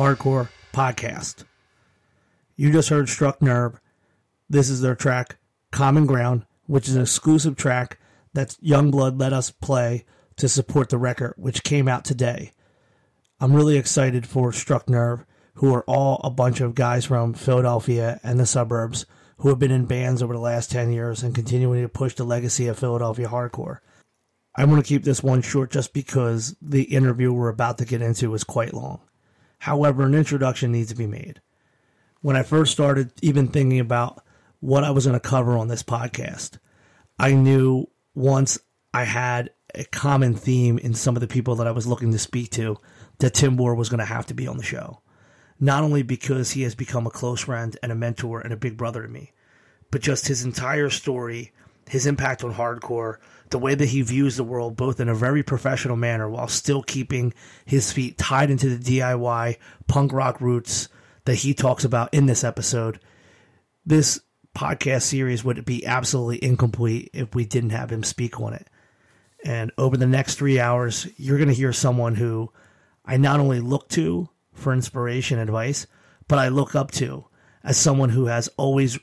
Hardcore Podcast. You just heard Struck Nerve. This is their track, Common Ground, which is an exclusive track that Youngblood let us play to support the record, which came out today. I'm really excited for Struck Nerve, who are all a bunch of guys from Philadelphia and the suburbs who have been in bands over the last 10 years and continuing to push the legacy of Philadelphia hardcore. I want to keep this one short just because the interview we're about to get into is quite long. However, an introduction needs to be made. When I first started even thinking about what I was going to cover on this podcast, I knew once I had a common theme in some of the people that I was looking to speak to that Tim Borror was going to have to be on the show. Not only because he has become a close friend and a mentor and a big brother to me, but just his entire story, his impact on hardcore, the way that he views the world, both in a very professional manner while still keeping his feet tied into the DIY punk rock roots that he talks about in this episode. This podcast series would be absolutely incomplete if we didn't have him speak on it. And over the next three hours, you're going to hear someone who I not only look to for inspiration and advice, but I look up to as someone who has always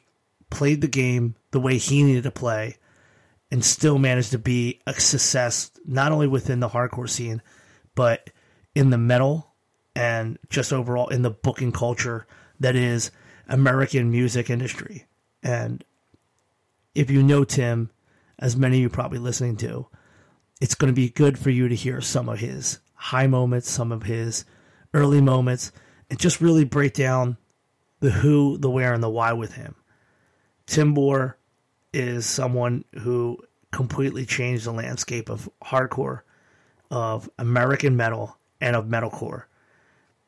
played the game the way he needed to play and still managed to be a success not only within the hardcore scene, but in the metal and just overall in the booking culture that is American music industry. And if you know Tim, as many of you probably listening to, it's going to be good for you to hear some of his high moments, some of his early moments, and just really break down the who, the where, and the why with him. Tim Borror is someone who completely changed the landscape of hardcore, of American metal, and of metalcore.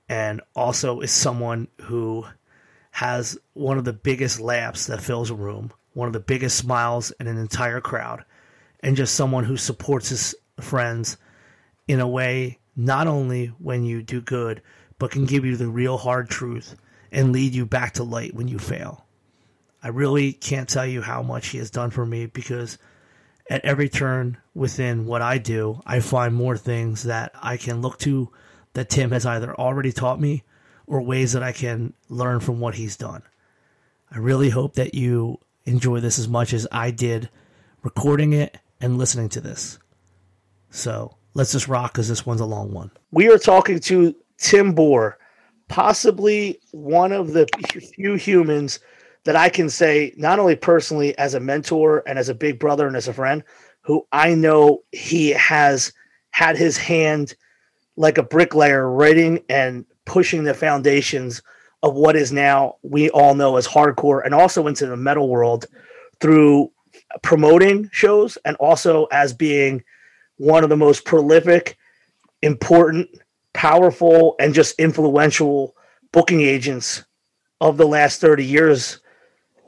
And also is someone who has one of the biggest laughs that fills a room, one of the biggest smiles in an entire crowd, and just someone who supports his friends in a way not only when you do good, but can give you the real hard truth and lead you back to light when you fail. I really can't tell you how much he has done for me because at every turn within what I do, I find more things that I can look to that Tim has either already taught me or ways that I can learn from what he's done. I really hope that you enjoy this as much as I did recording it and listening to this. So let's just rock because this one's a long one. We are talking to Tim Borror, possibly one of the few humans that I can say, not only personally as a mentor and as a big brother and as a friend, who I know he has had his hand like a bricklayer writing and pushing the foundations of what is now we all know as hardcore and also into the metal world through promoting shows and also as being one of the most prolific, important, powerful, and just influential booking agents of the last 30 years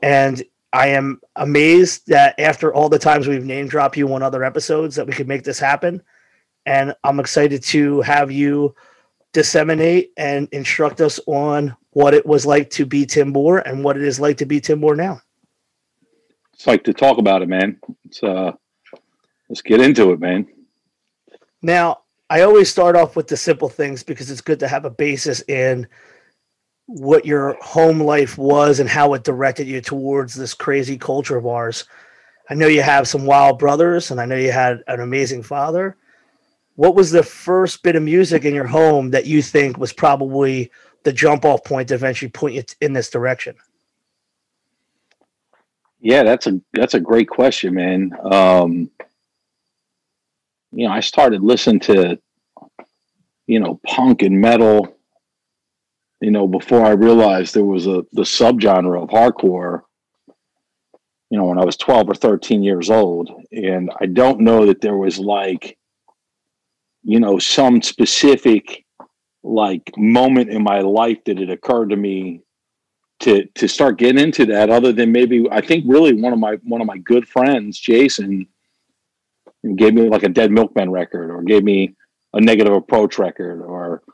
and I am amazed that after all the times we've name dropped you on other episodes that we could make this happen. And I'm excited to have you disseminate and instruct us on what it was like to be Tim Borror and what it is like to be Tim Borror now. It's like to talk about it, man. It's uh let's get into it, man. Now, I always start off with the simple things because it's good to have a basis in what your home life was and how it directed you towards this crazy culture of ours. I know you have some wild brothers, and I know you had an amazing father. What was the first bit of music in your home that you think was probably the jump off point to eventually point you in this direction? Yeah, that's a that's a great question, man. Um, you know, I started listening to you know punk and metal you know, before I realized there was a the subgenre of hardcore, you know, when I was 12 or 13 years old. And I don't know that there was like, you know, some specific like moment in my life that it occurred to me to to start getting into that other than maybe I think really one of my one of my good friends, Jason, gave me like a Dead Milkmen record or gave me a negative approach record or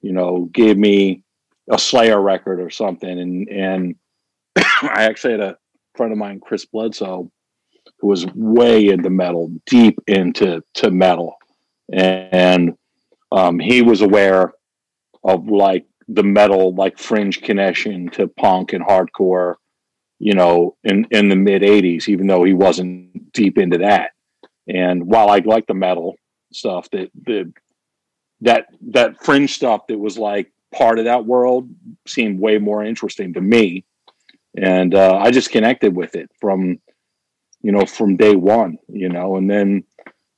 you know, gave me a Slayer record or something. And and I actually had a friend of mine, Chris Bledsoe, who was way into metal, deep into to metal, and um, he was aware of like the metal, like fringe connection to punk and hardcore, you know, in in the mid '80s. Even though he wasn't deep into that, and while I like the metal stuff, that the that that fringe stuff that was like part of that world seemed way more interesting to me. And uh, i just connected with it from you know from day one you know and then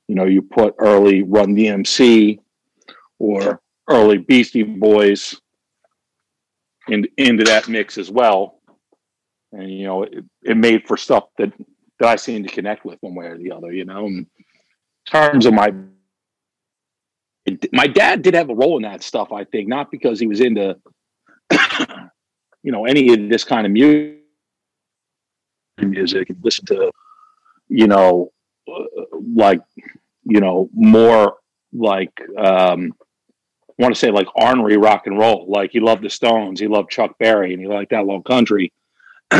you know you put early run dmc or early beastie boys in, into that mix as well. And you know it, it made for stuff that that i seemed to connect with one way or the other you know in terms of my my dad did have a role in that stuff. I think not because he was into, you know, any of this kind of music, music and listen to, you know, uh, like, you know, more like, um, I want to say like ornery rock and roll. Like he loved the Stones, he loved Chuck Berry, and he liked that low country.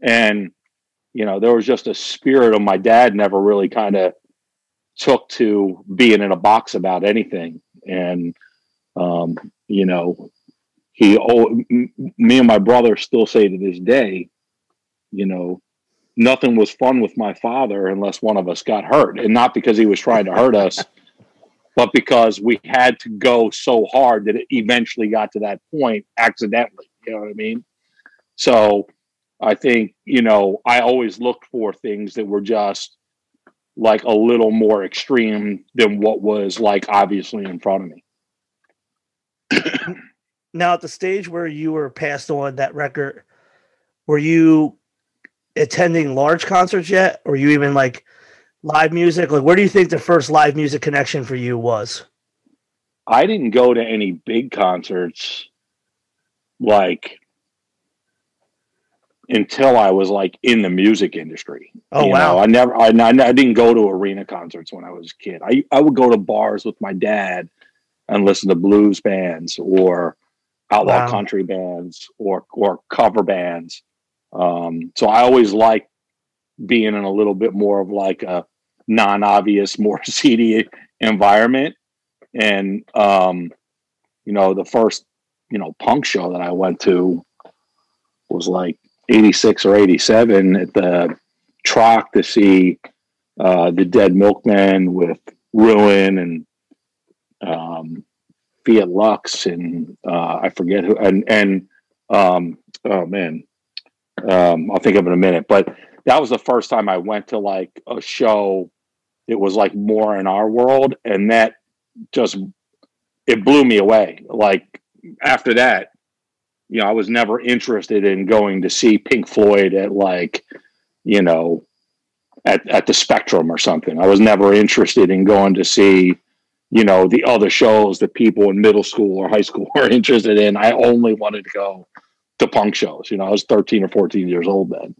and you know, there was just a spirit of my dad never really kind of took to being in a box about anything. And, um, you know, he, oh, me and my brother still say to this day, you know, nothing was fun with my father unless one of us got hurt. And not because he was trying to hurt us, but because we had to go so hard that it eventually got to that point accidentally. You know what I mean? So I think, you know, I always looked for things that were just like a little more extreme than what was like obviously in front of me. now, at the stage where you were passed on that record, were you attending large concerts yet? Or you even like live music? Like, where do you think the first live music connection for you was? I didn't go to any big concerts like until I was like in the music industry. Oh you wow! Know, I never, I, I didn't go to arena concerts when I was a kid. I I would go to bars with my dad and listen to blues bands or outlaw wow. country bands or or cover bands. Um, so I always liked being in a little bit more of like a non-obvious, more seedy environment. And um, you know, the first you know punk show that I went to was like 86 or 87 at the Troc to see uh, the Dead Milkmen with Ruin and um, Fiat Lux and uh, I forget who and and um, oh man, um, I'll think of it in a minute. But that was the first time I went to like a show. It was like more in our world, and that just it blew me away. Like after that, you know, I was never interested in going to see Pink Floyd at like, you know, at, at the Spectrum or something. I was never interested in going to see, you know, the other shows that people in middle school or high school were interested in. I only wanted to go to punk shows. You know, I was 13 or 14 years old then.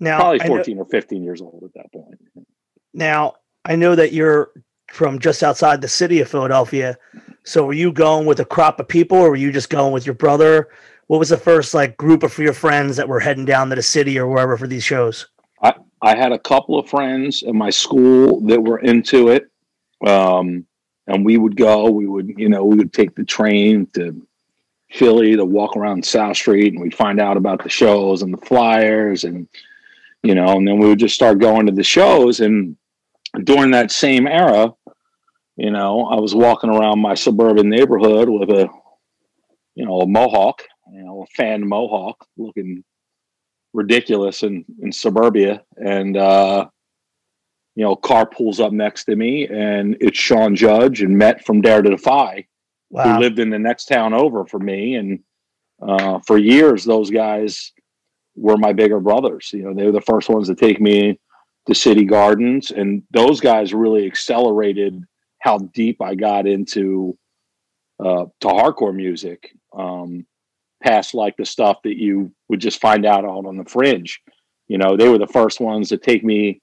Now, probably 14 know, or 15 years old at that point. Now, I know that you're from just outside the city of Philadelphia. So were you going with a crop of people or were you just going with your brother? What was the first like group of your friends that were heading down to the city or wherever for these shows? I, I had a couple of friends in my school that were into it. Um, and we would go, we would, you know, we would take the train to Philly to walk around South Street and we'd find out about the shows and the flyers and, you know, and then we would just start going to the shows. And during that same era, you know, I was walking around my suburban neighborhood with a, you know, a mohawk, you know, a fan mohawk looking ridiculous in, in suburbia. And, uh, you know, car pulls up next to me and it's Sean Judge and Met from Dare to Defy. wow. who lived in the next town over for me. And uh, for years, those guys were my bigger brothers. You know, they were the first ones to take me to City Gardens, and those guys really accelerated how deep I got into uh, to hardcore music. Um, past like the stuff that you would just find out out on the fringe. You know, they were the first ones to take me,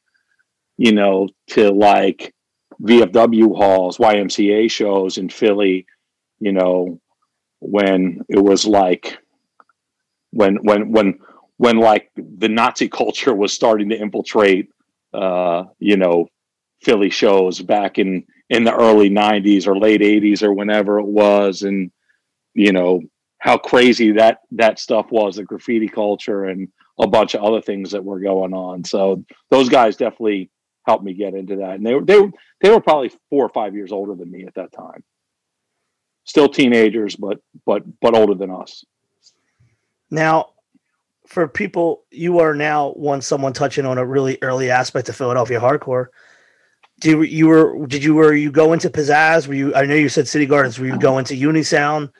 you know, to like VFW halls, YMCA shows in Philly, you know, when it was like when when when when like the Nazi culture was starting to infiltrate uh, you know, Philly shows back in in the early 90s or late 80s or whenever it was and you know how crazy that that stuff was the graffiti culture and a bunch of other things that were going on so those guys definitely helped me get into that. And they were they were they were probably four or five years older than me at that time. Still teenagers, but but but older than us. Now, for people, you are now one someone touching on a really early aspect of Philadelphia hardcore. Do you, were did you were you go into Pizzazz? Were you I know you said City Gardens. Were you going to Unisound?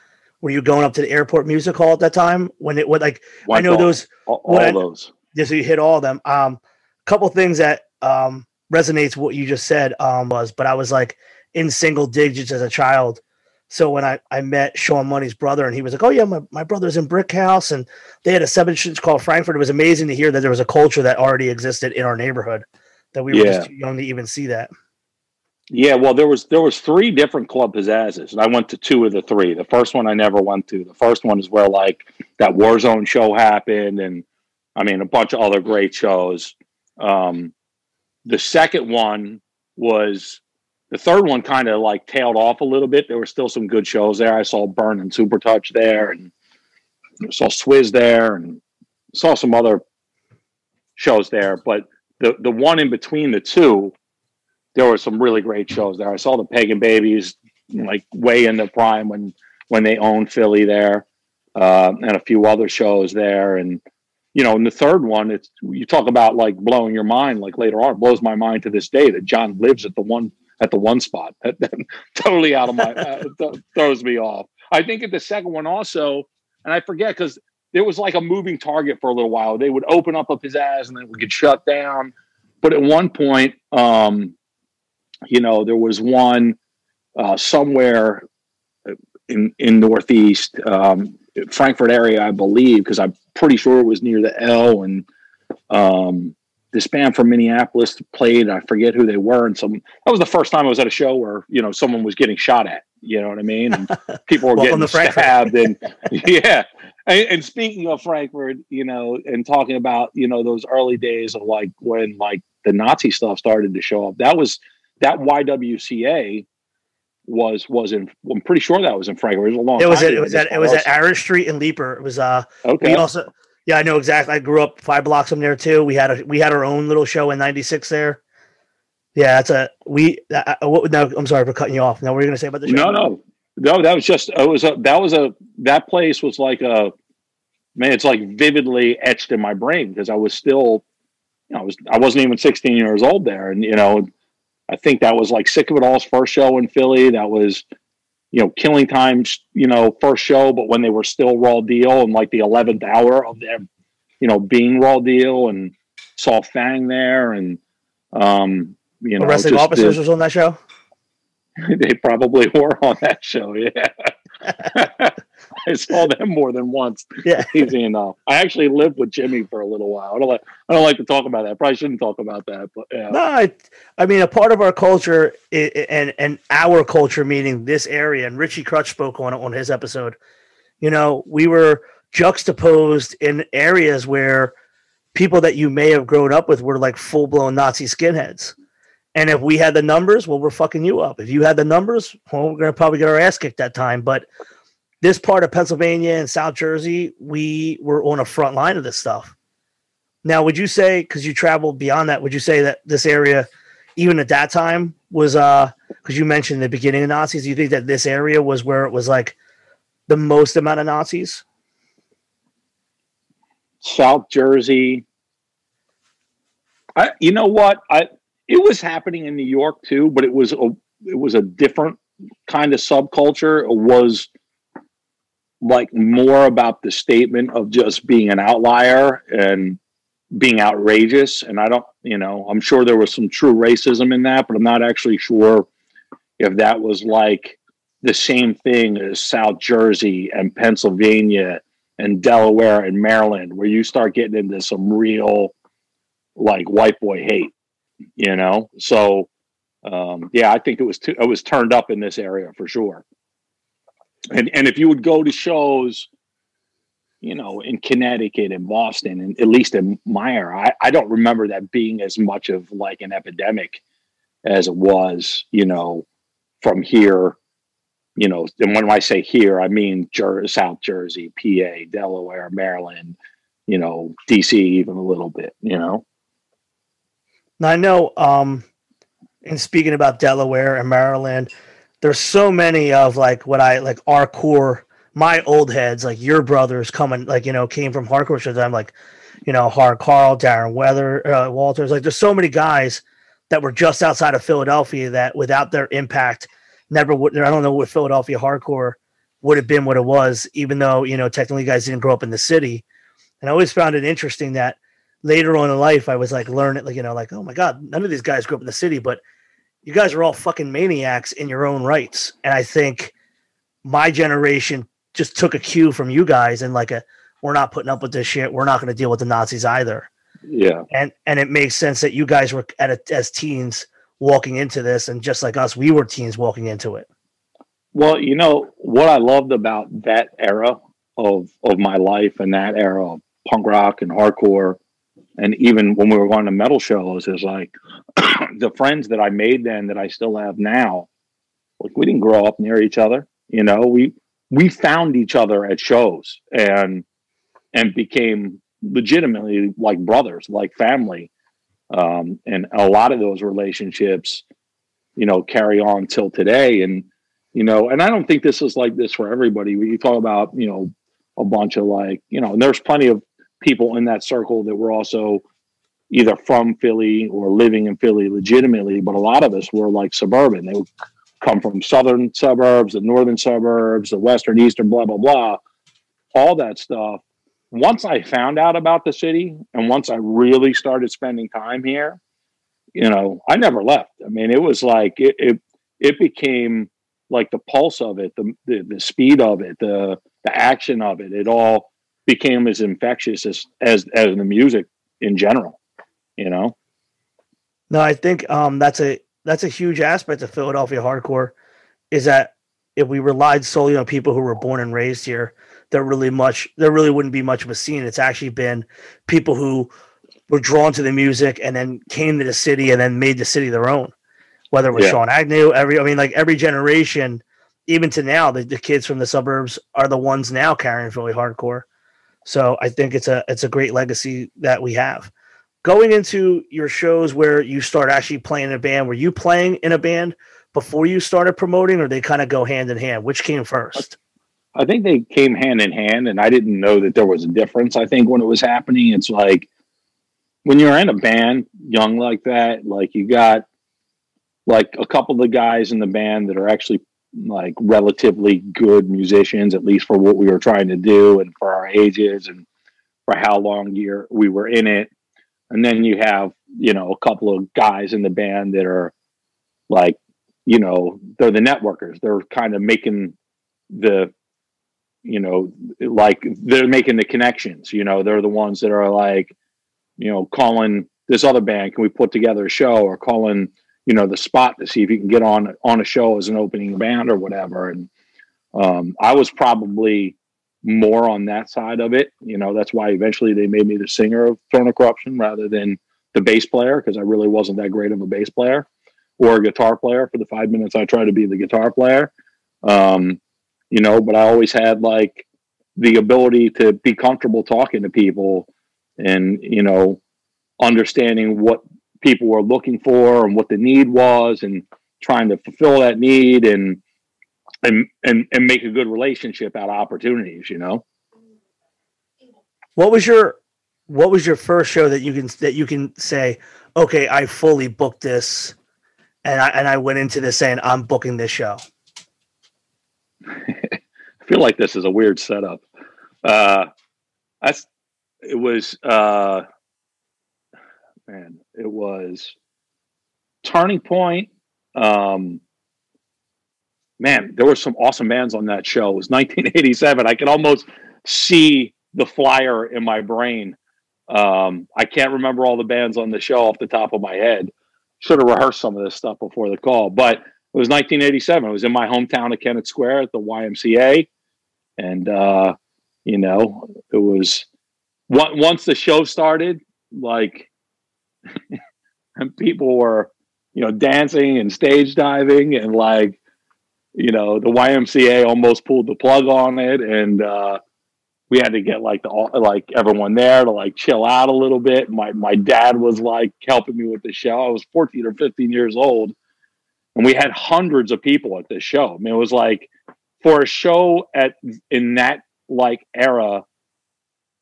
Were you going up to the airport music hall at that time when it would like I know those all, all I, those. Yeah, so you hit all of them. Um, couple things that um resonates what you just said um, was, but I was like in single digits as a child. So when I, I met Sean Money's brother and he was like, Oh yeah, my, my brother's in Brick House and they had a seven inch called Frankfurt. It was amazing to hear that there was a culture that already existed in our neighborhood that we were yeah. just too young to even see that. Yeah, well there was there was three different club pizzazzes and I went to two of the three. The first one I never went to. The first one is where like that Warzone show happened and I mean a bunch of other great shows. Um, the second one was the third one kind of like tailed off a little bit. There were still some good shows there. I saw Burn and Supertouch there, and saw Swiz there, and saw some other shows there. But the the one in between the two, there were some really great shows there. I saw the Pagan Babies like way in the prime when when they owned Philly there, uh, and a few other shows there, and you know, in the third one, it's you talk about like blowing your mind. Like later on, blows my mind to this day that John lives at the one at the one spot. That, that totally out of my uh, th- throws me off. I think at the second one also, and I forget because there was like a moving target for a little while. They would open up a pizzazz and then it would get shut down. But at one point, um, you know, there was one uh, somewhere in in Northeast. Um, Frankford area, I believe, because I'm pretty sure it was near the L. And um, this band from Minneapolis played. I forget who they were, and some that was the first time I was at a show where you know someone was getting shot at. You know what I mean? And people were getting stabbed, and yeah. And, and speaking of Frankford, you know, and talking about you know those early days of like when like the Nazi stuff started to show up. That was that YWCA was was in. I'm pretty sure that was in Frankford. It was a long. It was. At, it was at it was at Aaron Street in Leiper. It was. Uh, okay. We also. Yeah, I know exactly. I grew up five blocks from there too. We had a we had our own little show in '96 there. Yeah, that's a we. Uh, uh what, no, I'm sorry for cutting you off. Now, what are you going to say about the show? No, no, no. That was just. It was a. That was a. That place was like a. Man, it's like vividly etched in my brain because I was still, you know, I was I wasn't even 16 years old there, and you know, I think that was like Sick of It All's first show in Philly. That was, you know, Killing Time's, you know, first show, but when they were still Raw Deal and like the 11th hour of them, you know, being Raw Deal and saw Fang there and, um, you know, wrestling officers was on that show. they probably were on that show. Yeah. I saw them more than once. Yeah, easy enough. I actually lived with Jimmy for a little while. I don't like. I don't like to talk about that. Probably shouldn't talk about that. But yeah. No, I, I mean, a part of our culture and and our culture, meaning this area, and Richie Crutch spoke on on his episode. You know, we were juxtaposed in areas where people that you may have grown up with were like full blown Nazi skinheads. And if we had the numbers, well, we're fucking you up. If you had the numbers, well, we're gonna probably get our ass kicked that time. But this part of Pennsylvania and South Jersey, we were on a front line of this stuff. Now, would you say, because you traveled beyond that, would you say that this area, even at that time, was uh because you mentioned the beginning of Nazis, do you think that this area was where it was like the most amount of Nazis? South Jersey. I you know what? I it was happening in New York too, but it was a it was a different kind of subculture was like more about the statement of just being an outlier and being outrageous. And I don't, you know, I'm sure there was some true racism in that, but I'm not actually sure if that was like the same thing as South Jersey and Pennsylvania and Delaware and Maryland, where you start getting into some real like white boy hate, you know? So, um, yeah, I think it was, t- it was turned up in this area for sure. And, and if you would go to shows, you know, in Connecticut and Boston, and at least in my I, I don't remember that being as much of like an epidemic as it was, you know, from here, you know, and when I say here, I mean Jer- South Jersey, PA, Delaware, Maryland, you know, DC, even a little bit, you know. Now I know, um, in speaking about Delaware and Maryland, there's so many of like what I like our core my old heads, like your brothers coming, like, you know, came from hardcore shows. I'm like, you know, Hard Carl, Darren Weather, uh, Walters. Like, there's so many guys that were just outside of Philadelphia that without their impact, never would. I don't know what Philadelphia hardcore would have been what it was, even though, you know, technically guys didn't grow up in the city. And I always found it interesting that later on in life, I was like learning, like, you know, like, oh my God, none of these guys grew up in the city, but you guys are all fucking maniacs in your own rights. And I think my generation just took a cue from you guys and like a we're not putting up with this shit. We're not going to deal with the Nazis either. Yeah. And and it makes sense that you guys were at a, as teens walking into this and just like us we were teens walking into it. Well, you know what I loved about that era of of my life and that era of punk rock and hardcore and even when we were going to metal shows is like the friends that I made then that I still have now like we didn't grow up near each other you know we we found each other at shows and and became legitimately like brothers, like family. Um, and a lot of those relationships, you know, carry on till today. And you know, and I don't think this is like this for everybody. You talk about, you know, a bunch of like, you know, and there's plenty of people in that circle that were also either from Philly or living in Philly legitimately, but a lot of us were like suburban. They would come from southern suburbs, the northern suburbs, the western, eastern, blah, blah, blah, all that stuff. Once I found out about the city and once I really started spending time here, you know, I never left. I mean, it was like it it, it became like the pulse of it, the, the the speed of it, the the action of it. It all became as infectious as as as the music in general, you know. No, I think um, that's a that's a huge aspect of Philadelphia hardcore is that if we relied solely on people who were born and raised here, there really much there really wouldn't be much of a scene. It's actually been people who were drawn to the music and then came to the city and then made the city their own. Whether it was yeah. Sean Agnew, every I mean, like every generation, even to now, the, the kids from the suburbs are the ones now carrying Philly hardcore. So I think it's a it's a great legacy that we have going into your shows where you start actually playing in a band, were you playing in a band before you started promoting, or they kind of go hand in hand? Which came first? I think they came hand in hand, and I didn't know that there was a difference. I think when it was happening, it's like when you're in a band young like that, like you got like a couple of the guys in the band that are actually like relatively good musicians, at least for what we were trying to do and for our ages and for how long year we were in it. And then you have you know a couple of guys in the band that are like you know they're the networkers. They're kind of making the you know like they're making the connections you know. They're the ones that are like you know calling this other band can we put together a show? or calling you know the spot to see if you can get on on a show as an opening band or whatever and um, i was probably more on that side of it. You know, that's why eventually they made me the singer of Throne of Corruption rather than the bass player because I really wasn't that great of a bass player or a guitar player for the five minutes I tried to be the guitar player. Um, you know, but I always had like the ability to be comfortable talking to people and, you know, understanding what people were looking for and what the need was and trying to fulfill that need and and and and make a good relationship out of opportunities you know what was your what was your first show that you can that you can say okay i fully booked this and i and i went into this saying i'm booking this show I feel like this is a weird setup. Uh, that's it was uh, man, it was Turning Point. Um, man, there were some awesome bands on that show. It was 1987. I can almost see the flyer in my brain. Um, I can't remember all the bands on the show off the top of my head. Should have rehearsed some of this stuff before the call, but it was 1987. It was in my hometown of Kennett Square at the YMCA, and uh, you know, it was once the show started, like, and people were, you know, dancing and stage diving, and like, you know, the YMCA almost pulled the plug on it, and uh, we had to get like the like everyone there to like chill out a little bit. My my dad was like helping me with the show. I was 14 or 15 years old, and we had hundreds of people at this show. I mean, it was like for a show at in that like era,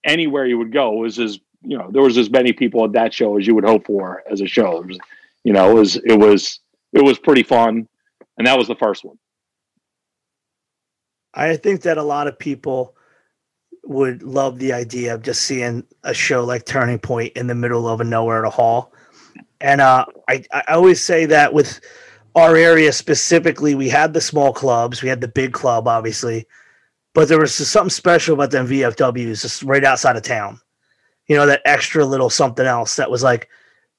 anywhere you would go was as you know there was as many people at that show as you would hope for as a show. Was, you know, it was it was it was pretty fun, and that was the first one. I think that a lot of people would love the idea of just seeing a show like Turning Point in the middle of a nowhere at a hall. And uh, I, I always say that with our area specifically, we had the small clubs, we had the big club, obviously, but there was something special about them VFWs just right outside of town. You know, that extra little something else that was like,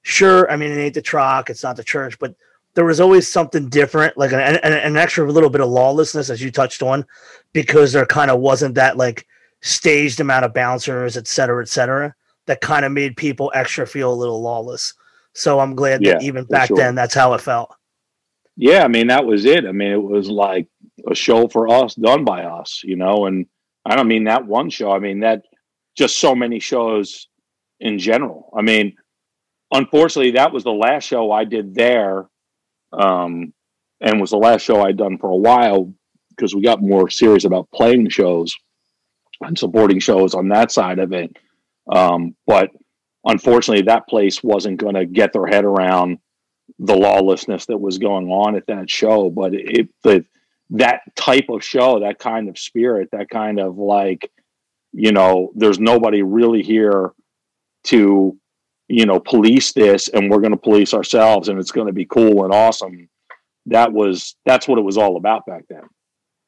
sure, I mean, it ain't the truck, it's not the church, but there was always something different, like an, an, an extra little bit of lawlessness, as you touched on, because there kind of wasn't that like staged amount of bouncers, et cetera, et cetera, that kind of made people extra feel a little lawless. So I'm glad yeah, that even back sure. then, that's how it felt. Yeah, I mean that was it. I mean it was like a show for us, done by us, you know. And I don't mean that one show. I mean that just so many shows in general. I mean, unfortunately, that was the last show I did there, um, and was the last show I'd done for a while because we got more serious about playing shows and supporting shows on that side of it. Um, but unfortunately, that place wasn't going to get their head around the lawlessness that was going on at that show. But it, the, that type of show, that kind of spirit, that kind of like, you know, there's nobody really here to, you know, police this and we're going to police ourselves and it's going to be cool and awesome. That was, that's what it was all about back then.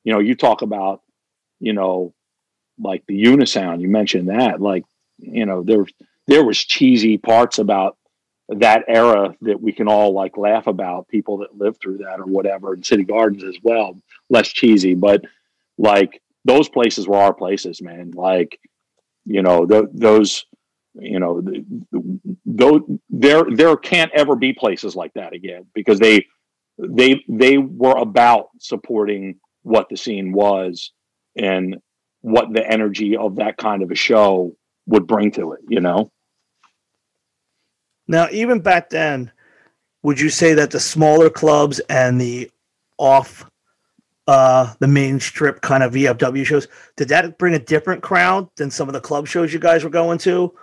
You know, you talk about, you know, like the unisound you mentioned that like you know there there was cheesy parts about that era that we can all like laugh about people that lived through that or whatever in city gardens as well less cheesy but like those places were our places man like you know th- those you know though there there can't ever be places like that again because they they they were about supporting what the scene was and what the energy of that kind of a show would bring to it, you know? Now, even back then, would you say that the smaller clubs and the off uh the main strip kind of VFW shows, did that bring a different crowd than some of the club shows you guys were going to?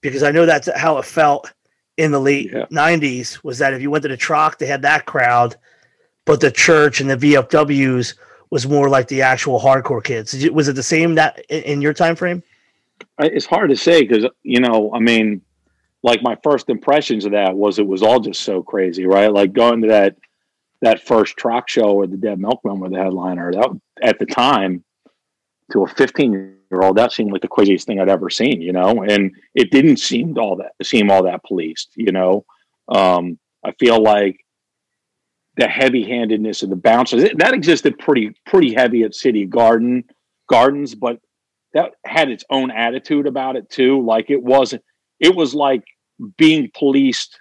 Because I know that's how it felt in the late yeah. 90s was that if you went to the Troc, they had that crowd, but the church and the VFWs was more like the actual hardcore kids. Was it the same that in your time frame? It's hard to say because you know, I mean, like my first impressions of that was it was all just so crazy, right? Like going to that that first Troc show where the Dead Milkmen were the headliner. That at the time, to a 15 year old, that seemed like the craziest thing I'd ever seen, you know. And it didn't seem all that seem all that policed, you know. Um, I feel like the heavy handedness of the bouncers that existed pretty pretty heavy at City Garden Gardens, but that had its own attitude about it too. Like it wasn't it was like being policed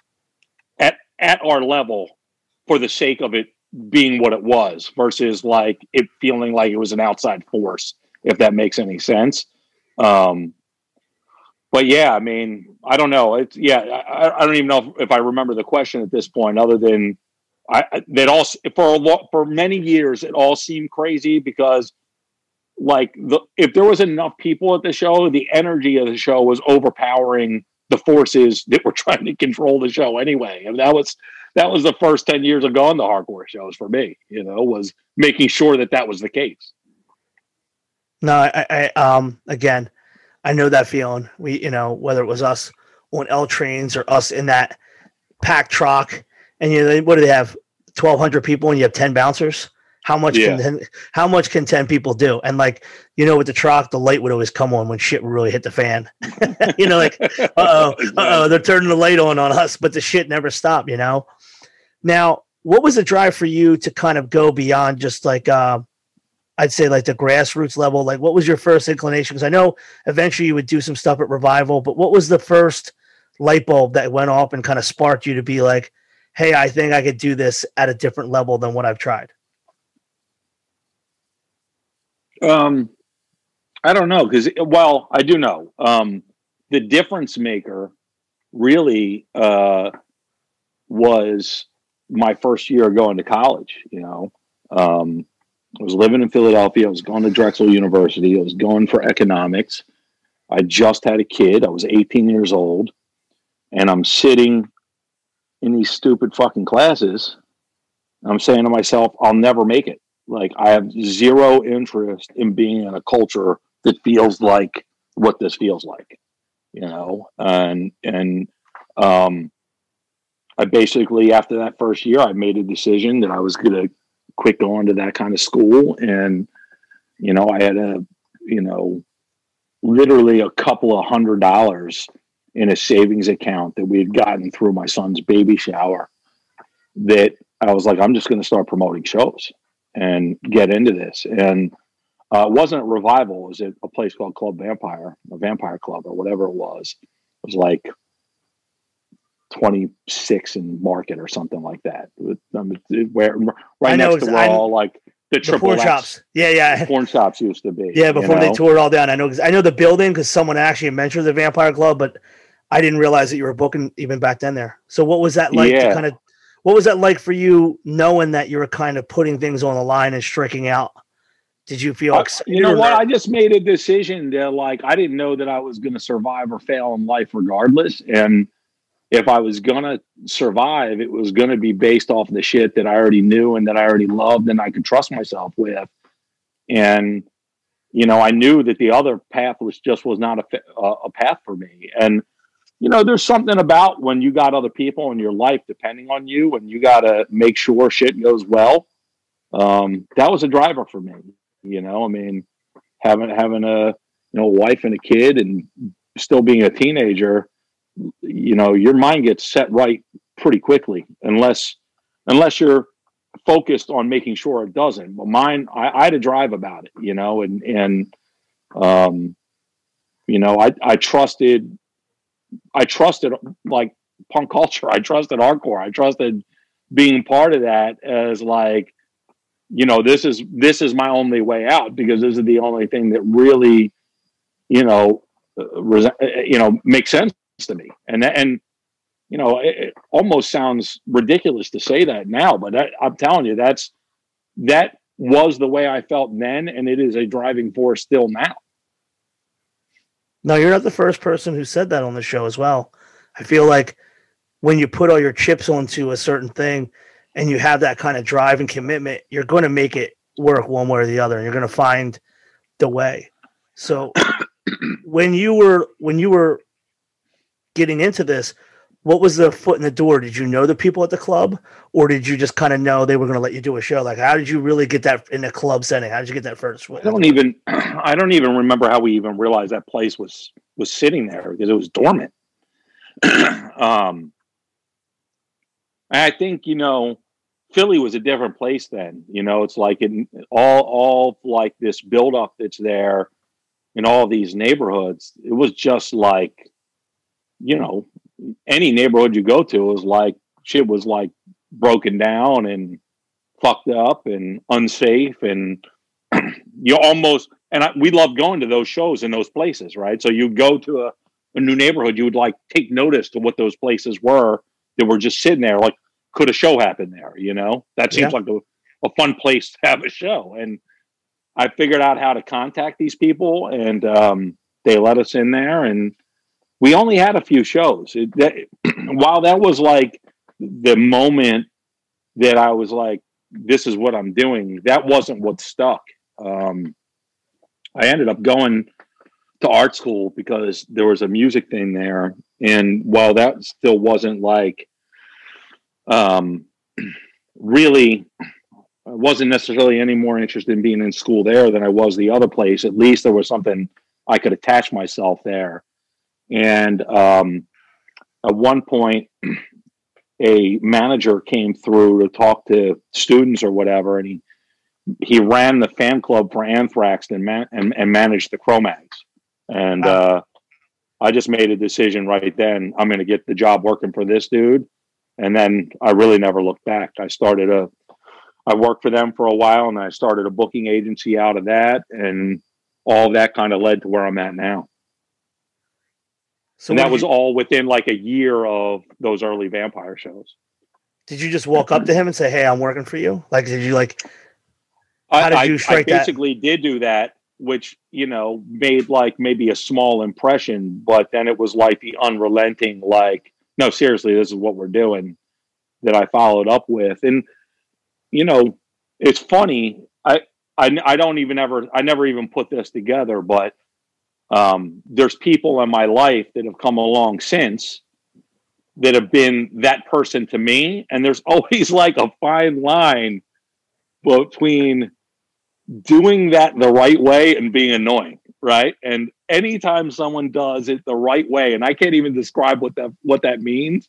at at our level for the sake of it being what it was versus like it feeling like it was an outside force if that makes any sense. Um but yeah i mean i don't know. It's yeah i, I don't even know if, if i remember the question at this point other than I that all for a lot for many years it all seemed crazy because like the if there was enough people at the show, the energy of the show was overpowering the forces that were trying to control the show anyway. And that was that was the first 10 years of going to hardcore shows for me, you know, was making sure that that was the case. No, I, I um again, I know that feeling. We, you know, whether it was us on L trains or us in that packed truck, and you know, what do they have? Twelve hundred people, and you have ten bouncers. How much Yeah. can how much can ten people do? And like you know, with the truck, the light would always come on when shit really hit the fan. you know, like uh oh, uh oh, they're turning the light on on us, but the shit never stopped. You know. Now, what was the drive for you to kind of go beyond just like uh, I'd say like the grassroots level? Like, what was your first inclination? Because I know eventually you would do some stuff at Revival, but what was the first light bulb that went off and kind of sparked you to be like, "Hey, I think I could do this at a different level than what I've tried." Um, I don't know because well, I do know. Um, the difference maker really uh, was my first year going to college. You know, um, I was living in Philadelphia. I was going to Drexel University. I was going for economics. I just had a kid. I was 18 years old, and I'm sitting in these stupid fucking classes. I'm saying to myself, I'll never make it. Like I have zero interest in being in a culture that feels like what this feels like, you know. And and um, I basically after that first year, I made a decision that I was going to quit going to that kind of school, and you know, I had a you know literally a couple of hundred dollars in a savings account that we had gotten through my son's baby shower that I was like, I'm just going to start promoting shows and get into this. And uh, it wasn't a revival. It was at a place called Club Vampire, a vampire club or whatever it was. It was like 26 in market or something like that. Um, it- where right I know next to where I- all like the The triple porn X shops, yeah, yeah, porn shops used to be. yeah. you Before they tore it all down, I know. I know the building because someone actually mentioned the Vampire Club, but I didn't realize that you were booking even back then there. So, what was that like to kind of? What was that like for you, knowing that you were kind of putting things on the line and striking out? Did you feel Uh, you know what? I just made a decision that like I didn't know that I was going to survive or fail in life regardless, and if I was going to survive, it was going to be based off the shit that I already knew and that I already loved and I could trust myself with. And you know, I knew that the other path was just was not a a a path for me. And you know, there's something about when you got other people in your life depending on you, and you got to make sure shit goes well. Um, that was a driver for me. You know, I mean, having having a you know wife and a kid and still being a teenager, you know, your mind gets set right pretty quickly unless unless you're focused on making sure it doesn't. But mine, I, I had a drive about it, you know, and and um, you know, I I trusted, I trusted like punk culture. I trusted hardcore. I trusted being part of that as like you know this is this is my only way out because this is the only thing that really you know uh, res- uh, you know makes sense to me and and you know it, it almost sounds ridiculous to say that now but that, i'm telling you that's that was the way i felt then and it is a driving force still now No, you're not the first person who said that on the show as well. I feel like when you put all your chips onto a certain thing and you have that kind of drive and commitment, you're going to make it work one way or the other and you're going to find the way. So when you were when you were getting into this, what was the foot in the door? Did you know the people at the club or did you just kind of know they were going to let you do a show? Like how did you really get that in a club setting? How did you get that first i don't even i don't even remember how we even realized that place was was sitting there because it was dormant um i think you know philly was a different place then you know it's like in all all like this buildup that's there in all these neighborhoods it was just like you know any neighborhood you go to was like shit was like broken down and fucked up and unsafe and you almost and I, we love going to those shows in those places right? So you go to a, a new neighborhood you would like take notice to what those places were that were just sitting there like could a show happen there you know? That seems Yeah. like a, a fun place to have a show. And i figured out how to contact these people and um, they let us in there and we only had a few shows it, that, while that was like the moment that i was like this is what i'm doing that wasn't what stuck um, I ended up going to art school because there was a music thing there. And while that still wasn't like, um, really, I wasn't necessarily any more interested in being in school there than I was the other place. At least there was something I could attach myself there. And um, at one point, a manager came through to talk to students or whatever, and he he ran the fan club for Anthrax and man, and, and managed the Cro-Mags. And uh, I just made a decision right then. I'm going to get the job working for this dude, and then I really never looked back. I started a, I worked for them for a while, and I started a booking agency out of that, and all that kind of led to where I'm at now. So and that was you, all within like a year of those early vampire shows. Did you just walk up to him and say, "Hey, I'm working for you"? Like, did you like? How did you strike I, I basically that? did do that, which you know made like maybe a small impression, but then it was like the unrelenting, like, no, seriously, this is what we're doing. That I followed up with, and you know, it's funny. I I I don't even ever I never even put this together, but um, there's people in my life that have come along since that have been that person to me. And there's always like a fine line between doing that the right way and being annoying, right? And anytime someone does it the right way, and I can't even describe what that what that means,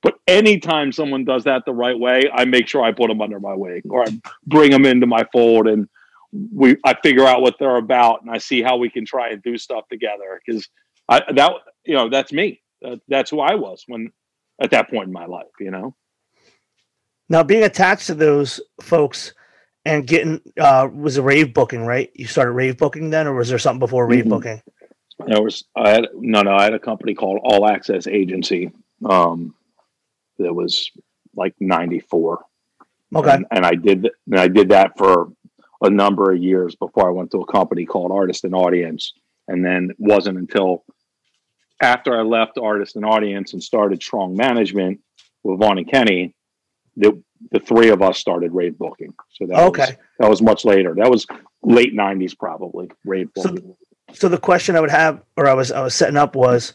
but anytime someone does that the right way, I make sure I put them under my wing or I bring them into my fold and we I figure out what they're about and I see how we can try and do stuff together. Because I that you know that's me. Uh, that's who I was when at that point in my life you know? Now being attached to those folks and getting uh was a rave booking right? You started rave booking then or was there something before rave mm-hmm. booking? There was I had no no I had a company called All Access Agency um that was like 94 okay. And, and I did and I did that for a number of years before I went to a company called Artist and Audience. And then it wasn't until after I left Artist and Audience and started Strong Management with Vaughn and Kenny that the three of us started rave booking. So that okay. was that was much later. That was late nineties probably, rave booking. So, so the question I would have or I was I was setting up was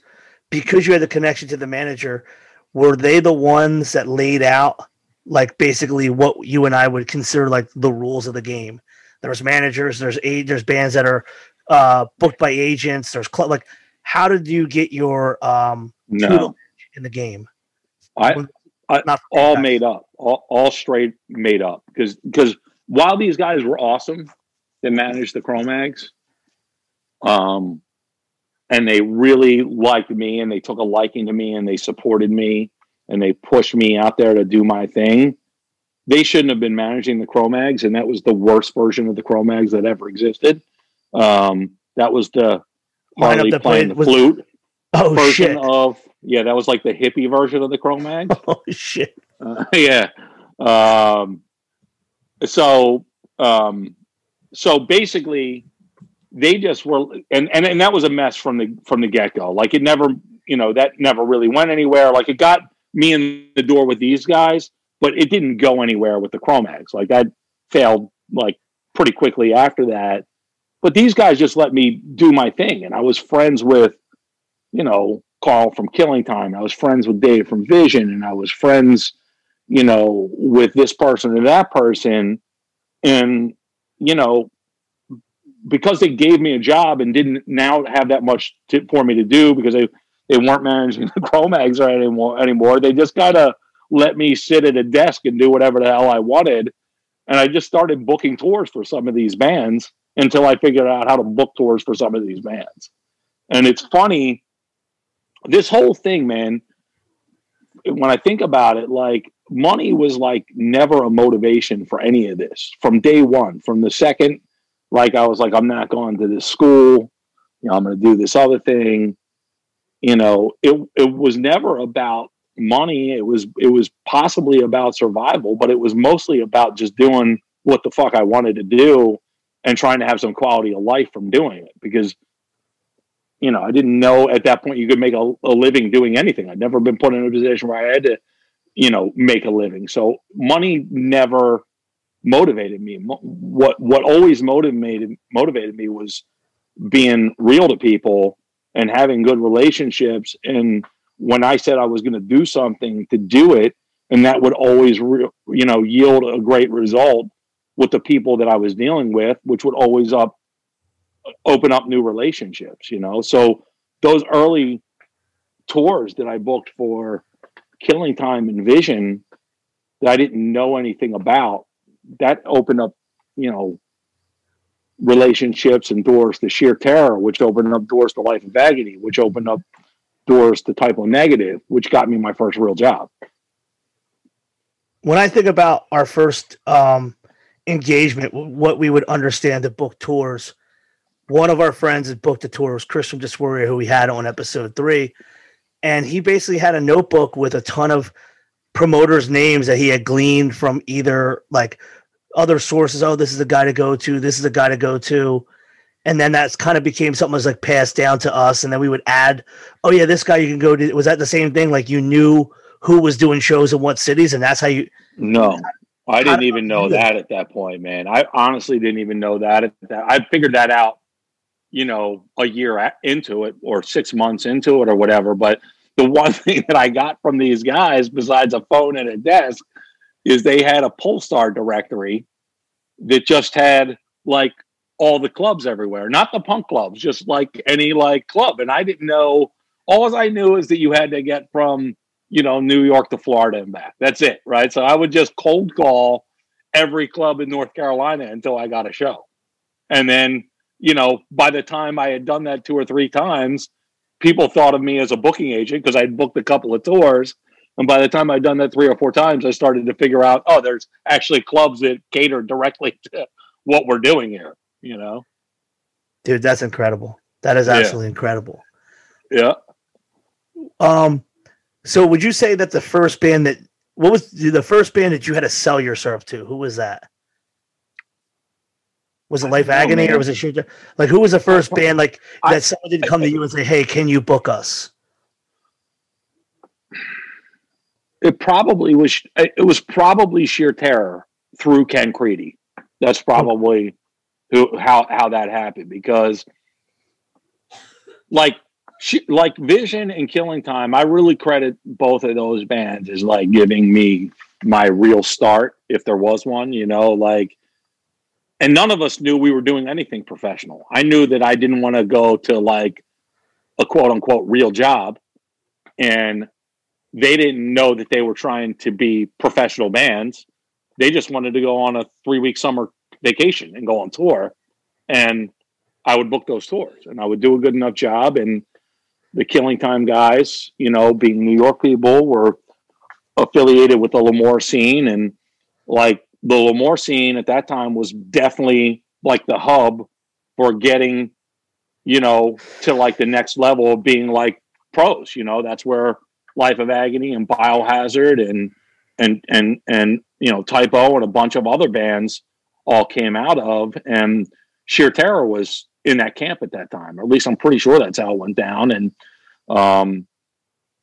because you had the connection to the manager, were they the ones that laid out like basically what you and I would consider like the rules of the game? There's managers. There's a there's bands that are uh, booked by agents. There's cl- like how did you get your um no. in the game? I, I not all made up, all, all straight made up because because while these guys were awesome that managed the Cro-Mags, um, and they really liked me and they took a liking to me and they supported me and they pushed me out there to do my thing they shouldn't have been managing the Cro-Mags, and that was the worst version of the Cro-Mags that ever existed. Um, that was the Harley playing the flute oh, version shit. of yeah, that was like the hippie version of the Cro-Mags. Oh shit! Uh, yeah. Um, so um, so basically, they just were, and, and and that was a mess from the from the get go. Like it never, you know, that never really went anywhere. Like it got me in the door with these guys but it didn't go anywhere with the Cro-Mags. Like I failed like pretty quickly after that. But these guys just let me do my thing, and I was friends with, you know, Carl from Killing Time. I was friends with Dave from Vision, and I was friends, you know, with this person and that person, and you know, because they gave me a job and didn't now have that much to, for me to do because they they weren't managing the Cro-Mags anymore anymore. They just kind of let me sit at a desk and do whatever the hell I wanted. And I just started booking tours for some of these bands until I figured out how to book tours for some of these bands. And it's funny, this whole thing, man, when I think about it, like money was like never a motivation for any of this from day one. From the second, like I was like, I'm not going to this school, you know, I'm going to do this other thing. You know, it it was never about money. It was it was possibly about survival, but it was mostly about just doing what the fuck I wanted to do and trying to have some quality of life from doing it because you know, I didn't know at that point you could make a, a living doing anything. I'd never been put in a position where I had to, you know, make a living. So money never motivated me. What what always motivated motivated me was being real to people and having good relationships. And when I said I was going to do something to do it, and that would always, re- you know, yield a great result with the people that I was dealing with, which would always up open up new relationships. You know, so those early tours that I booked for Killing Time and Vision that I didn't know anything about, that opened up, you know, relationships and doors to sheer terror, which opened up doors to life of agony, which opened up doors to Type O Negative, which got me my first real job. When I think about our first um, engagement, what we would understand the book tours, one of our friends had booked a tour was Christian Dysphoria, who we had on episode three. And he basically had a notebook with a ton of promoters' names that he had gleaned from either like other sources. Oh, this is a guy to go to. This is a guy to go to. And then that's kind of became something was like passed down to us. And then we would add, oh yeah, this guy you can go to. Was that the same thing? Like you knew who was doing shows in what cities, and that's how you. No, I didn't even know that at that point, man. I honestly didn't even know that. At that. I figured that out, you know, a year into it or six months into it or whatever. But the one thing that I got from these guys, besides a phone and a desk, is they had a Pollstar directory that just had like all the clubs everywhere, not the punk clubs, just like any like club. And I didn't know. All I knew is that you had to get from you know New York to Florida and back. That's it, right? So I would just cold call every club in North Carolina until I got a show, and then you know by the time I had done that two or three times, people thought of me as a booking agent because I'd booked a couple of tours and by the time I'd done that three or four times, I started to figure out, oh, there's actually clubs that cater directly to what we're doing here, you know? Dude, that's incredible. That is absolutely yeah. incredible. Yeah. Um, so would you say that the first band that what was the first band that you had to sell yourself to? Who was that? Was it Life Agony or was it Shooter? Like who was the first band like that I, someone did come to you and say, Hey, can you book us? it probably was it was probably sheer terror through Ken Creedy. That's probably who how how that happened because like like Vision and Killing Time, I really credit both of those bands as like giving me my real start if there was one, you know, like and none of us knew we were doing anything professional. I knew that I didn't want to go to like a quote unquote real job and they didn't know that they were trying to be professional bands. They just wanted to go on a three week summer vacation and go on tour. And I would book those tours and I would do a good enough job. And the Killing Time guys, you know, being New York people, were affiliated with the L'Amour scene. And like the L'Amour scene at that time was definitely like the hub for getting, you know, to like the next level of being like pros. You know, that's where Life of Agony and Biohazard and and and and you know Type O and a bunch of other bands all came out of and Sheer Terror was in that camp at that time. Or at least I'm pretty sure that's how it went down. And um,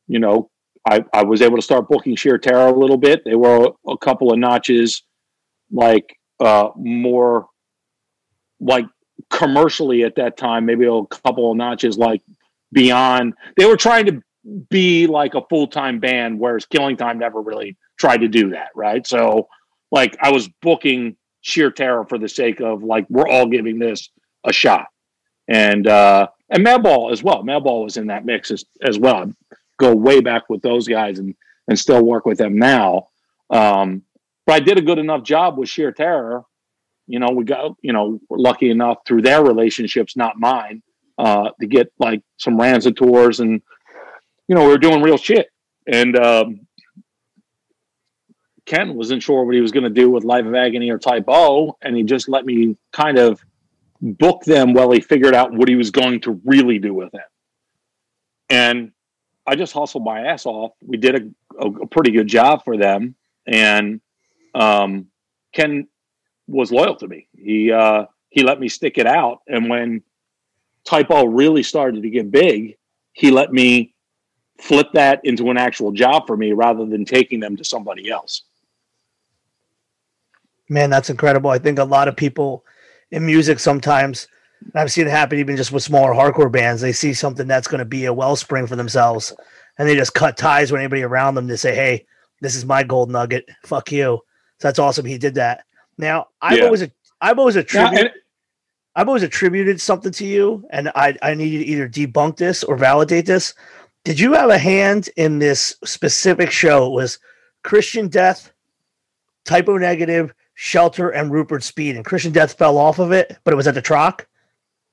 you know, I, I was able to start booking Sheer Terror a little bit. They were a, couple of notches like uh more like commercially at that time, maybe a couple of notches like beyond they were trying to be like a full time band, whereas Killing Time never really tried to do that, right? So, like, I was booking sheer terror for the sake of like we're all giving this a shot, and uh, and Madball as well. Madball was in that mix as, as well. Go way back with those guys and and still work with them now. Um, but I did a good enough job with sheer terror. You know, we got you know lucky enough through their relationships, not mine, uh, to get like some Rancid tours and you know, we were doing real shit. And um, Ken wasn't sure what he was going to do with Life of Agony or Type O, and he just let me kind of book them while he figured out what he was going to really do with it. And I just hustled my ass off. We did a, a, a pretty good job for them, and um, Ken was loyal to me. He uh, he let me stick it out, and when Type O really started to get big, he let me flip that into an actual job for me rather than taking them to somebody else. Man, that's incredible. I think a lot of people in music sometimes And I've seen it happen even just with smaller hardcore bands. They see something that's going to be a wellspring for themselves, and they just cut ties with anybody around them to say, "Hey, this is my gold nugget. Fuck you." So that's awesome. He did that. Now I've Yeah. always I've always attributed and- I've always attributed something to you, and I I need you to either debunk this or validate this. Did you have a hand in this specific show? It was Christian Death, Type O Negative, Shelter, and Rupert Speed. And Christian Death fell off of it, but it was at the Troc.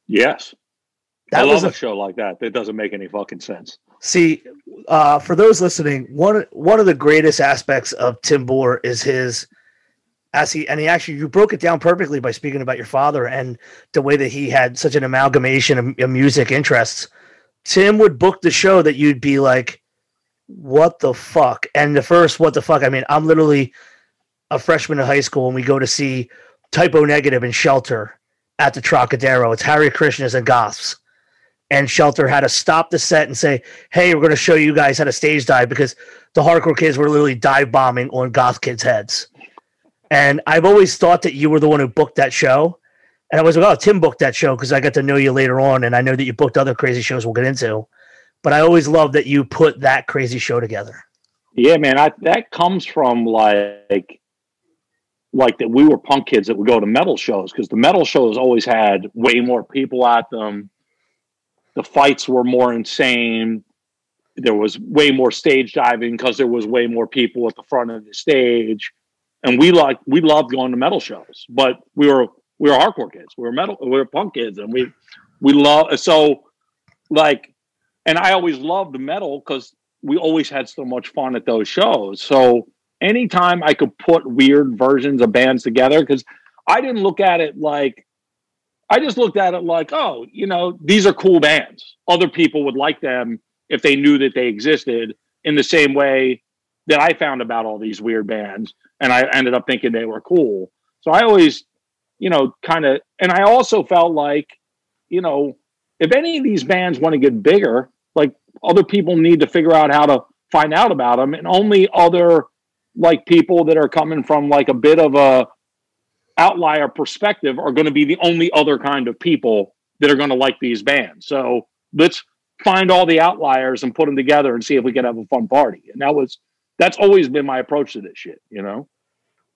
yes, That I was love a a show like that. That doesn't make any fucking sense. See, uh, for those listening, one one of the greatest aspects of Tim Borror is his as he and he actually you broke it down perfectly by speaking about your father and the way that he had such an amalgamation of, of music interests. Tim would book the show that you'd be like, "What the fuck?" And the first "What the fuck?" I mean, I'm literally a freshman in high school, and we go to see Type O Negative and Shelter at the Trocadero. It's Hare Krishnas and Goths and Shelter had to stop the set and say, "Hey, we're going to show you guys how to stage dive because the hardcore kids were literally dive bombing on goth kids' heads." And I've always thought that you were the one who booked that show, and I was like, "Oh, Tim booked that show because I got to know you later on, and I know that you booked other crazy shows we'll get into." But I always love that you put that crazy show together. Yeah, man, I, that comes from like like that we were punk kids that would go to metal shows because the metal shows always had way more people at them. The fights were more insane. There was way more stage diving because there was way more people at the front of the stage, and we like we loved going to metal shows. But we were we were hardcore kids. We were metal. We were punk kids, and we we love so like. And I always loved metal because we always had so much fun at those shows. So anytime I could put weird versions of bands together, because I didn't look at it like I just looked at it like, oh, you know, these are cool bands. Other people would like them if they knew that they existed in the same way that I found about all these weird bands. And I ended up thinking they were cool. So I always, you know, kind of, and I also felt like, you know, if any of these bands want to get bigger, like other people need to figure out how to find out about them. And only other like people that are coming from like a bit of a outlier perspective are going to be the only other kind of people that are going to like these bands. So let's find all the outliers and put them together and see if we can have a fun party. And that was that's always been my approach to this shit, you know.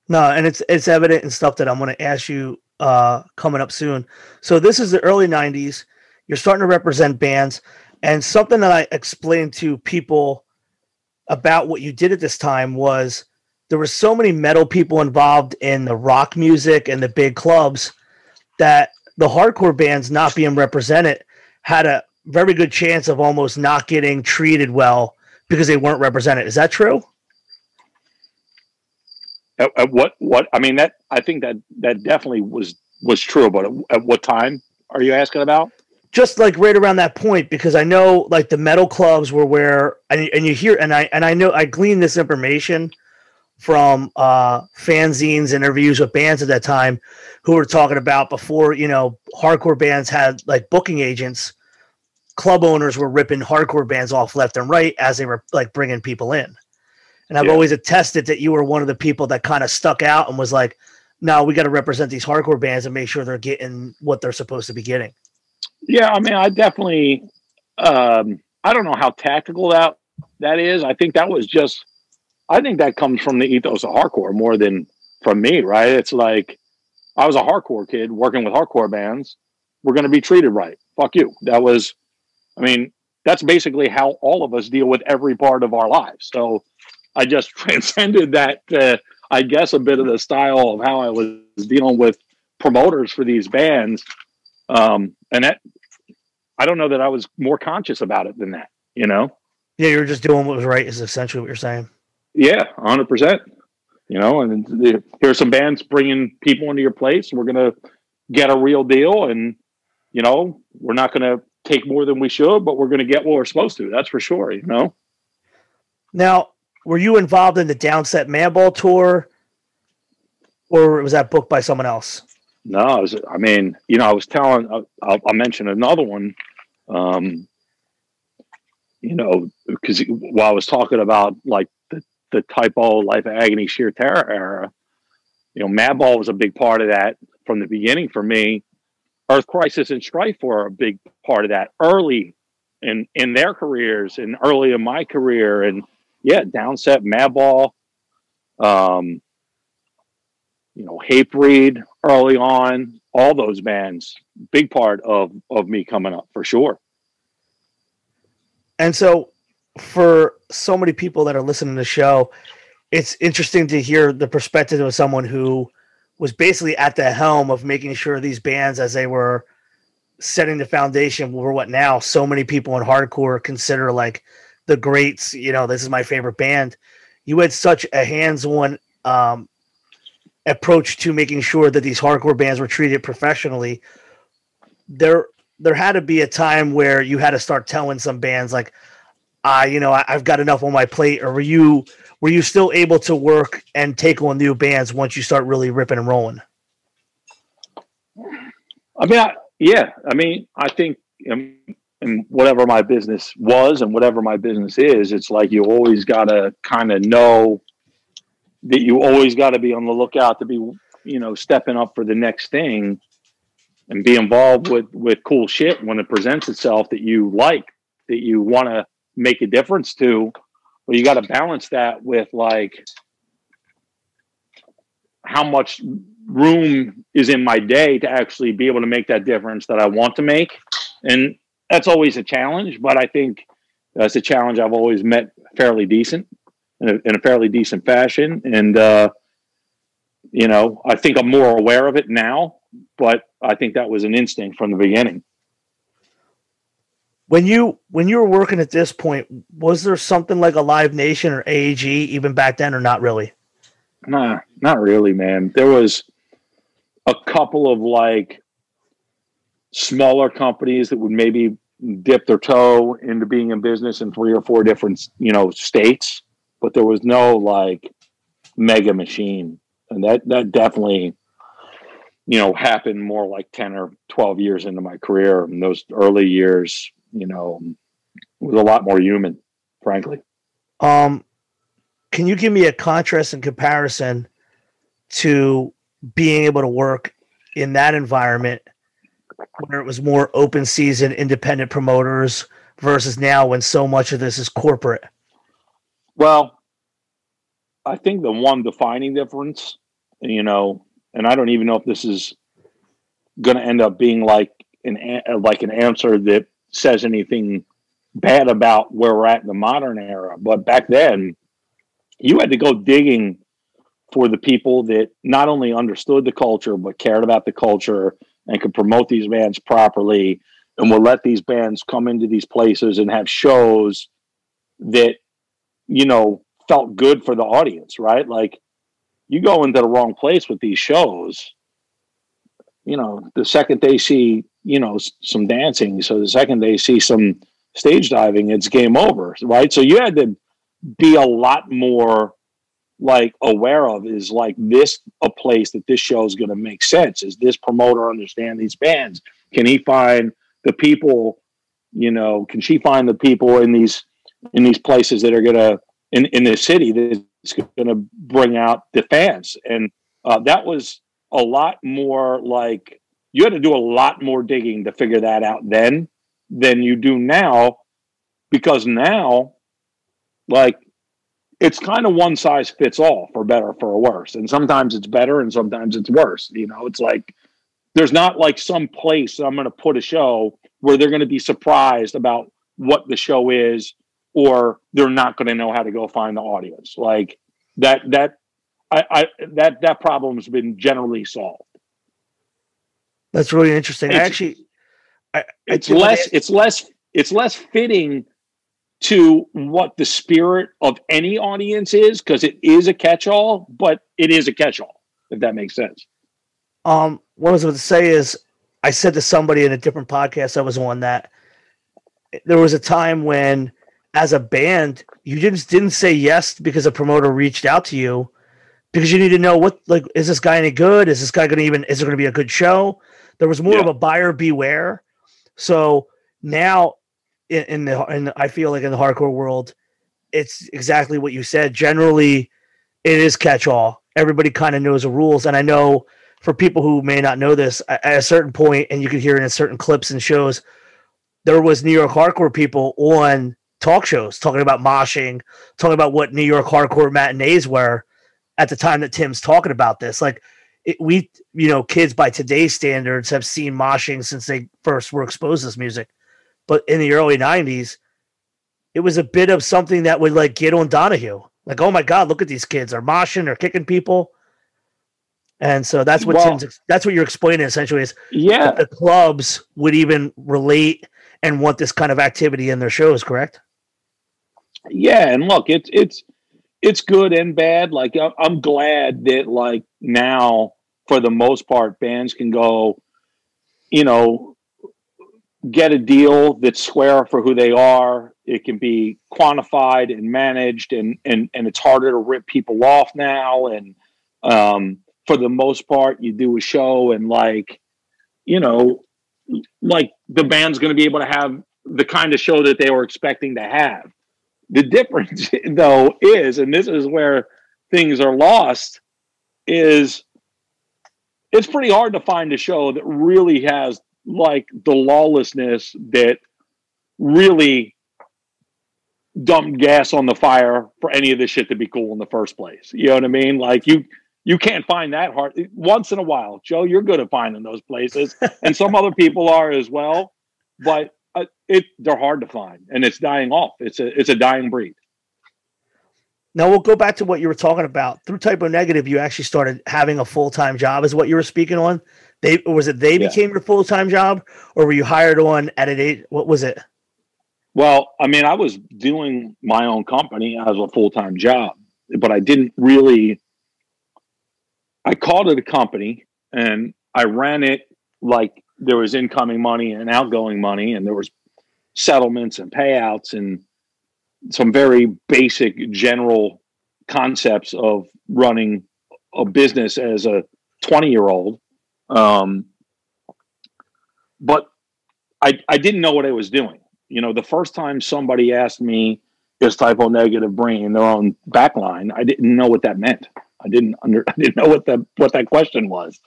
No, and it's it's evident in stuff that I'm going to ask you uh, coming up soon. So this is the early '90s. You're starting to represent bands, and something that I explained to people about what you did at this time was there were so many metal people involved in the rock music and the big clubs that the hardcore bands not being represented had a very good chance of almost not getting treated well because they weren't represented. Is that true? At, at what what I mean that I think that that definitely was was true, but at, at what time are you asking about? just like right around that point because I know like the metal clubs were where and, and you hear and I and I know I gleaned this information from uh fanzines interviews with bands at that time who were talking about before you know hardcore bands had like booking agents club owners were ripping hardcore bands off left and right as they were like bringing people in and I've Yeah. always attested that you were one of the people that kind of stuck out and was like no we got to represent these hardcore bands and make sure they're getting what they're supposed to be getting Yeah, I mean, I definitely. Um, I don't know how tactical that that is. I think that was just. I think that comes from the ethos of hardcore more than from me, right? It's like I was a hardcore kid working with hardcore bands. We're going to be treated right. Fuck you. That was. I mean, that's basically how all of us deal with every part of our lives. So I just transcended that. Uh, I guess a bit of the style of how I was dealing with promoters for these bands um, and that I don't know that I was more conscious about it than that. You know? Yeah, you're just doing what was right. Is essentially what you're saying. Yeah, hundred percent. You know, and the, here's some bands bringing people into your place. We're gonna get a real deal, and you know, we're not gonna take more than we should, but we're gonna get what we're supposed to. That's for sure. You know? Now, were you involved in the Downset Madball tour, or was that booked by someone else? No, I was. I mean, you know, I was telling. I'll, I'll mention another one. Um, you know, because while I was talking about like the the Type typo life of agony sheer terror era, you know, Madball was a big part of that from the beginning for me. Earth Crisis and Strife were a big part of that early in in their careers and early in my career. And yeah, Downset, Madball, um, you know, Hatebreed early on, all those bands, big part of of me coming up for sure. And so for so many people that are listening to the show, it's interesting to hear the perspective of someone who was basically at the helm of making sure these bands as they were setting the foundation were what now so many people in hardcore consider like the greats, you know, this is my favorite band. You had such a hands-on um, approach to making sure that these hardcore bands were treated professionally. There there had to be a time where you had to start telling some bands like, uh, you know, I, have got enough on my plate, or were you were you still able to work and take on new bands once you start really ripping and rolling? I mean, I, yeah, I mean, I think in, in whatever my business was and whatever my business is, it's like you always got to kind of know that you always got to be on the lookout to be, you know, stepping up for the next thing and be involved with with cool shit when it presents itself that you like that you want to make a difference to but you got to balance that with like how much room is in my day to actually be able to make that difference that I want to make. And that's always a challenge, but I think that's a challenge I've always met fairly decent in a, in a fairly decent fashion. And, uh, you know, I think I'm more aware of it now, but I think that was an instinct from the beginning when you when you were working at this point, was there something like a Live Nation or AEG even back then, or not really? Nah, not really, man. There was a couple of like smaller companies that would maybe dip their toe into being in business in three or four different you know states, but there was no like mega machine, and that that definitely you know happened more like 10 or 12 years into my career in those early years you know, was a lot more human, frankly. Um, can you give me a contrast and comparison to being able to work in that environment where it was more open season, independent promoters versus now when so much of this is corporate? Well, I think the one defining difference, you know, and I don't even know if this is going to end up being like an like an answer that says anything bad about where we're at in the modern era. But back then, you had to go digging for the people that not only understood the culture but cared about the culture and could promote these bands properly and would let these bands come into these places and have shows that you know felt good for the audience right like you go into the wrong place with these shows you know the second they see you know some dancing. So the second they see some stage diving it's game over right? So you had to be a lot more like aware of is like this a place that this show is going to make sense? Is this promoter understand these bands? Can he find the people you know can she find the people in these in these places that are going to in in this city that's going to bring out the fans? And uh, that was a lot more like you had to do a lot more digging to figure that out then than you do now because now like it's kind of one size fits all for better or for worse. And sometimes it's better and sometimes it's worse you know? It's like there's not like some place i'm going to put a show where they're going to be surprised about what the show is or they're not going to know how to go find the audience. Like that that I, I that that problem's been generally solved that's really interesting. It's, actually, I, it's less. It's less. It's less fitting to what the spirit of any audience is because it is a catch-all, but it is a catch-all. If that makes sense. Um, what I was going to say is, I said to somebody in a different podcast I was on that there was a time when, as a band, you just didn't say yes because a promoter reached out to you because you need to know what like is this guy any good? Is this guy going to even is it going to be a good show? There was more yeah. of a buyer beware. So now in, in the in I feel like in the hardcore world, it's exactly what you said. Generally, it is catch all. Everybody kind of knows the rules, and I know for people who may not know this, at a certain point, and you could hear it in certain clips and shows, there was New York hardcore people on talk shows talking about moshing, talking about what New York hardcore matinees were at the time that Tim's talking about this. Like it, we, you know, kids by today's standards have seen moshing since they first were exposed to this music, but in the early '90s, it was a bit of something that would like get on Donahue. Like, oh my God, look at these kids! They're moshing, they're kicking people. And so that's what well, Tim's, that's what you're explaining essentially is yeah the clubs would even relate and want this kind of activity in their shows, correct? Yeah, and look, it's it's it's good and bad. Like I'm glad that like now for the most part bands can go, you know, get a deal that's square for who they are. It can be quantified and managed and and and it's harder to rip people off now and um for the most part, you do a show and like, you know, like the band's going to be able to have the kind of show that they were expecting to have. The difference, though, is, and this is where things are lost, is it's pretty hard to find a show that really has like the lawlessness that really dumped gas on the fire for any of this shit to be cool in the first place. You know what I mean? Like you you can't find that hard once in a while. Joe, you're good at finding those places, and some other people are as well. But it they're hard to find, and it's dying off. It's a it's a dying breed. Now we'll go back to what you were talking about. Through Type O Negative, you actually started having a full time job, is what you were speaking on. They was it they yeah. became your full time job, or were you hired on at an age? What was it? Well, I mean, I was doing my own company as a full time job, but I didn't really I called it a company and I ran it like there was incoming money and outgoing money, and there was settlements and payouts and some very basic general concepts of running a business as a 20 year old. Um, but I, I didn't know what I was doing. You know, the first time somebody asked me, is Type O Negative bringing their own backline? I didn't know what that meant. I didn't under I didn't know what the what that question was.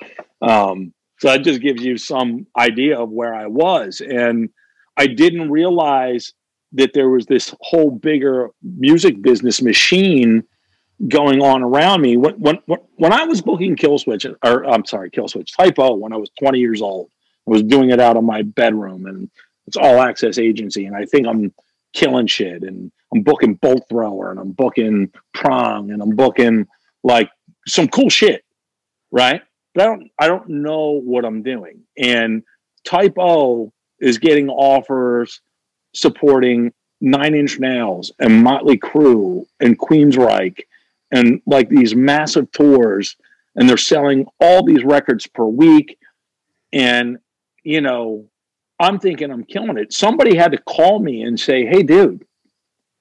Um, so that just gives you some idea of where I was, and I didn't realize that there was this whole bigger music business machine going on around me. When when when I was booking Killswitch, or I'm sorry, Killswitch Type O, when I was 20 years old, I was doing it out of my bedroom, and it's all access agency, and I think I'm killing shit, and I'm booking Bolt Thrower, and I'm booking Prong, and I'm booking like some cool shit, right? But I don't I don't know what I'm doing. And Type O is getting offers supporting Nine Inch Nails and Motley Crue and Queensryche and like these massive tours, and they're selling all these records per week. And you know, I'm thinking I'm killing it. Somebody had to call me and say, "Hey, dude,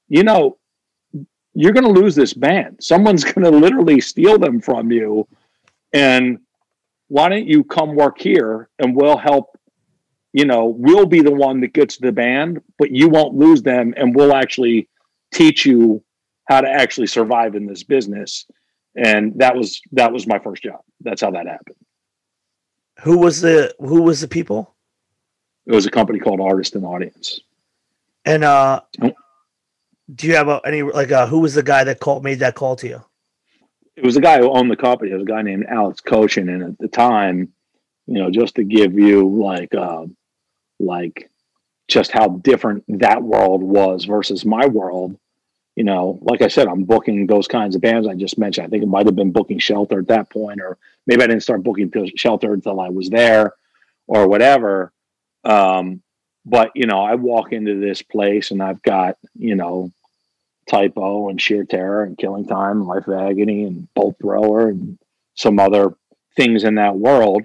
you know, you're going to lose this band. Someone's going to literally steal them from you. And why don't you come work here and we'll help? You know, we'll be the one that gets the band, but you won't lose them. And we'll actually teach you how to actually survive in this business. And that was that was my first job. That's how that happened. Who was the who was the people? It was a company called Artist and Audience. And uh do you have a, any like uh, who was the guy that called made that call to you? It was the guy who owned the company. It was a guy named Alex Kochan, and at the time, you know, just to give you like uh, like just how different that world was versus my world. You know, like I said, I'm booking those kinds of bands I just mentioned. I think it might have been booking Shelter at that point, or maybe I didn't start booking Shelter until I was there, or whatever. Um, but you know, I walk into this place and I've got you know Type O and sheer terror and killing time, and life of agony and bolt thrower and some other things in that world.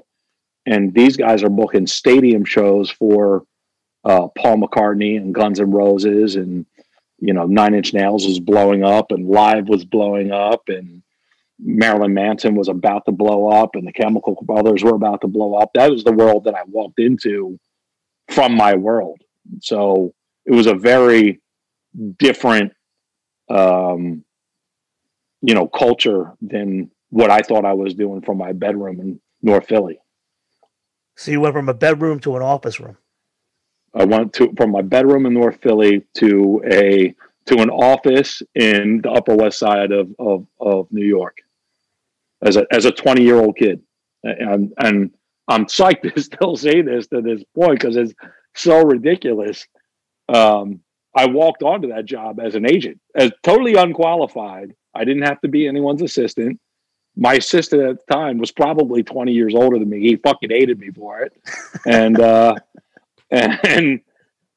And these guys are booking stadium shows for uh, Paul McCartney and Guns N' Roses and you know Nine Inch Nails was blowing up and Live was blowing up and Marilyn Manson was about to blow up and the Chemical Brothers were about to blow up. That was the world that I walked into from my world. So it was a very different, um, you know, culture than what I thought I was doing from my bedroom in North Philly. So you went from a bedroom to an office room. I went to from my bedroom in North Philly to a to an office in the Upper West Side of of, of New York as a as a 20 year old kid, and and I'm psyched to still say this to this point because it's so ridiculous. Um, I walked onto that job as an agent, as totally unqualified. I didn't have to be anyone's assistant. My assistant at the time was probably 20 years older than me. He fucking hated me for it. And uh and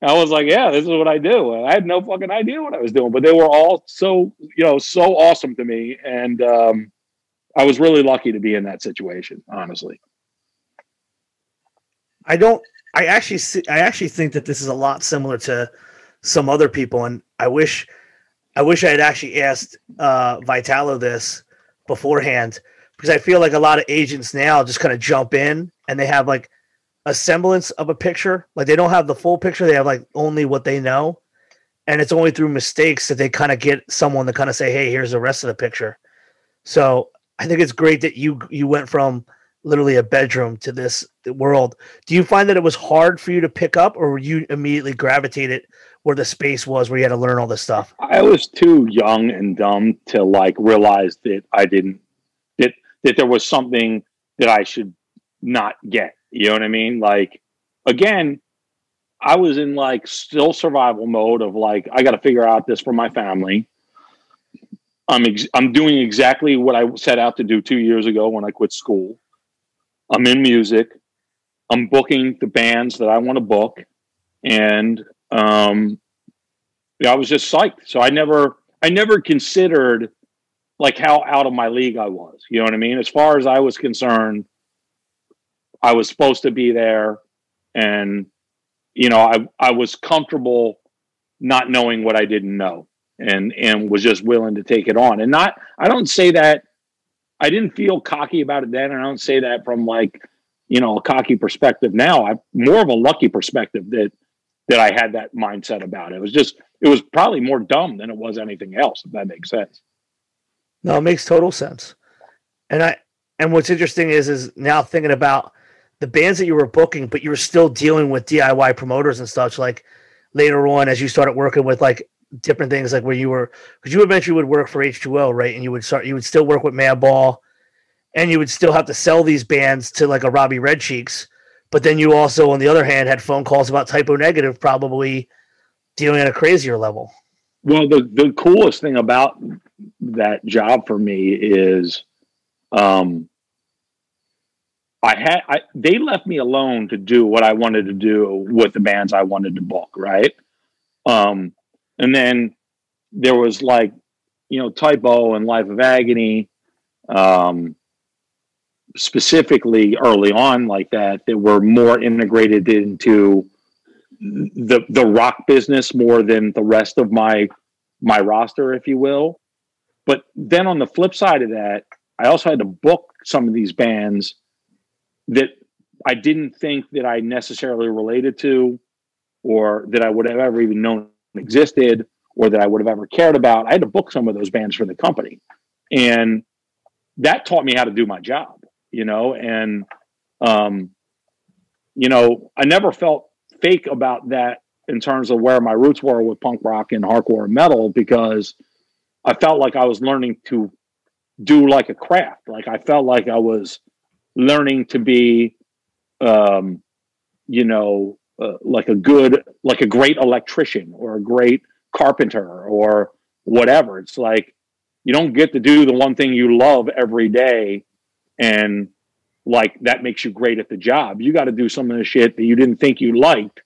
I was like, yeah, this is what I do. I had no fucking idea what I was doing, but they were all so, you know, so awesome to me. And um I was really lucky to be in that situation, honestly. I don't I actually see, I actually think that this is a lot similar to some other people, and I wish I wish I had actually asked uh, Vitalo this beforehand because I feel like a lot of agents now just kind of jump in and they have like a semblance of a picture, like they don't have the full picture; they have like only what they know, and it's only through mistakes that they kind of get someone to kind of say, "Hey, here's the rest of the picture." So I think it's great that you you went from literally a bedroom to this world. Do you find that it was hard for you to pick up, or you immediately gravitated where the space was where you had to learn all this stuff? I was too young and dumb to like realize that I didn't that that there was something that I should not get. You know what I mean? Like again, I was in like still survival mode of like I got to figure out this for my family. I'm ex- I'm doing exactly what I set out to do 2 years ago when I quit school. I'm in music. I'm booking the bands that I want to book and um, I was just psyched. So I never, I never considered like how out of my league I was. You know what I mean? As far as I was concerned, I was supposed to be there, and you know, I I was comfortable not knowing what I didn't know, and and was just willing to take it on. And not, I don't say that. I didn't feel cocky about it then, and I don't say that from like, you know, a cocky perspective now. I am more of a lucky perspective that that I had that mindset about it. Was just it was probably more dumb than it was anything else, if that makes sense. No, it makes total sense. And I and what's interesting is is now thinking about the bands that you were booking, but you were still dealing with DIY promoters and such. Like later on, as you started working with like different things, like where you were, because you eventually would work for H2O, right? And you would start, you would still work with Madball, and you would still have to sell these bands to like a Robbie Red Cheeks but then you also, on the other hand, had phone calls about Type O Negative, probably dealing at a crazier level. Well, the the coolest thing about that job for me is, um, I had I, they left me alone to do what I wanted to do with the bands I wanted to book, right? Um, and then there was like, you know, Type O and Life of Agony, um, specifically early on like that that were more integrated into the the rock business more than the rest of my my roster if you will. But then on the flip side of that i also had to book some of these bands that i didn't think that i necessarily related to or that i would have ever even known existed or that i would have ever cared about. I had to book some of those bands for the company. And that taught me how to do my job you know, and um, you know, I never felt fake about that in terms of where my roots were with punk rock and hardcore metal because I felt like I was learning to do like a craft. Like I felt like I was learning to be, um, you know, uh, like a good, like a great electrician or a great carpenter or whatever. It's like you don't get to do the one thing you love every day and like that makes you great at the job. You got to do some of the shit that you didn't think you liked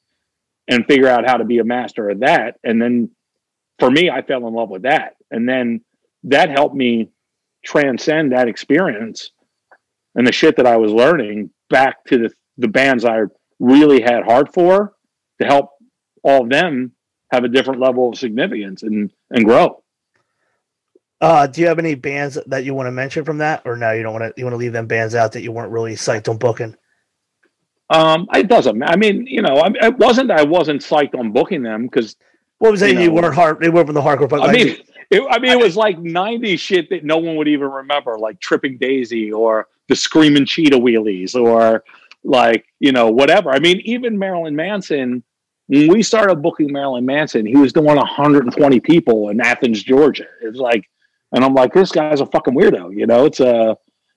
and figure out how to be a master of that. And then for me, I fell in love with that. And then that helped me transcend that experience and the shit that I was learning back to the, the bands I really had heart for to help all of them have a different level of significance and, and grow. Uh, do you have any bands that you want to mention from that, or no? You don't want to. You want to leave them bands out that you weren't really psyched on booking. Um, it doesn't. I mean, you know, I, it wasn't. I wasn't psyched on booking them because. What was that? You, you weren't hard. They weren't from the hardcore. But I mean, it, I mean, it was like '90s shit that no one would even remember, like "Tripping Daisy" or the screaming cheetah wheelies or like you know whatever. I mean, even Marilyn Manson. When we started booking Marilyn Manson, he was doing 120 people in Athens, Georgia. It was like, and I'm like, this guy's a fucking weirdo. You know, it's a,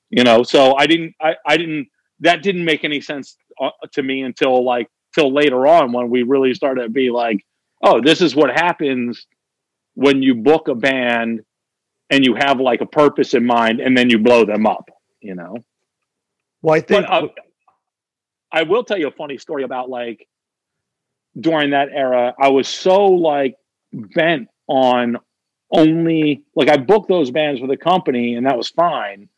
you know. So I didn't, I, I didn't. That didn't make any sense uh, to me until like till later on when we really started to be like, oh, this is what happens when you book a band and you have like a purpose in mind and then you blow them up, you know? Well, I think. But, uh, I will tell you a funny story about like during that era, I was so like bent on only like I booked those bands with a company and that was fine.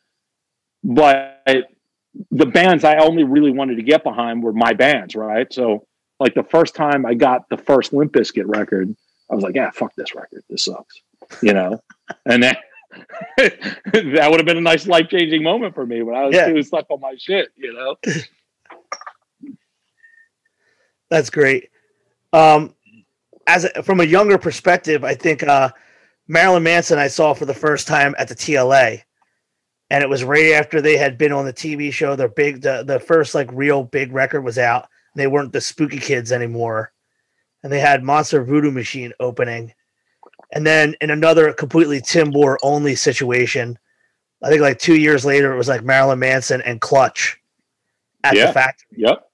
But the bands I only really wanted to get behind were my bands, right? So like the first time I got the first Limp Bizkit record, I was like, yeah, fuck this record. This sucks. You know? and then that would have been a nice life changing moment for me when I was yeah. too stuck on my shit, you know. That's great. Um, as a, from a younger perspective, I think uh, Marilyn Manson I saw for the first time at the TLA, and it was right after they had been on the TV show. Their big, the, the first like real big record was out. They weren't the Spooky Kids anymore, and they had Monster Voodoo Machine opening, and then in another completely Tim Borror only situation, I think like two years later, it was like Marilyn Manson and Clutch at yeah. the factory. Yep.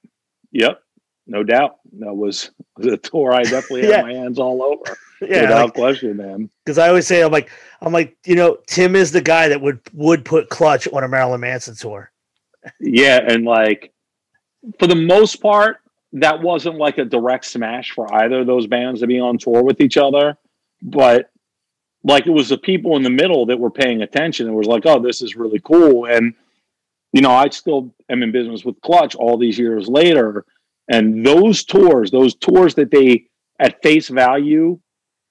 Yep. No doubt. That was, the tour I definitely had my hands all over. Yeah, without like, question, man. Because I always say, I'm like, I'm like, you know, Tim is the guy that would would put Clutch on a Marilyn Manson tour. Yeah, and like for the most part, that wasn't like a direct smash for either of those bands to be on tour with each other but like it was the people in the middle that were paying attention and was like, oh, this is really cool. And, you know, I still am in business with Clutch all these years later. And those tours, those tours that they at face value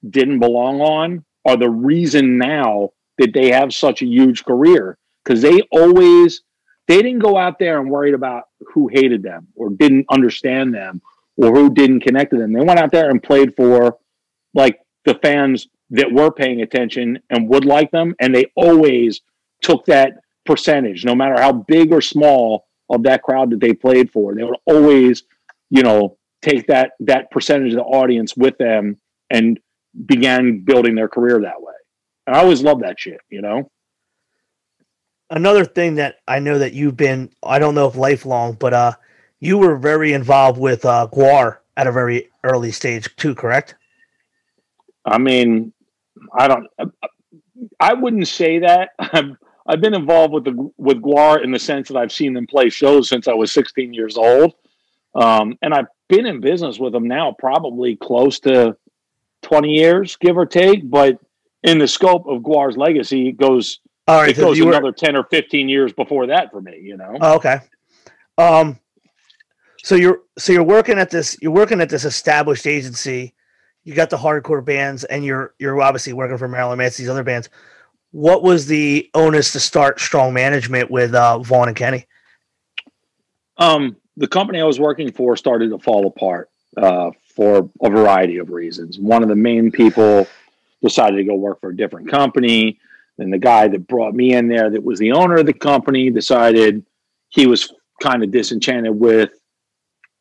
didn't belong on are the reason now that they have such a huge career. Cause they always, they didn't go out there and worried about who hated them or didn't understand them or who didn't connect to them. They went out there and played for like the fans that were paying attention and would like them. And they always took that percentage, no matter how big or small of that crowd that they played for. They would always, you know, take that that percentage of the audience with them and began building their career that way. And I always love that shit, you know. Another thing that I know that you've been I don't know if lifelong, but uh you were very involved with uh GWAR at a very early stage too, correct? I mean, I don't. I wouldn't say that. I've I've been involved with the with GWAR in the sense that I've seen them play shows since I was 16 years old, um, and I've been in business with them now probably close to 20 years, give or take. But in the scope of GWAR's legacy, it goes All right, it goes another were... 10 or 15 years before that for me. You know. Oh, okay. Um. So you're so you're working at this you're working at this established agency you got the hardcore bands, and you're you're obviously working for Marilyn Manson, these other bands. What was the onus to start strong management with uh, Vaughn and Kenny? Um, the company I was working for started to fall apart uh, for a variety of reasons. One of the main people decided to go work for a different company. And the guy that brought me in there, that was the owner of the company, decided he was kind of disenchanted with,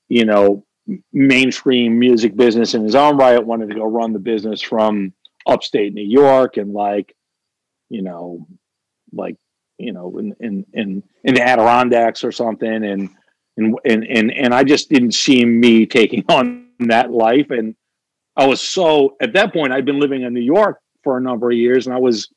you know, mainstream music business in his own right, wanted to go run the business from upstate New York and like, you know, like, you know, in in in, in the Adirondacks or something. And and and and and I just didn't see me taking on that life. And I was so at that point I'd been living in New York for a number of years and I was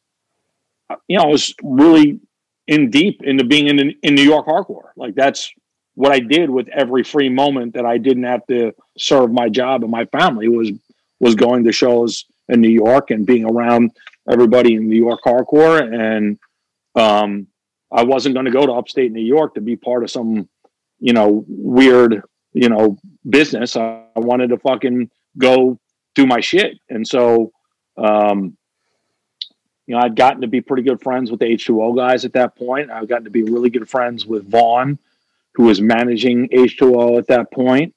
you know, I was really in deep into being in in New York hardcore. Like that's what I did with every free moment that I didn't have to serve my job and my family was was going to shows in New York and being around everybody in New York hardcore. And um, I wasn't going to go to upstate New York to be part of some, you know, weird, you know, business. I, I wanted to fucking go do my shit. And so, um, you know, I'd gotten to be pretty good friends with the H2O guys at that point. I've gotten to be really good friends with Vaughn who was managing H2O at that point.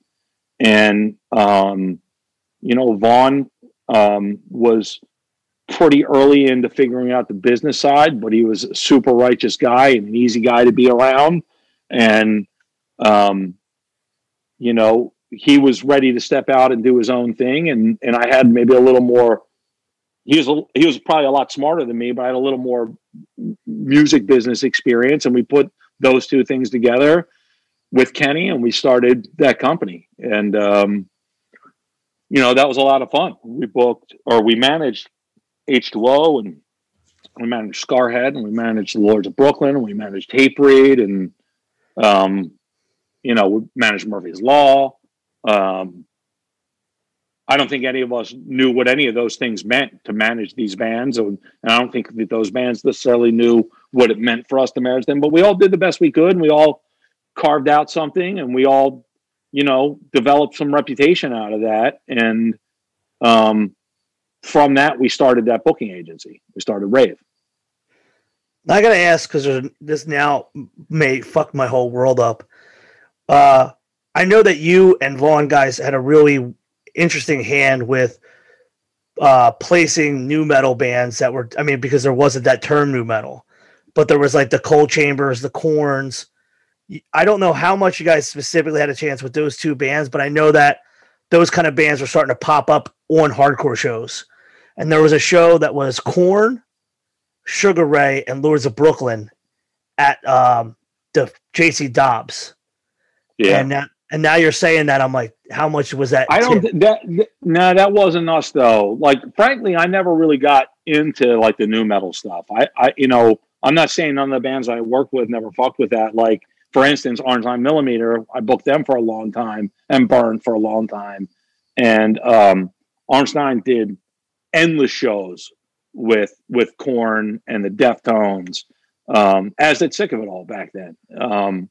And, um, you know, Vaughn um, was pretty early into figuring out the business side, but he was a super righteous guy and an easy guy to be around. And, um, you know, he was ready to step out and do his own thing. And, and I had maybe a little more, he was, a, he was probably a lot smarter than me, but I had a little more music business experience. And we put those two things together with Kenny and we started that company. And, um, you know, that was a lot of fun. We booked or we managed H2O and we managed Scarhead and we managed the Lords of Brooklyn and we managed Tape Read and um, you know, we managed Murphy's Law. Um, I don't think any of us knew what any of those things meant to manage these bands, and, I don't think that those bands necessarily knew what it meant for us to manage them. But we all did the best we could, and we all carved out something, and we all, you know, developed some reputation out of that. And um, from that, we started that booking agency. We started Rave. I gotta ask because this now may fuck my whole world up. Uh, I know that you and Vaughn guys had a really interesting hand with uh, placing nu metal bands that were. I mean, because there wasn't that term nu metal, but there was like the Coal Chambers, the Korns. I don't know how much you guys specifically had a chance with those two bands, but I know that those kind of bands were starting to pop up on hardcore shows and there was a show that was Korn, Sugar Ray, and Lords of Brooklyn at um, the JC Dobbs. Yeah, and now, and now you're saying that I'm like, how much was that? I don't tip? that no, that wasn't us though. Like, frankly, I never really got into like the nu metal stuff. I, I, you know, I'm not saying none of the bands I worked with never fucked with that. Like, for instance, Orange Nine Millimeter, I booked them for a long time and burned for a long time, and um, Orange Nine did endless shows with with Korn and the Deftones. Um, as did sick of it all back then. Um,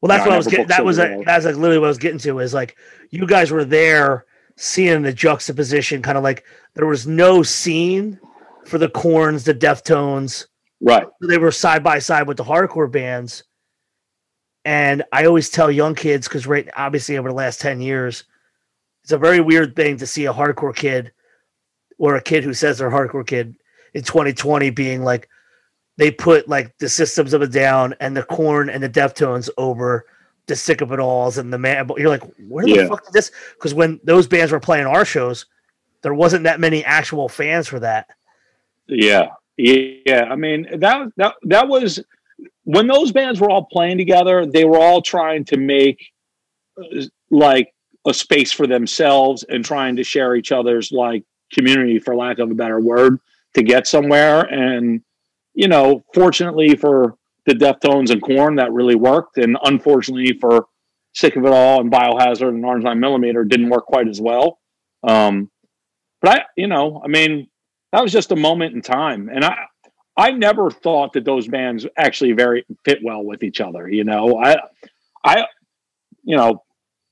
well, that's what I was getting. That was a, that's like literally what I was getting to. Is like you guys were there, seeing the juxtaposition, kind of like there was no scene for the Korns, the Deftones. Right. They were side by side with the hardcore bands. And I always tell young kids because right, obviously over the last ten years, it's a very weird thing to see a hardcore kid or a kid who says they're a hardcore kid in 2020 being like they put like the systems of a down and the Korn and the deftones over the sick of it alls and the man but you're like where the yeah. fuck did this because when those bands were playing our shows there wasn't that many actual fans for that yeah yeah i mean that that that was when those bands were all playing together they were all trying to make uh, like a space for themselves and trying to share each other's like community, for lack of a better word, to get somewhere. And, you know, fortunately for the Deftones and Korn, that really worked. And unfortunately for Sick of It All and Biohazard and Orange 9 Millimeter, didn't work quite as well. Um, but I, you know, I mean, that was just a moment in time. And I, I never thought that those bands actually very fit well with each other. You know, I, I, you know,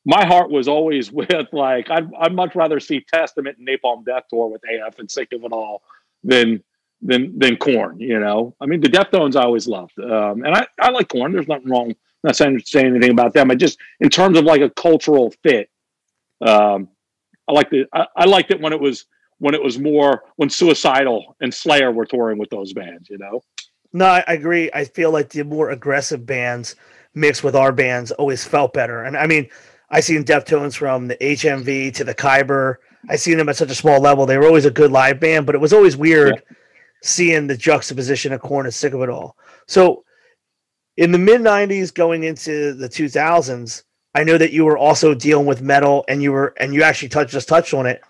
my heart was always with like I'd, I'd much rather see Testament and Napalm Death tour with AF and Sick of It All than than than Korn. You know, I mean the Deftones I always loved, um, and I I like Korn. There's nothing wrong. I'm not saying saying anything about them. I just in terms of like a cultural fit, um, I liked it. I, I liked it when it was when it was more when Suicidal and Slayer were touring with those bands. You know. No, I agree. I feel like the more aggressive bands mixed with our bands always felt better. And I mean, I seen Deftones from the HMV to the Khyber. I seen them at such a small level. They were always a good live band, but it was always weird yeah. Seeing the juxtaposition of Korn and Sick of It All. So in the mid 90s going into the 2000s, I know that you were also dealing with metal and you were and you actually touched just touched on it.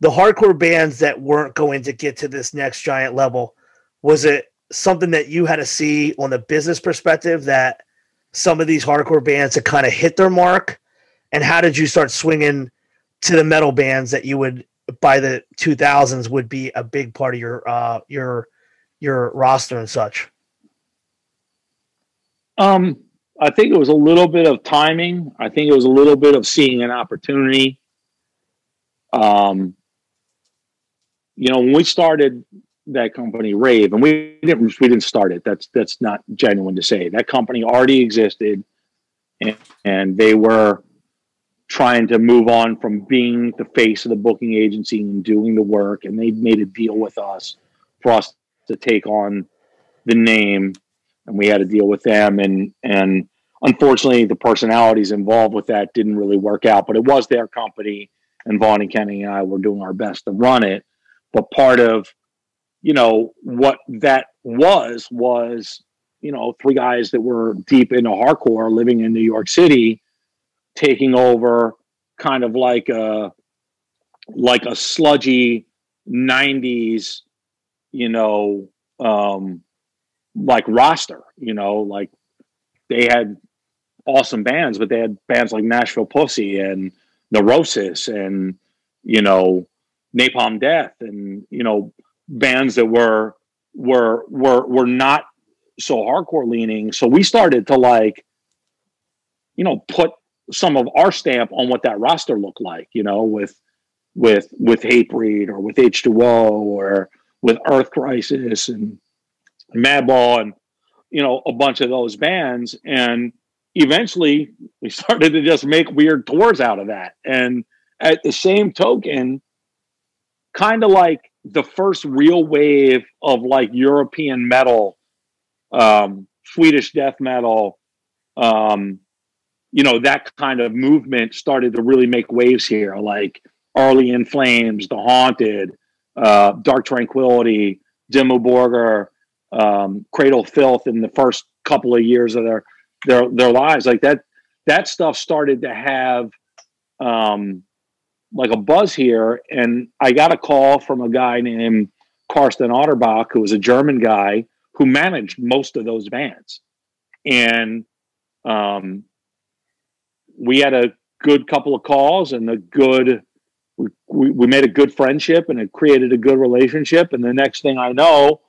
The hardcore bands that weren't going to get to this next giant level, was it something that you had to see on the business perspective that some of these hardcore bands had kind of hit their mark? And how did you start swinging to the metal bands that you would by the 2000s would be a big part of your uh, your your roster and such? Um, I think it was a little bit of timing. I think it was a little bit of seeing an opportunity. Um, you know, when we started that company Rave, and we didn't we didn't start it. That's that's not genuine to say. That company already existed, and, and they were trying to move on from being the face of the booking agency and doing the work. And they made a deal with us for us to take on the name, and we had to deal with them. And and unfortunately, the personalities involved with that didn't really work out. But it was their company, and Vaughn and Kenny and I were doing our best to run it. But part of you know what that was was you know three guys that were deep into hardcore living in new york city taking over kind of like a like a sludgy 90s you know um like roster you know like they had awesome bands but they had bands like nashville pussy and neurosis and you know napalm death and you know bands that were were were were not so hardcore leaning. So we started to like, you know, put some of our stamp on what that roster looked like, you know, with with with Hatebreed or with H2O or with Earth Crisis and Madball and you know a bunch of those bands. And eventually we started to just make weird tours out of that. And at the same token kind of like the first real wave of like European metal, um, Swedish death metal, um, you know, that kind of movement started to really make waves here, like Arly in Flames, The Haunted, uh, Dark Tranquillity, Dimmu Borgir, um, Cradle Filth in the first couple of years of their their their lives. Like that that stuff started to have um, like a buzz here, and I got a call from a guy named Karsten Otterbach, who was a German guy who managed most of those bands, and um, we had a good couple of calls and a good. We, we, made a good friendship and it created a good relationship. And the next thing I know,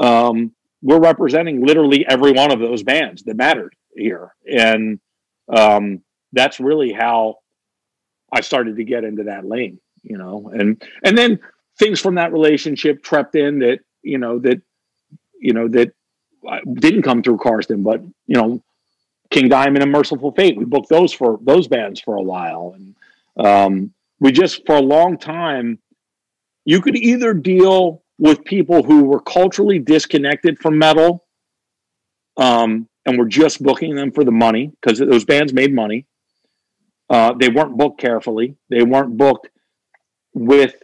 um, we're representing literally every one of those bands that mattered here. And um, that's really how I started to get into that lane, you know, and and then things from that relationship crept in that you know that you know that didn't come through Karsten, but you know, King Diamond and Mercyful Fate, we booked those for those bands for a while, and um, we just for a long time, you could either deal with people who were culturally disconnected from metal, um, and were just booking them for the money because those bands made money, uh, they weren't booked carefully. They weren't booked with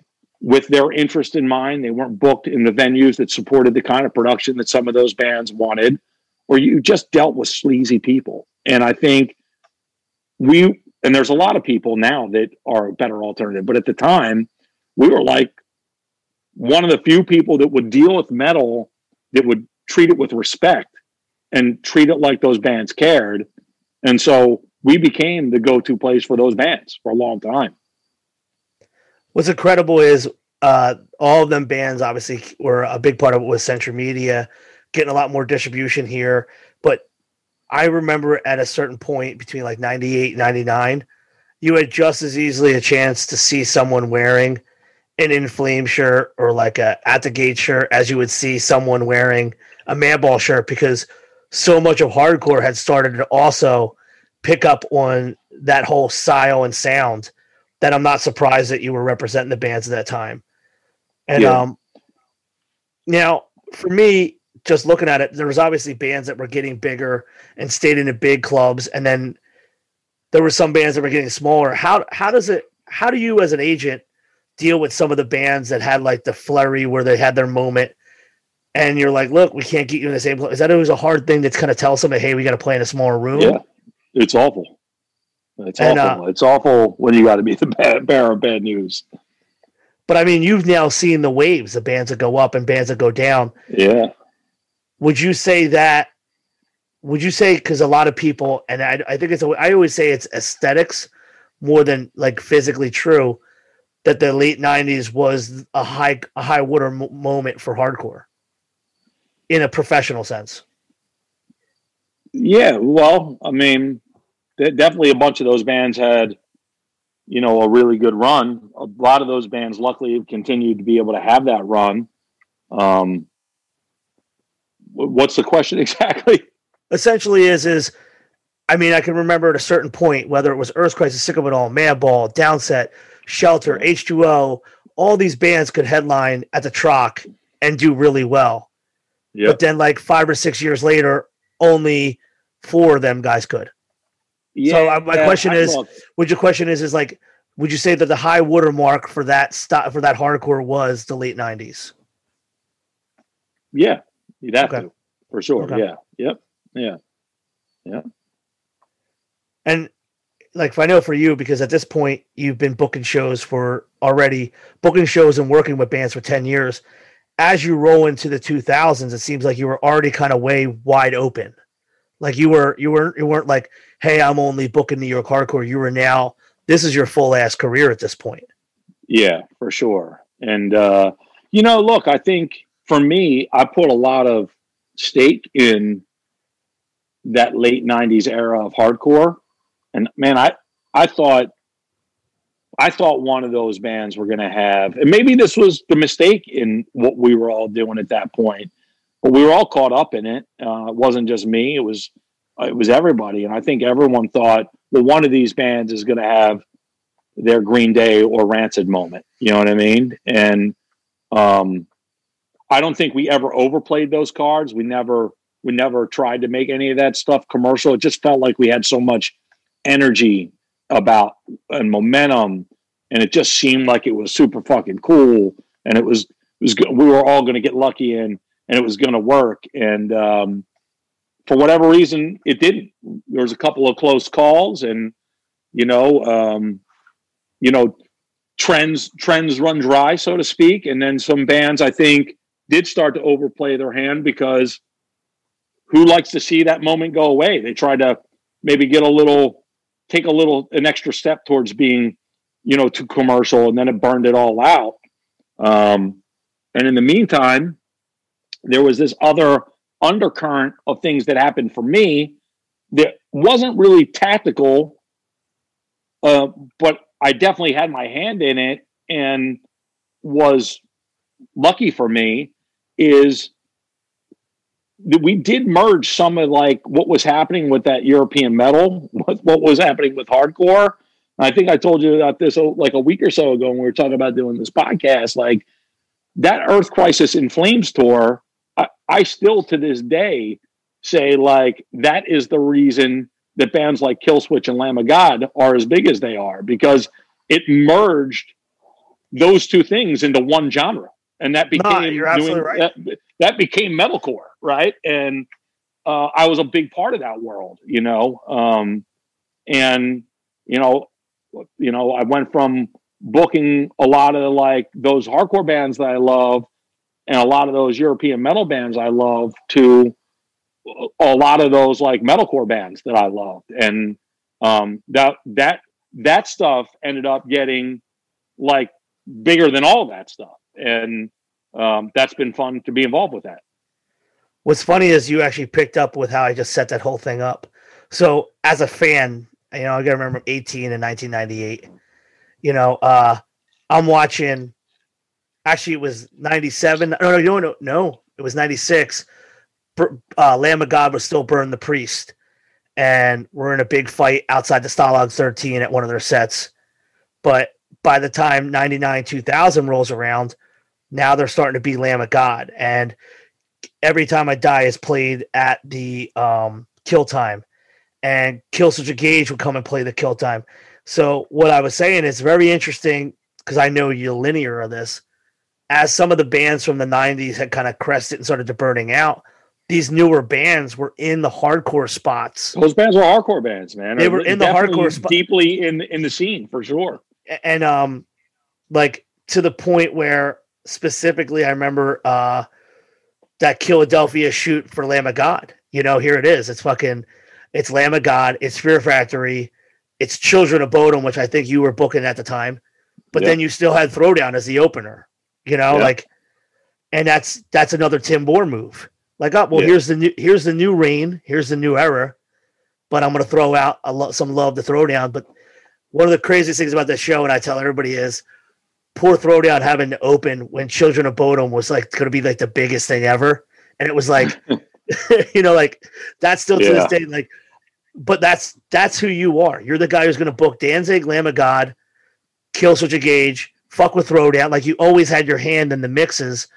with their interest in mind. They weren't booked in the venues that supported the kind of production that some of those bands wanted, or you just dealt with sleazy people. And I think we and there's a lot of people now that are a better alternative, but at the time we were like one of the few people that would deal with metal that would treat it with respect and treat it like those bands cared. And so we became the go-to place for those bands for a long time. What's incredible is uh, all of them bands obviously were a big part of it was Century Media, getting a lot more distribution here. But I remember at a certain point between like 98 99, you had just as easily a chance to see someone wearing an In Flame shirt or like a At the Gate shirt as you would see someone wearing a Madball shirt because so much of hardcore had started to also pick up on that whole style and sound that I'm not surprised that you were representing the bands at that time. And yeah. um now for me, just looking at it, there was obviously bands that were getting bigger and stayed in the big clubs, and then there were some bands that were getting smaller. How how does it how do you as an agent deal with some of the bands that had like the flurry where they had their moment and you're like, look, we can't get you in the same place. Is that always a hard thing to kind of tell somebody, hey, we got to play in a smaller room? Yeah. It's awful. It's and, awful. Uh, it's awful when you got to be the bad, bearer of bad news. But I mean, you've now seen the waves, the bands that go up and bands that go down. Yeah. Would you say that? Would you say because a lot of people, and I, I think it's, I always say it's aesthetics more than like physically true, that the late '90s was a high a high water moment for hardcore in a professional sense. Yeah, well, I mean, definitely a bunch of those bands had, you know, a really good run. A lot of those bands, luckily, continued to be able to have that run. Um, what's the question exactly? Essentially, is is I mean, I can remember at a certain point whether it was Earth Crisis, Sick of It All, Madball, Downset, Shelter, H2O, all these bands could headline at the Troc and do really well. Yeah. But then, like five or six years later, only four of them guys could. Yeah, So, my question I- is- look, Would your question is is like, would you say that the high watermark for that stop for that hardcore was the late '90s? yeah, you'd have Okay. to for sure. Okay. Yeah. Yep. Yeah. Yeah. And like, if I know for you, because at this point you've been booking shows for already booking shows and working with bands for ten years. As you roll into the 2000s, it seems like you were already kind of way wide open. Like you were, you weren't, you weren't like, "Hey, I'm only booking New York hardcore." You were now, this is your full ass career at this point. Yeah, for sure. And uh, you know, look, I think for me, I put a lot of stake in that late '90s era of hardcore. And man, I I thought I thought one of those bands were going to have, and maybe this was the mistake in what we were all doing at that point, but we were all caught up in it. Uh, it wasn't just me; it was it was everybody, and I think everyone thought, well, one of these bands is going to have their Green Day or Rancid moment. You know what I mean? And um, I don't think we ever overplayed those cards. We never we never tried to make any of that stuff commercial. It just felt like we had so much energy about and momentum, and it just seemed like it was super fucking cool. And it was it was we were all going to get lucky and and it was going to work. And um, for whatever reason, it didn't. There was a couple of close calls, and you know, um, you know, trends trends run dry, so to speak. And then some bands, I think, did start to overplay their hand because who likes to see that moment go away? They tried to maybe get a little, take a little, an extra step towards being, you know, too commercial, and then it burned it all out. Um, and in the meantime, there was this other undercurrent of things that happened for me that wasn't really tactical, uh, but I definitely had my hand in it and was lucky for me is that we did merge some of like what was happening with that European metal, what, what was happening with hardcore. I think I told you about this oh, like a week or so ago when we were talking about doing this podcast. Like that Earth Crisis in Flames tour, I, I still to this day say like that is the reason that bands like Killswitch and Lamb of God are as big as they are because it merged those two things into one genre, and that became you're absolutely right. that, that became metalcore, right? And uh, I was a big part of that world, you know. Um, and you know, you know, I went from booking a lot of like those hardcore bands that I love, and a lot of those European metal bands I love, to a lot of those like metalcore bands that I loved, and um, that that that stuff ended up getting like bigger than all that stuff, and um, that's been fun to be involved with that. What's funny is you actually picked up with how I just set that whole thing up. So as a fan, you know, I gotta remember 18 and 1998. You know, uh, I'm watching. Actually, it was 97. No, no, no, no, no. It was 96. Uh, Lamb of God was still Burn the Priest, and we're in a big fight outside the Stalag 13 at one of their sets. But by the time 99 2000 rolls around, now they're starting to be Lamb of God, and every time I die is played at the um, kill time, and Killswitch Engage would come and play the kill time. So what I was saying is very interesting because I know you're linear of this. As some of the bands from the '90s had kind of crested and started to burning out, these newer bands were in the hardcore spots, Those bands were hardcore bands, man. They were in the hardcore spot- deeply in in the scene for sure. And um, like to the point where specifically, I remember uh that Philadelphia shoot for Lamb of God. You know, here it is. It's fucking, it's Lamb of God. It's Fear Factory. It's Children of Bodom, which I think you were booking at the time. But Yeah. then you still had Throwdown as the opener. You know, Yeah. like, and that's that's another Tim Borror move. Like, oh well, Yeah. here's the new here's the new reign. Here's the new era. But I'm gonna throw out a lo- some love to Throwdown. But one of the craziest things about this show, and I tell everybody is poor throwdown having to open when Children of Bodom was like going to be like the biggest thing ever, and it was like, you know, like that's still to Yeah. this day like but that's that's who you are. You're the guy who's going to book Danzig, Lamb of God, Killswitch Engage, fuck with Throwdown. Like you always had your hand in the mixes,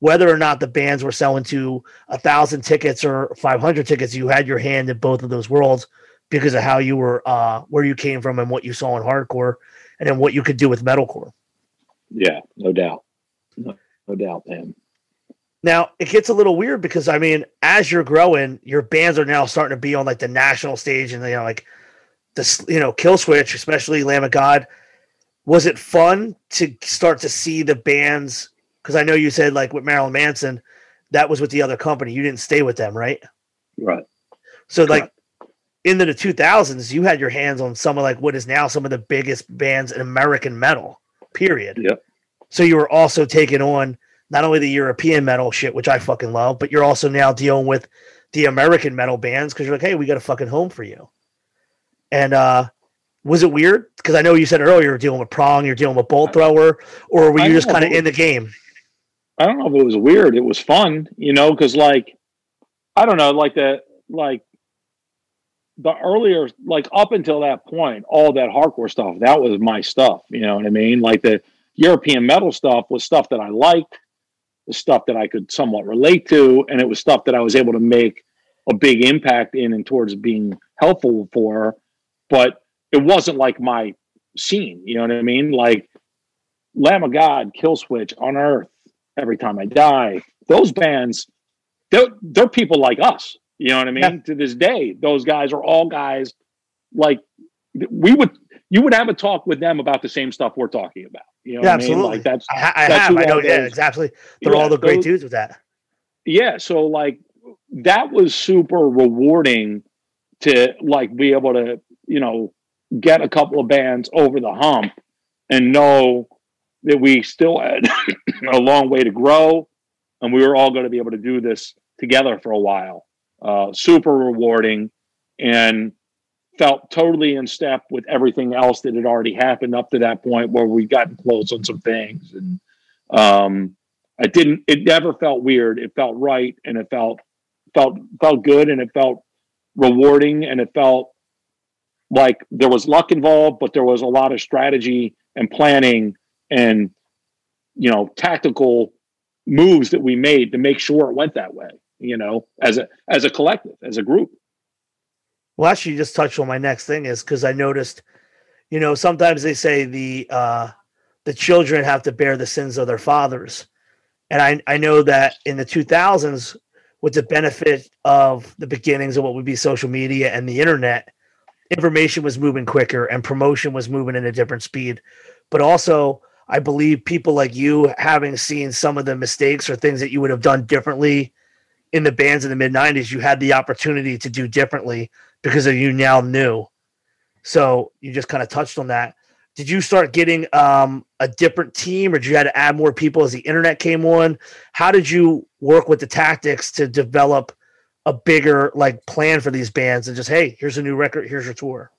whether or not the bands were selling to a thousand tickets or 500 tickets. You had your hand in both of those worlds because of how you were, uh, where you came from, and what you saw in hardcore, and then what you could do with metalcore. Yeah, no doubt, no, no doubt, man. Now it gets a little weird because I mean, as you're growing, your bands are now starting to be on like the national stage, and you know, like this, you know, Killswitch, especially Lamb of God. Was it fun to start to see the bands? Because I know you said like with Marilyn Manson, that was with the other company. You didn't stay with them, right? Right. So like into the 2000s, you had your hands on some of like what is now some of the biggest bands in American metal. Period. Yep. So you were also taking on not only the European metal shit, which I fucking love, but you're also now dealing with the American metal bands because you're like, hey, we got a fucking home for you. And uh was it weird? Because I know you said earlier you're dealing with prong, you're dealing with bolt thrower, or were you just kind of in the game? I don't know if it was weird. It was fun, you know, because like I don't know, like the like the earlier, like up until that point, all that hardcore stuff, that was my stuff. You know what I mean? Like the European metal stuff was stuff that I liked, the stuff that I could somewhat relate to, and it was stuff that I was able to make a big impact in and towards being helpful for. But it wasn't like my scene. You know what I mean? Like Lamb of God, Killswitch, Unearth, Every Time I Die. Those bands, they're they're people like us. You know what I mean? Yeah. To this day, those guys are all guys like we would. You would have a talk with them about the same stuff we're talking about. You know, yeah, absolutely. I mean? Like that's I, I that's have. I know. Yeah, exactly. They're yeah, all the great those, dudes with that. Yeah. So like that was super rewarding to like be able to you know get a couple of bands over the hump and know that we still had a long way to grow and we were all going to be able to do this together for a while. Uh, super rewarding and felt totally in step with everything else that had already happened up to that point where we gotten close on some things. And um, I didn't, it never felt weird. It felt right and it felt, felt, felt good and it felt rewarding and it felt like there was luck involved, but there was a lot of strategy and planning and you know tactical moves that we made to make sure it went that way. You know, as a as a collective, as a group. Well, actually, you just touched on my next thing is because I noticed, you know, sometimes they say the uh, the children have to bear the sins of their fathers, and I I know that in the two thousands, with the benefit of the beginnings of what would be social media and the internet, information was moving quicker and promotion was moving at a different speed. But also, I believe people like you, having seen some of the mistakes or things that you would have done differently in the bands in the mid 90s, you had the opportunity to do differently because of you now knew. So you just kind of touched on that. Did you start getting um, a different team or did you had to add more people as the internet came on? How did you work with the tactics to develop a bigger like plan for these bands and just hey here's a new record here's your tour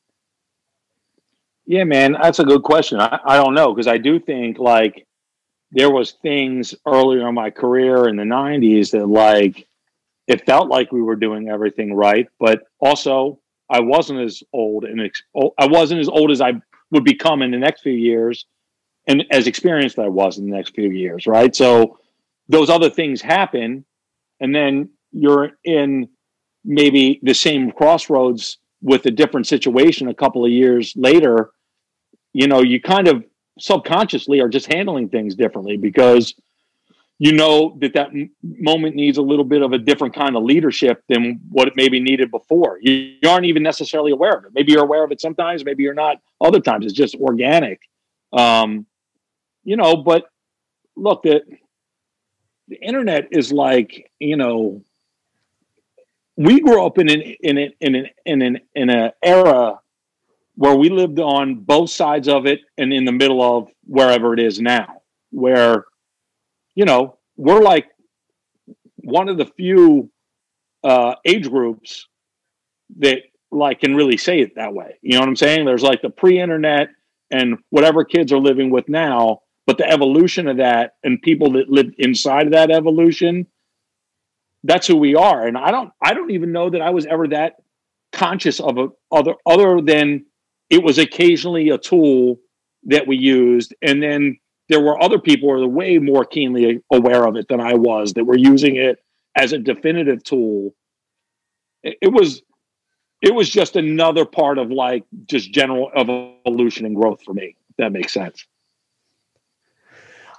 yeah man that's a good question i, I don't know because i do think like there was things earlier in my career in the 90s that like it felt like we were doing everything right but also i wasn't as old and ex- i wasn't as old as i would become in the next few years and as experienced i was in the next few years right? So those other things happen and then you're in maybe the same crossroads with a different situation a couple of years later, you know, you kind of subconsciously are just handling things differently because you know that that moment needs a little bit of a different kind of leadership than what it maybe needed before. You, you aren't even necessarily aware of it. Maybe you're aware of it sometimes, maybe you're not other times. It's just organic. Um, you know, but look, the, the internet is like, you know, we grew up in an in an in an in an in an era where we lived on both sides of it and in the middle of wherever it is now, where you know we're like one of the few uh, age groups that like can really say it that way. You know what I'm saying? There's like the pre-internet and whatever kids are living with now, but the evolution of that and people that live inside of that evolution that's who we are. And I don't I don't even know that I was ever that conscious of it other other than it was occasionally a tool that we used and then there were other people who were way more keenly aware of it than I was that were using it as a definitive tool. It, it was it was just another part of like just general evolution and growth for me. that makes sense.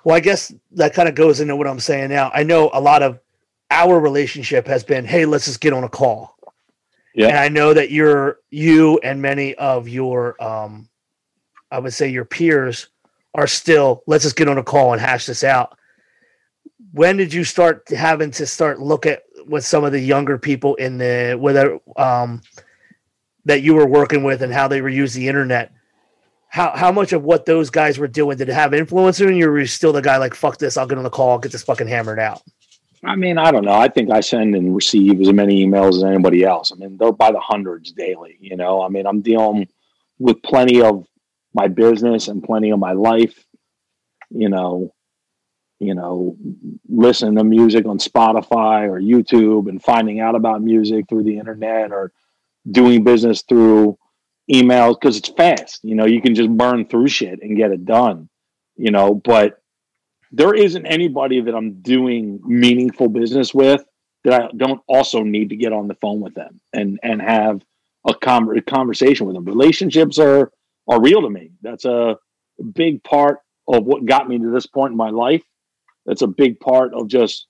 Well, I guess that kind of goes into what I'm saying now. I know a lot of our relationship has been, hey, let's just get on a call. Yeah. And I know that you're you and many of your um I would say your peers are still let's just get on a call and hash this out. When did you start having to start look at with some of the younger people in the whether um that you were working with and how they were using the internet? How how much of what those guys were doing did it have influence on you, or were you still the guy like fuck this, I'll get on the call, I'll get this fucking hammered out? I mean, I don't know. I think I send and receive as many emails as anybody else. I mean, they're by the hundreds daily. You know, I mean, I'm dealing with plenty of my business and plenty of my life. You know, you know, listening to music on Spotify or YouTube and finding out about music through the internet or doing business through emails because it's fast. You know, you can just burn through shit and get it done. You know, but there isn't anybody that I'm doing meaningful business with that I don't also need to get on the phone with them and and have a, com- a conversation with them. Relationships are are real to me. That's a big part of what got me to this point in my life. That's a big part of just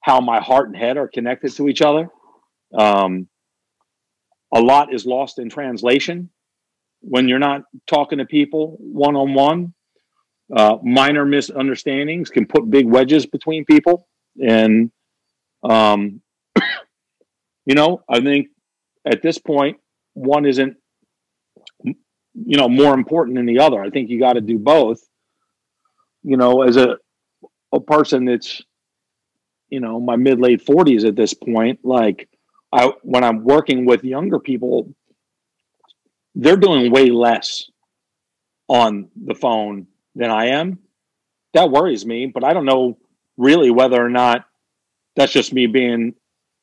how my heart and head are connected to each other. Um, a lot is lost in translation when you're not talking to people one on one minor misunderstandings can put big wedges between people. And, um, you know, I think at this point, one isn't, you know, more important than the other. I think you got to do both. You know, as a, a person that's, you know, my mid late 40s at this point, like, I, when I'm working with younger people, they're doing way less on the phone than I am. That worries me, but I don't know really whether or not that's just me being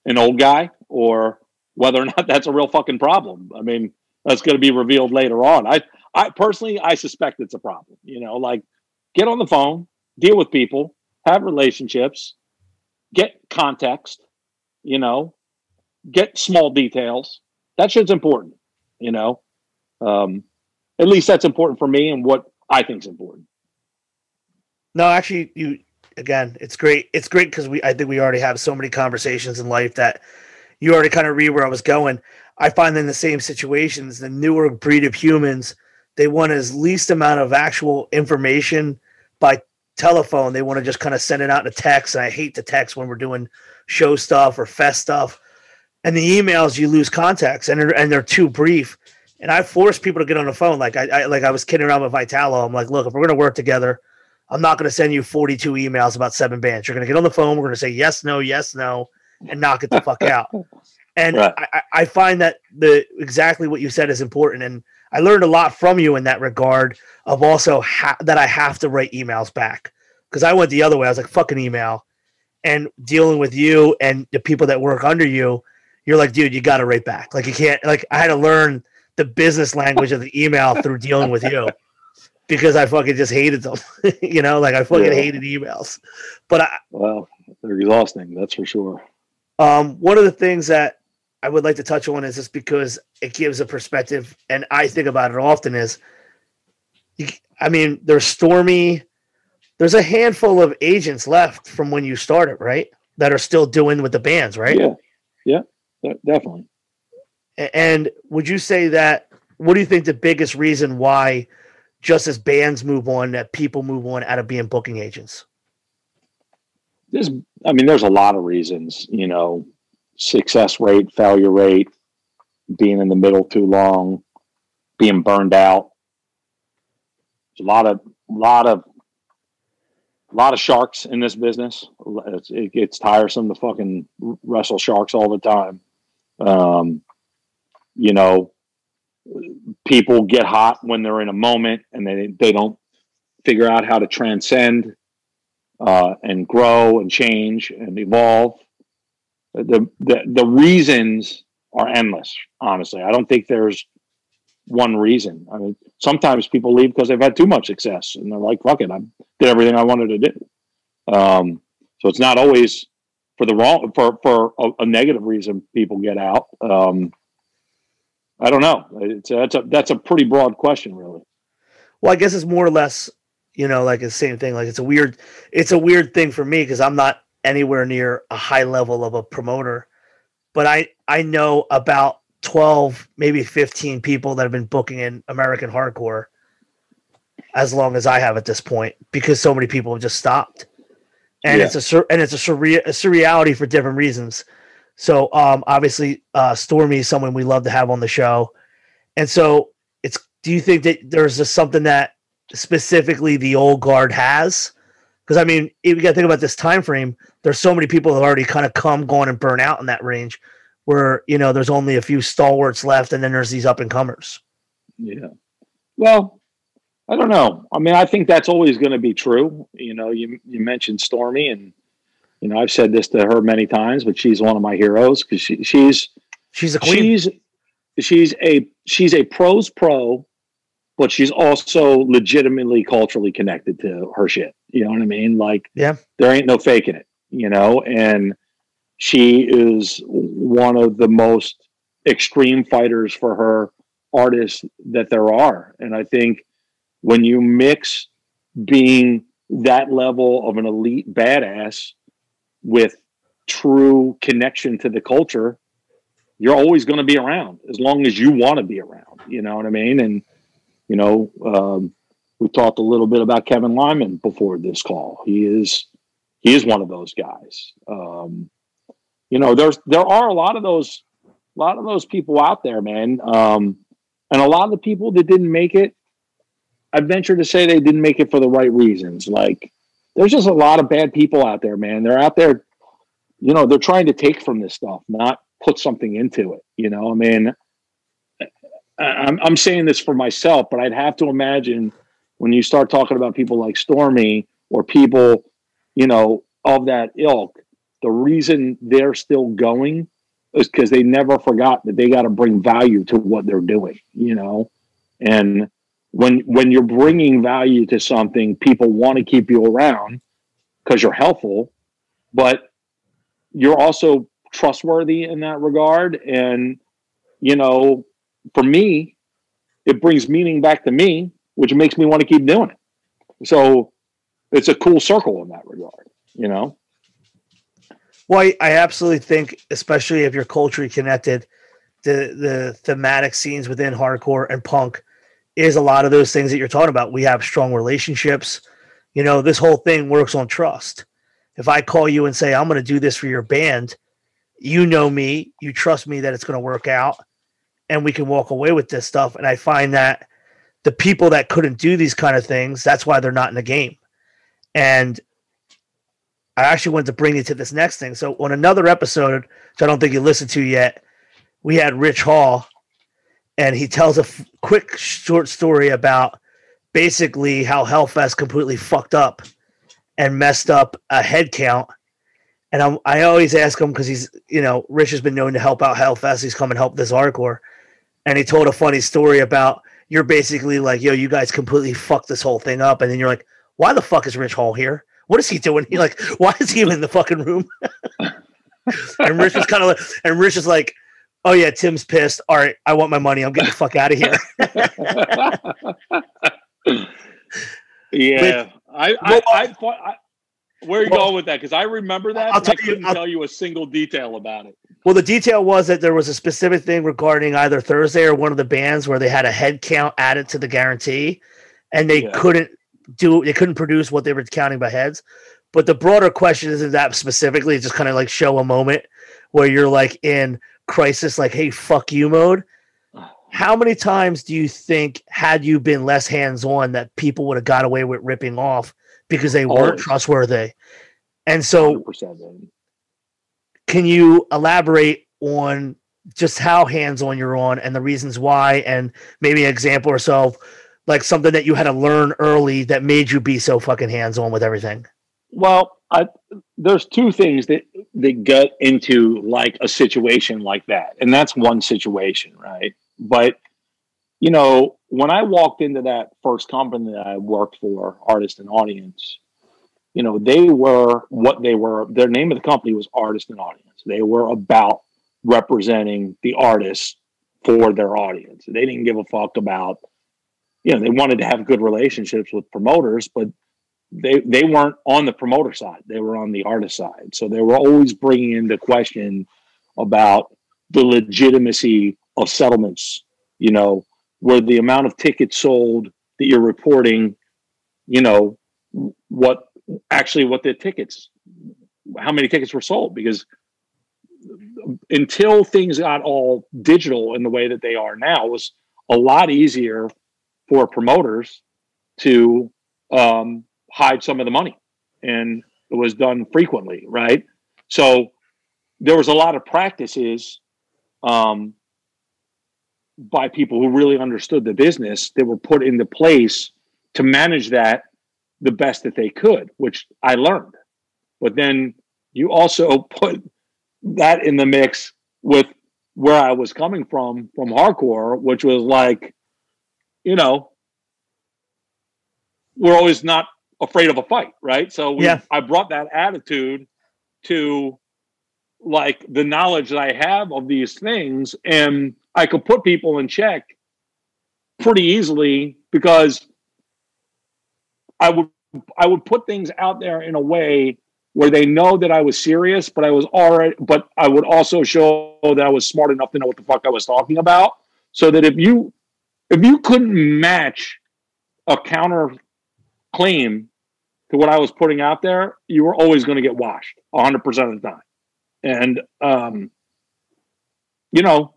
an old guy or whether or not that's a real fucking problem. I mean, that's going to be revealed later on. I, I personally, I suspect it's a problem. You know, like get on the phone, deal with people, have relationships, get context. You know, get small details. That shit's important. You know, um, at least that's important for me and what I think is important. No, actually, you again, it's great. It's great because we I think we already have so many conversations in life that you already kind of read where I was going. I find in the same situations, the newer breed of humans, they want as least amount of actual information by telephone. They want to just kind of send it out in a text. And I hate the text when we're doing show stuff or fest stuff. And the emails, you lose context and they're, and they're too brief. And I force people to get on the phone. Like I, I like I was kidding around with Vitalo. I'm like, look, if we're gonna work together, I'm not gonna send you 42 emails about seven bands. You're gonna get on the phone. We're gonna say yes, no, yes, no, and knock it the fuck out. And right. I, I find that the exactly what you said is important. And I learned a lot from you in that regard of also ha- that I have to write emails back because I went the other way. I was like, fucking email. And dealing with you and the people that work under you, you're like, dude, you got to write back. Like, you can't, like, I had to learn the business language of the email through dealing with you because I fucking just hated them. you know, like I fucking yeah. hated emails. But I well, they're exhausting, that's for sure. Um, one of the things that I would like to touch on is just because it gives a perspective, and I think about it often. Is I mean, there's Stormy. There's a handful of agents left from when you started, right? That are still doing with the bands, right? Yeah, yeah, definitely. And would you say that? What do you think the biggest reason why, just as bands move on, that people move on out of being booking agents? There's, I mean, there's a lot of reasons. You know, success rate, failure rate, being in the middle too long, being burned out. There's a lot of, lot of, lot of sharks in this business. It's, it gets tiresome to fucking wrestle sharks all the time. Um, you know, people get hot when they're in a moment and they, they don't figure out how to transcend uh, and grow and change and evolve. The, the, the reasons are endless. Honestly, I don't think there's one reason. I mean, sometimes people leave because they've had too much success, and they're like, "Fuck it, I did everything I wanted to do." Um, so it's not always for the wrong for for a, a negative reason people get out. Um, I don't know. It's that's a that's a pretty broad question, really. Well, I guess it's more or less, you know, like the same thing. Like it's a weird, it's a weird thing for me because I'm not anywhere near a high level of a promoter, but I I know about 12, maybe 15 people that have been booking in American hardcore as long as I have at this point because so many people have just stopped. And yeah. it's a sur- and it's a, surreal a surreality for different reasons. So um obviously uh Stormy is someone we love to have on the show. And so it's do you think that there's just something that specifically the old guard has? Because I mean, you got to think about this time frame. There's so many people that have already kind of come, gone, and burn out in that range where you know there's only a few stalwarts left, and then there's these up and comers. Yeah. Well, I don't know. I mean, I think that's always going to be true. You know, you you mentioned Stormy, and you know I've said this to her many times, but she's one of my heroes because she, she's she's a queen. She's she's a she's a pros pro, but she's also legitimately culturally connected to her shit. You know what I mean? Like, yeah, there ain't no faking it. You know, and she is one of the most extreme fighters for her artists that there are. And I think when you mix being that level of an elite badass with true connection to the culture, you're always going to be around as long as you want to be around. You know what I mean? And, you know, um, we talked a little bit about Kevin Lyman before this call. He is, he is one of those guys. Um, you know, there's there are a lot of those a lot of those people out there, man. Um, and a lot of the people that didn't make it, I venture to say they didn't make it for the right reasons. Like there's just a lot of bad people out there, man. They're out there, you know, they're trying to take from this stuff, not put something into it. You know, I mean, I'm, I'm saying this for myself, but I'd have to imagine when you start talking about people like Stormy or people, you know, of that ilk, the reason they're still going is because they never forgot that they got to bring value to what they're doing, you know? And when when you're bringing value to something, people want to keep you around because you're helpful, but you're also trustworthy in that regard. And, you know, for me, it brings meaning back to me, which makes me want to keep doing it. So it's a cool circle in that regard, you know? Well, I, I absolutely think, especially if you're culturally connected, the the thematic scenes within hardcore and punk is a lot of those things that you're talking about. We have strong relationships. You know, this whole thing works on trust. If I call you and say I'm going to do this for your band, you know me, you trust me that it's going to work out, and we can walk away with this stuff. And I find that the people that couldn't do these kind of things, that's why they're not in the game. And I actually wanted to bring you to this next thing. So on another episode, which I don't think you listened to yet, we had Rich Hall, and he tells a f- quick short story about basically how Hellfest completely fucked up and messed up a head count. And I'm, I always ask him because he's, you know, Rich has been known to help out Hellfest. He's come and helped this hardcore. And he told a funny story about you're basically like, yo, you guys completely fucked this whole thing up. And then you're like, why the fuck is Rich Hall here? what is he doing? He like, why is he in the fucking room? and Rich was kind of like, and Rich is like, oh yeah, Tim's pissed. All right, I want my money. I'm getting the fuck out of here. yeah, I, I, I, I, where are you well, going with that? Because I remember that. I'll tell I couldn't you, tell you a single detail about it. Well, the detail was that there was a specific thing regarding either Thursday or one of the bands where they had a head count added to the guarantee, and they yeah. couldn't do they couldn't produce what they were counting by heads. But the broader question isn't that specifically, it's just kind of like show a moment where you're like in crisis, like, hey, fuck you mode. How many times do you think, had you been less hands on, that people would have got away with ripping off because they weren't trustworthy? And so, can you elaborate on just how hands on you're on and the reasons why, and maybe an example or so like something that you had to learn early that made you be so fucking hands on with everything? Well, I, there's two things that that get into like a situation like that, and that's one situation, right? But you know, when I walked into that first company that I worked for, Artist and Audience, you know, they were what they were. Their name of the company was Artist and Audience. They were about representing the artists for their audience. They didn't give a fuck about, you know, they wanted to have good relationships with promoters, but they they weren't on the promoter side. They were on the artist side. So they were always bringing into question about the legitimacy of settlements. You know, where the amount of tickets sold that you're reporting, you know, what actually what the tickets, how many tickets were sold because until things got all digital in the way that they are now was a lot easier for promoters to um, hide some of the money and it was done frequently right? So there was a lot of practices um, by people who really understood the business that were put into place to manage that the best that they could which i learned but then you also put that in the mix with where I was coming from from hardcore, which was like, you know, we're always not afraid of a fight, right? So we, yeah. I brought that attitude to like the knowledge that I have of these things, and I could put people in check pretty easily because I would I would put things out there in a way where they know that I was serious, but I was already, but I would also show that I was smart enough to know what the fuck I was talking about. So that if you, if you couldn't match a counter claim to what I was putting out there, you were always going to get washed 100% of the time. And, um, you know,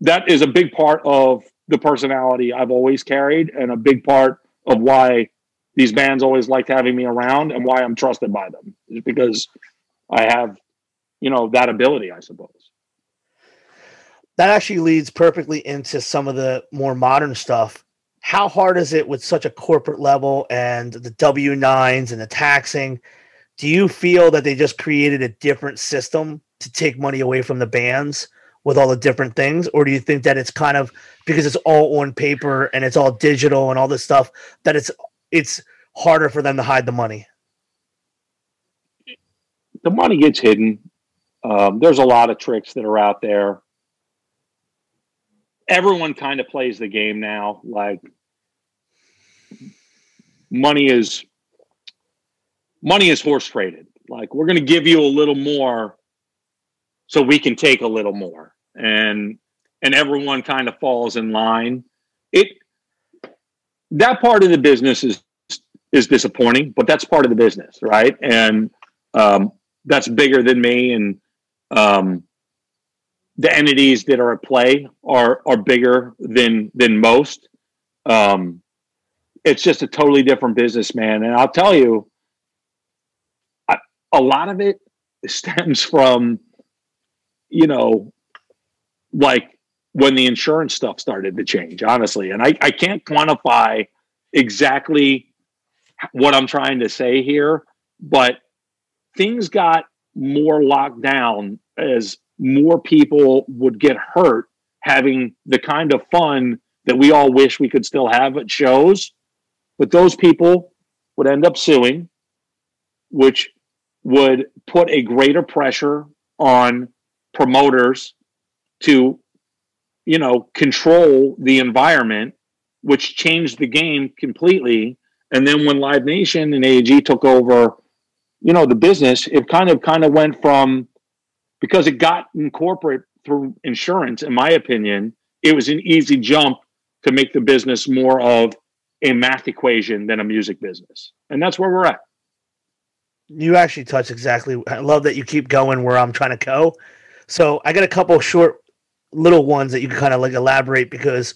that is a big part of the personality I've always carried and a big part of why these bands always liked having me around and why I'm trusted by them is because I have, you know, that ability, I suppose. That actually leads perfectly into some of the more modern stuff. How hard is it with such a corporate level and the W 9s and the taxing? Do you feel that they just created a different system to take money away from the bands with all the different things? Or do you think that it's kind of because it's all on paper and it's all digital and all this stuff that it's it's harder for them to hide the money. The money gets hidden. Um, there's a lot of tricks that are out there. Everyone kind of plays the game now. Like money is money is horse traded. Like we're going to give you a little more so we can take a little more, and and everyone kind of falls in line. It that part of the business is is disappointing, but that's part of the business, right? And um, that's bigger than me, and um, the entities that are at play are are bigger than than most. Um, it's just a totally different business, man. And I'll tell you, a lot of it stems from, you know, like when the insurance stuff started to change, honestly. And I, I can't quantify exactly what I'm trying to say here, but things got more locked down as more people would get hurt having the kind of fun that we all wish we could still have at shows. But those people would end up suing, which would put a greater pressure on promoters to you know, control the environment, which changed the game completely. And then when Live Nation and AEG took over, you know, the business, it kind of kind of went from because it got in corporate through insurance, in my opinion, it was an easy jump to make the business more of a math equation than a music business. And that's where we're at. You actually touch exactly. I love that you keep going where I'm trying to go. So I got a couple short little ones that you can kind of like elaborate because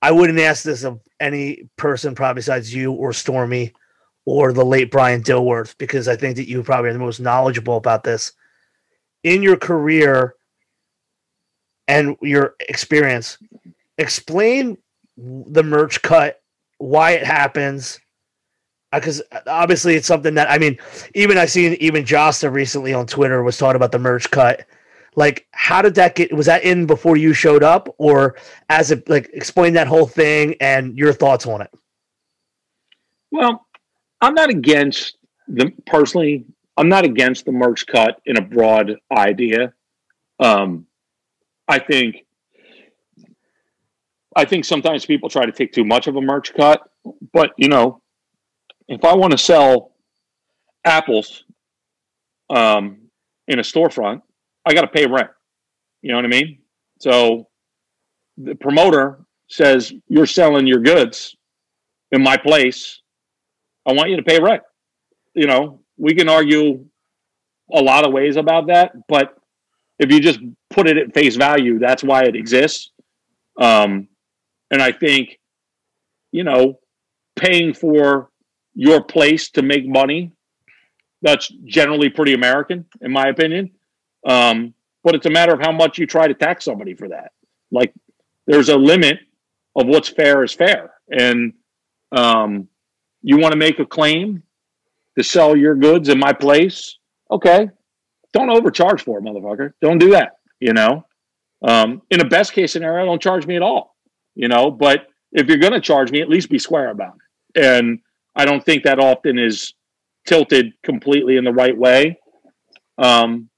I wouldn't ask this of any person probably besides you or Stormy or the late Brian Dilworth because I think that you probably are the most knowledgeable about this. In your career and your experience, explain the merch cut, why it happens, because uh, obviously it's something that I mean, even I seen even Josta recently on Twitter was talking about the merch cut. Like, how did that get? Was that in before you showed up, or as it like explain that whole thing and your thoughts on it? Well, I'm not against the personally. I'm not against the merch cut in a broad idea. Um, I think I think sometimes people try to take too much of a merch cut, but you know, if I want to sell apples um, in a storefront, I got to pay rent. You know what I mean? So the promoter says you're selling your goods in my place. I want you to pay rent. You know, we can argue a lot of ways about that, but if you just put it at face value, that's why it exists. Um, and I think, you know, paying for your place to make money, that's generally pretty American, in my opinion. Um, but it's a matter of how much you try to tax somebody for that. Like, there's a limit of what's fair is fair. And um, you want to make a claim to sell your goods in my place? Okay. Don't overcharge for it, motherfucker. Don't do that. You know, um, in a best case scenario, don't charge me at all you know, but if you're going to charge me, at least be square about it. And I don't think that often is tilted completely in the right way. Um,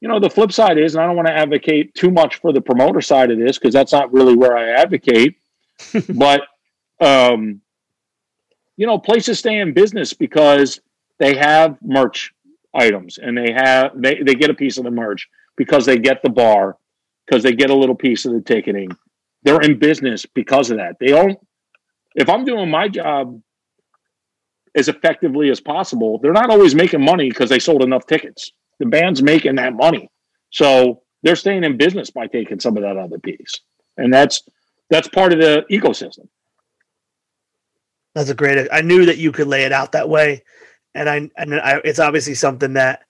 you know, the flip side is, and I don't want to advocate too much for the promoter side of this because that's not really where I advocate, but, um, you know, places stay in business because they have merch items and they have, they, they get a piece of the merch because they get the bar, because they get a little piece of the ticketing, they're in business because of that. They don't. If I'm doing my job as effectively as possible, they're not always making money because they sold enough tickets. The band's making that money, so they're staying in business by taking some of that other piece, and that's that's part of the ecosystem. That's a great. I knew that you could lay it out that way, and I and I, it's obviously something that,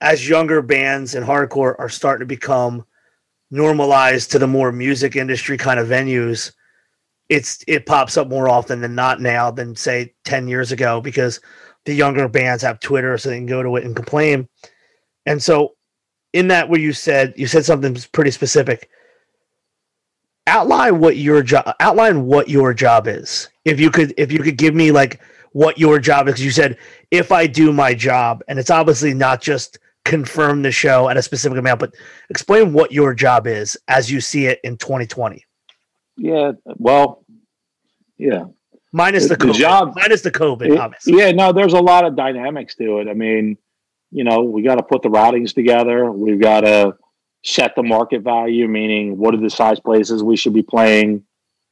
as younger bands and hardcore are starting to become normalized to the more music industry kind of venues, it's it pops up more often than not now than say 10 years ago because the younger bands have Twitter so they can go to it and complain. And so in that where you said you said something pretty specific. Outline what your job outline what your job is. If you could if you could give me like what your job is you said if I do my job and it's obviously not just confirm the show at a specific amount, but explain what your job is as you see it in 2020. Yeah, well, yeah. Minus the, the, the job, minus the COVID, it, obviously. Yeah, no, there's a lot of dynamics to it. I mean, you know, we got to put the routings together. We've got to set the market value, meaning what are the size places we should be playing?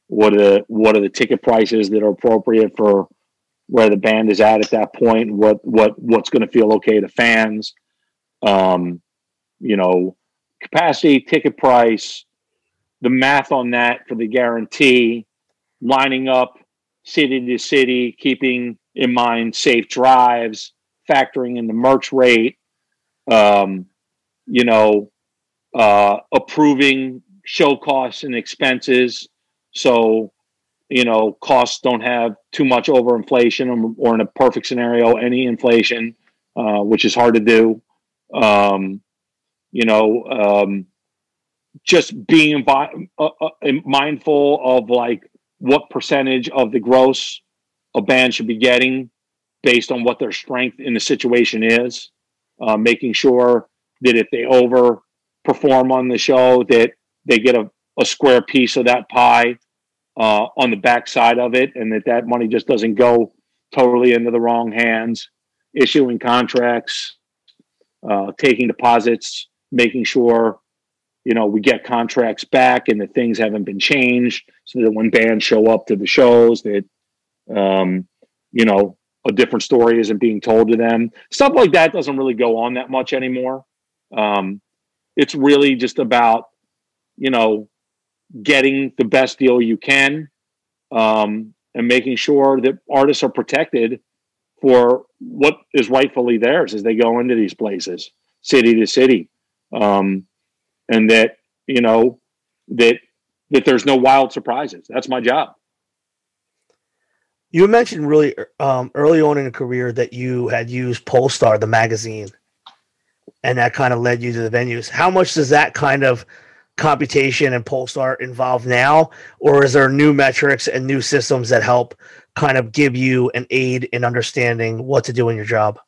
What are the, what are the ticket prices that are appropriate for where the band is at at that point? What what what's going to feel okay to fans? um, you know, capacity, ticket price, the math on that for the guarantee, lining up city to city, keeping in mind safe drives, factoring in the merch rate, um, you know, uh, approving show costs and expenses. So, you know, costs don't have too much overinflation or, or in a perfect scenario, any inflation, uh, which is hard to do um, you know, um, just being uh, uh, mindful of like what percentage of the gross a band should be getting based on what their strength in the situation is, uh, making sure that if they over perform on the show, that they get a, a square piece of that pie uh, on the backside of it, and that that money just doesn't go totally into the wrong hands. Issuing contracts, uh, taking deposits, making sure you know we get contracts back and the things haven't been changed, so that when bands show up to the shows, that um, you know a different story isn't being told to them. Stuff like that doesn't really go on that much anymore. Um, it's really just about you know getting the best deal you can um, and making sure that artists are protected for what is rightfully theirs as they go into these places, city to city, um, and that you know that that there's no wild surprises. That's my job. You mentioned really um, early on in your career that you had used Pollstar, the magazine, and that kind of led you to the venues. How much does that kind of computation and Pollstar involve now, or is there new metrics and new systems that help kind of give you an aid in understanding what to do in your job?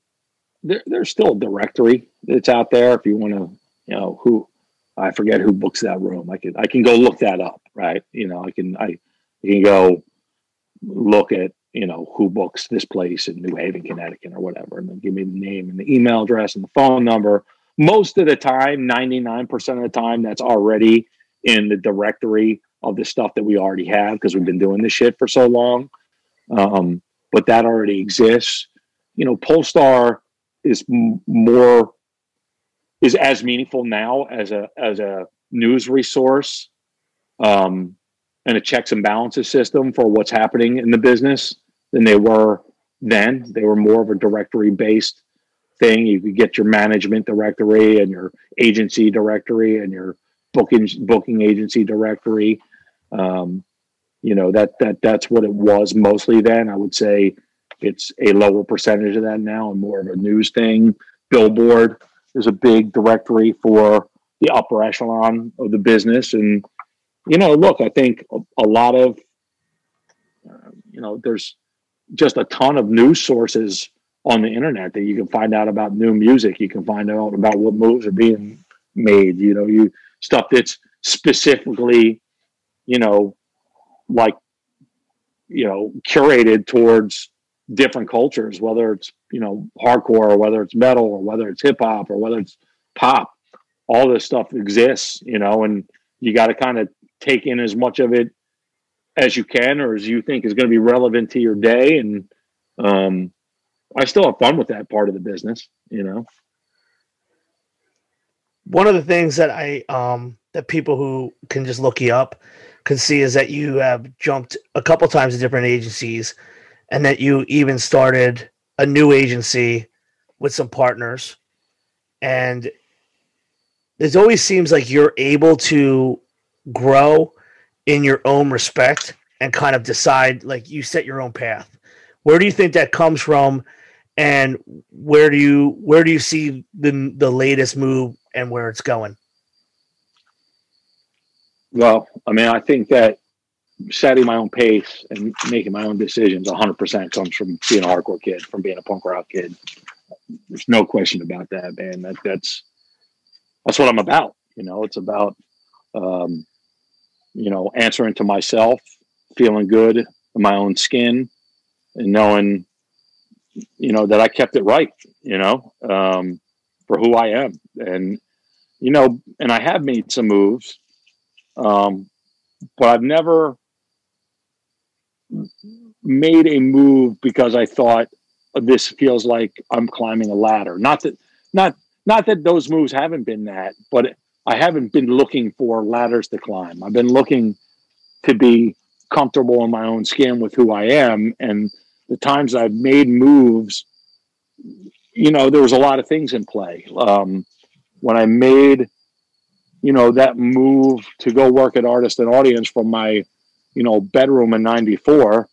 There, there's still a directory that's out there if you want to, you know, who I forget who books that room. I can I can go look that up, right? You know, I can I can go look at you know who books this place in New Haven, Connecticut, or whatever, and then give me the name and the email address and the phone number. Most of the time, ninety nine percent of the time, that's already in the directory of the stuff that we already have because we've been doing this shit for so long. Um, but that already exists. You know, Polestar is m- more is as meaningful now as a as a news resource um, and a checks and balances system for what's happening in the business than they were then. They were more of a directory based thing. You could get your management directory and your agency directory and your booking booking agency directory. Um, you know that that that's what it was mostly then. I would say it's a lower percentage of that now and more of a news thing. Billboard is a big directory for the upper echelon of the business, and you know, look, I think a, a lot of uh, you know, there's just a ton of news sources on the internet that you can find out about new music. You can find out about what moves are being made. You know, you stuff that's specifically, you know, like you know curated towards different cultures whether it's you know hardcore or whether it's metal or whether it's hip hop or whether it's pop all this stuff exists you know and you got to kind of take in as much of it as you can or as you think is going to be relevant to your day and um i still have fun with that part of the business you know? One of the things that i um that people who can just look you up can see is that you have jumped a couple times to different agencies and that you even started a new agency with some partners. And it always seems like you're able to grow in your own respect and kind of decide like you set your own path. Where do you think that comes from? And where do you where do you see the the latest move and where it's going? Well, I mean, I think that setting my own pace and making my own decisions 100% comes from being a hardcore kid, from being a punk rock kid. There's no question about that, man. That that's that's what I'm about. You know, it's about um, you know answering to myself, feeling good in my own skin, and knowing you know that I kept it right. You know, um, for who I am, and you know, and I have made some moves um, but I've never made a move because I thought this feels like I'm climbing a ladder. Not that not not that those moves haven't been that, but I haven't been looking for ladders to climb. I've been looking to be comfortable in my own skin with who I am and the times I've made moves you know there was a lot of things in play. Um, when I made you know, that move to go work at Artist and Audience from my, you know, bedroom in 94,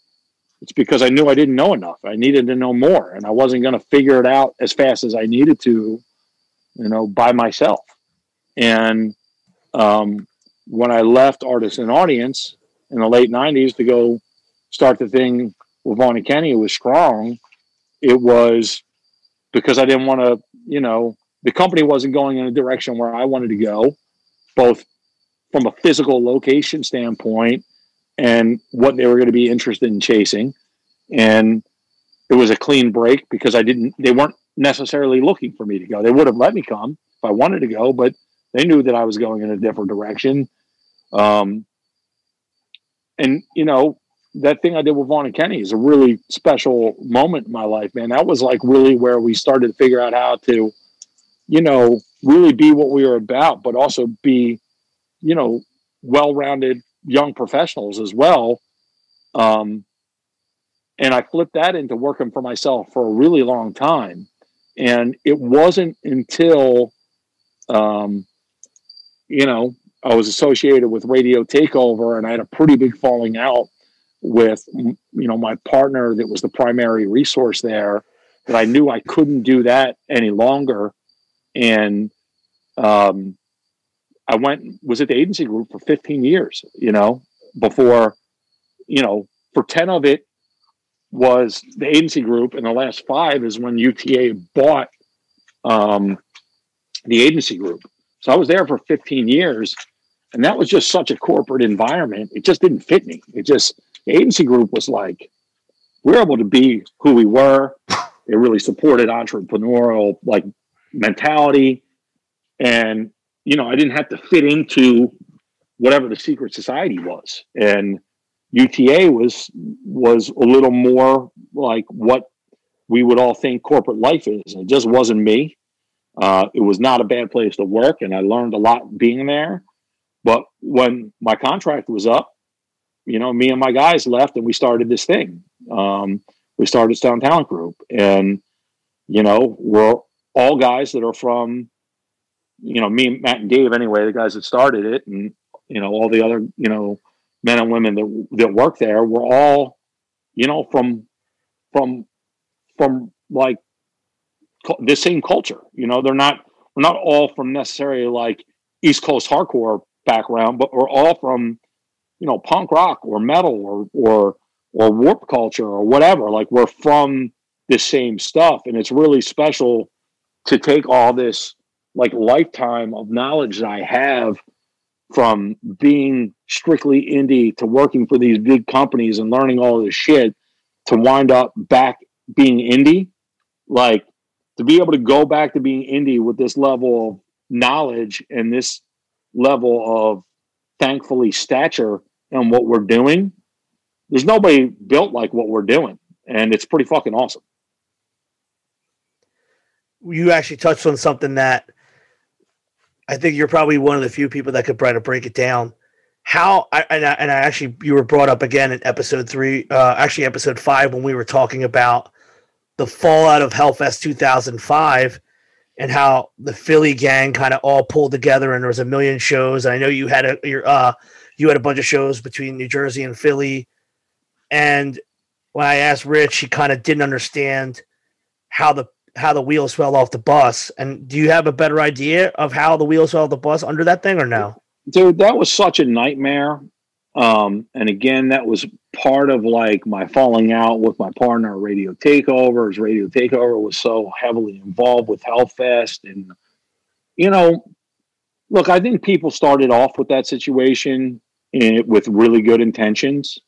it's because I knew I didn't know enough. I needed to know more and I wasn't going to figure it out as fast as I needed to, you know, by myself. And um, when I left Artist and Audience in the late 90s to go start the thing with and Kenny, it was strong. It was because I didn't want to, you know, the company wasn't going in a direction where I wanted to go both from a physical location standpoint and what they were going to be interested in chasing. And it was a clean break because I didn't, they weren't necessarily looking for me to go. They would have let me come if I wanted to go, but they knew that I was going in a different direction. Um, and, you know, that thing I did with Vaughn and Kenny is a really special moment in my life, man. That was like really where we started to figure out how to, you know, really be what we were about, but also be, you know, well-rounded young professionals as well. Um, and I flipped that into working for myself for a really long time. And it wasn't until, um, you know, I was associated with Radio Takeover and I had a pretty big falling out with you know my partner that was the primary resource there that I knew I couldn't do that any longer and um I went was at the agency group for 15 years you know before you know for 10 of it was the agency group and the last 5 is when UTA bought um the agency group. So I was there for 15 years and that was just such a corporate environment. It just didn't fit me. It just the agency group was like we're able to be who we were. It really supported entrepreneurial like mentality. And you know i didn't have to fit into whatever the secret society was. And uta was was a little more like what we would all think corporate life is. It just wasn't me. Uh, it was not a bad place to work and i learned a lot being there. But when my contract was up you know, me and my guys left and we started this thing. Um, we started Sound Talent Group, and you know, we're all guys that are from, you know, me, Matt, and Dave. Anyway, the guys that started it, and you know, all the other, you know, men and women that that work there. We're all, you know, from from from like the same culture. You know, they're not we're not all from necessarily like East Coast hardcore background, but we're all from you know punk rock or metal or or or warp culture or whatever like we're from the same stuff and it's really special to take all this like lifetime of knowledge that i have from being strictly indie to working for these big companies and learning all this shit to wind up back being indie like to be able to go back to being indie with this level of knowledge and this level of thankfully stature and what we're doing, there's nobody built like what we're doing. And it's pretty fucking awesome. You actually touched on something that I think you're probably one of the few people that could try to break it down. How I, and I, and I actually you were brought up again in episode three, uh, actually episode five when we were talking about the fallout of Hellfest 2005 and how the Philly gang kind of all pulled together and there was a million shows. And I know you had a your uh you had a bunch of shows between New Jersey and Philly. And when I asked Rich, he kind of didn't understand how the how the wheels fell off the bus. And do you have a better idea of how the wheels fell off the bus under that thing or no? Dude, that was such a nightmare. Um, and again, that was part of like my falling out with my partner, Radio Takeover. As Radio Takeover was so heavily involved with Hellfest, and you know, look, I think people started off with that situation in, with really good intentions.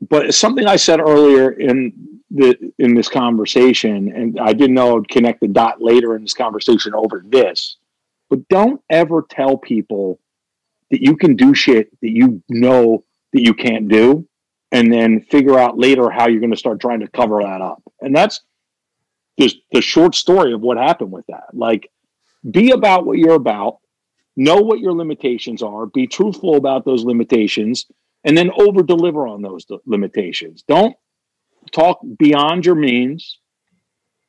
But something I said earlier in the in this conversation, and I didn't know I'd connect the dot later in this conversation over this. But don't ever tell people that you can do shit that you know that you can't do, and then figure out later how you're going to start trying to cover that up. And that's just the short story of what happened with that. Like, be about what you're about know what your limitations are, be truthful about those limitations, and then over deliver on those limitations. Don't talk beyond your means.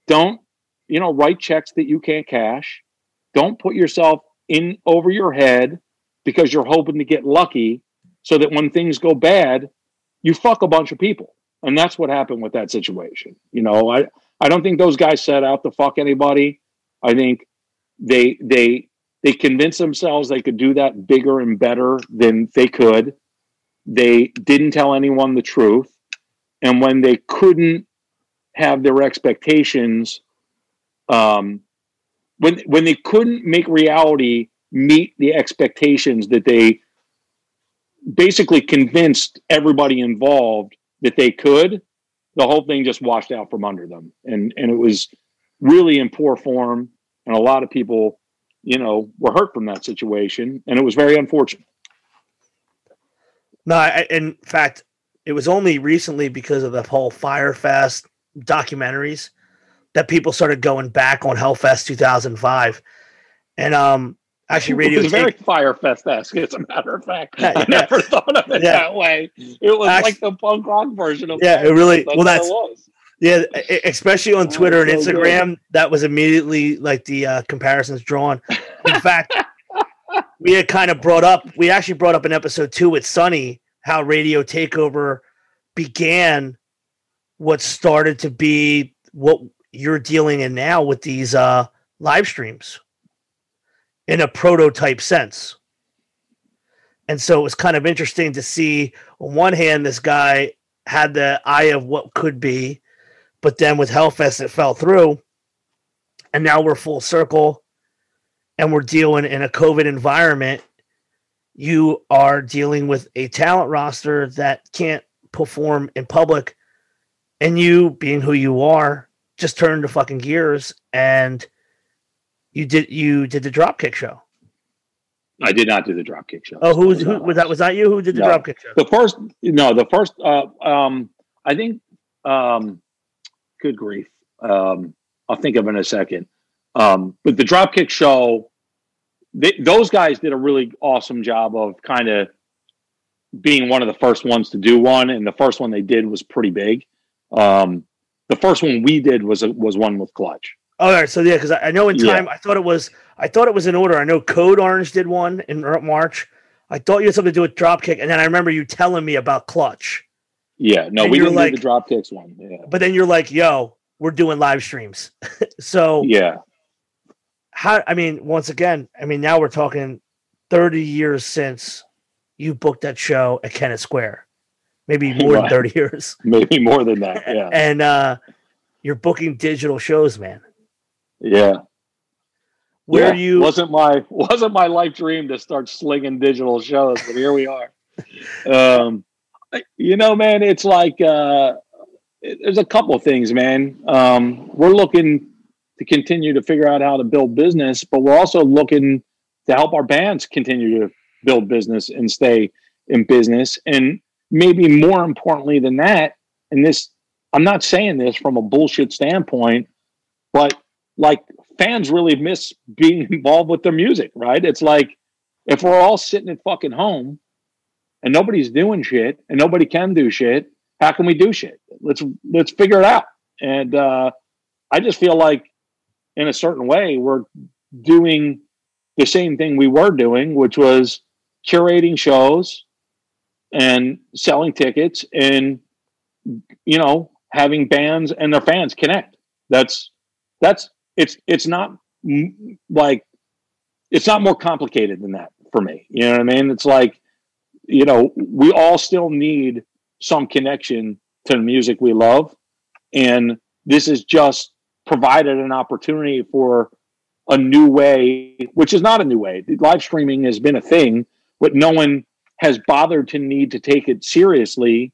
Don't, you know, write checks that you can't cash. Don't put yourself in over your head because you're hoping to get lucky so that when things go bad, you fuck a bunch of people. And that's what happened with that situation. You know, I, I don't think those guys set out to fuck anybody. I think they they they convinced themselves they could do that bigger and better than they could. They didn't tell anyone the truth. And when they couldn't have their expectations, um, when when they couldn't make reality meet the expectations that they basically convinced everybody involved that they could, the whole thing just washed out from under them. And and it was really in poor form. And a lot of people you know, were hurt from that situation, and it was very unfortunate. No, I, in fact, it was only recently because of the whole Fyre Fest documentaries that people started going back on Hellfest 2005, and um, actually, radio it was very Fyre Fest esque. As a matter of fact, yeah, I never thought of it yeah. that way. It was actually, like the punk rock version of. Yeah, it really. That's well, that's yeah, especially on Twitter oh, and Instagram, good. that was immediately like the uh, comparisons drawn. In fact, we had kind of brought up, we actually brought up in episode two with Sunny how Radio Takeover began what started to be what you're dealing in now with these uh, live streams in a prototype sense. And so it was kind of interesting to see on one hand, this guy had the eye of what could be, but then with Hellfest, it fell through. And now we're full circle and we're dealing in a COVID environment. You are dealing with a talent roster that can't perform in public. And you, being who you are, just turned the fucking gears and you did you did the dropkick show. I did not do the dropkick show. Oh, who was who was that? Was that you who did the No. dropkick show? The first, no, the first. Uh, um, I think. Um, good grief. Um, I'll think of it in a second. Um, but the dropkick show, they, those guys did a really awesome job of kind of being one of the first ones to do one, and the first one they did was pretty big. Um, the first one we did was a, was one with Clutch. All right, so yeah, because I, I know in Yeah. time I thought it was I thought it was in order. I know Code Orange did one in March. I thought you had something to do with Dropkick, and then I remember you telling me about Clutch. Yeah, no, And we didn't like- do the dropkicks one. Yeah, But then you're like, "Yo, we're doing live streams." so yeah, how? I mean, once again, I mean now we're talking thirty years since you booked that show at Kennett Square, maybe more than thirty years, maybe more than that. Yeah, and uh, you're booking digital shows, man. yeah. Where Yeah, you? wasn't my wasn't my life dream to start slinging digital shows, but here we are. um, you know, man, it's like uh, there's a couple of things, man. Um, we're looking to continue to figure out how to build business, but we're also looking to help our bands continue to build business and stay in business. And maybe more importantly than that, and this, I'm not saying this from a bullshit standpoint, but like fans really miss being involved with their music, right? It's like if we're all sitting at fucking home and nobody's doing shit and nobody can do shit, how can we do shit? Let's let's figure it out. And uh, I just feel like, in a certain way, we're doing the same thing we were doing, which was curating shows and selling tickets and you know having bands and their fans connect. That's that's it's it's not like it's not more complicated than that for me. You know what I mean? It's like you know we all still need some connection to the music we love, and this is just provided an opportunity for a new way, which is not a new way. Live streaming has been a thing, but no one has bothered to need to take it seriously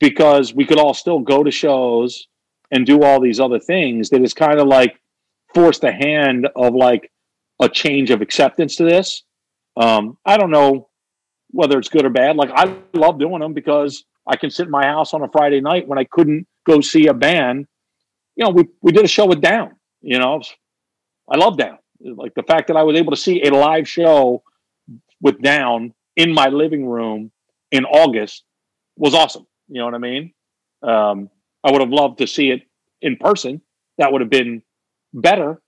because we could all still go to shows and do all these other things that is kind of like forced the hand of like a change of acceptance to this. Um, I don't know whether it's good or bad. Like I love doing them because I can sit in my house on a Friday night when I couldn't go see a band. You know, we we did a show with Down. You know, I love Down. Like the fact that I was able to see a live show with Down in my living room in August was awesome. You know what I mean? Um, I would have loved to see it in person. That would have been better.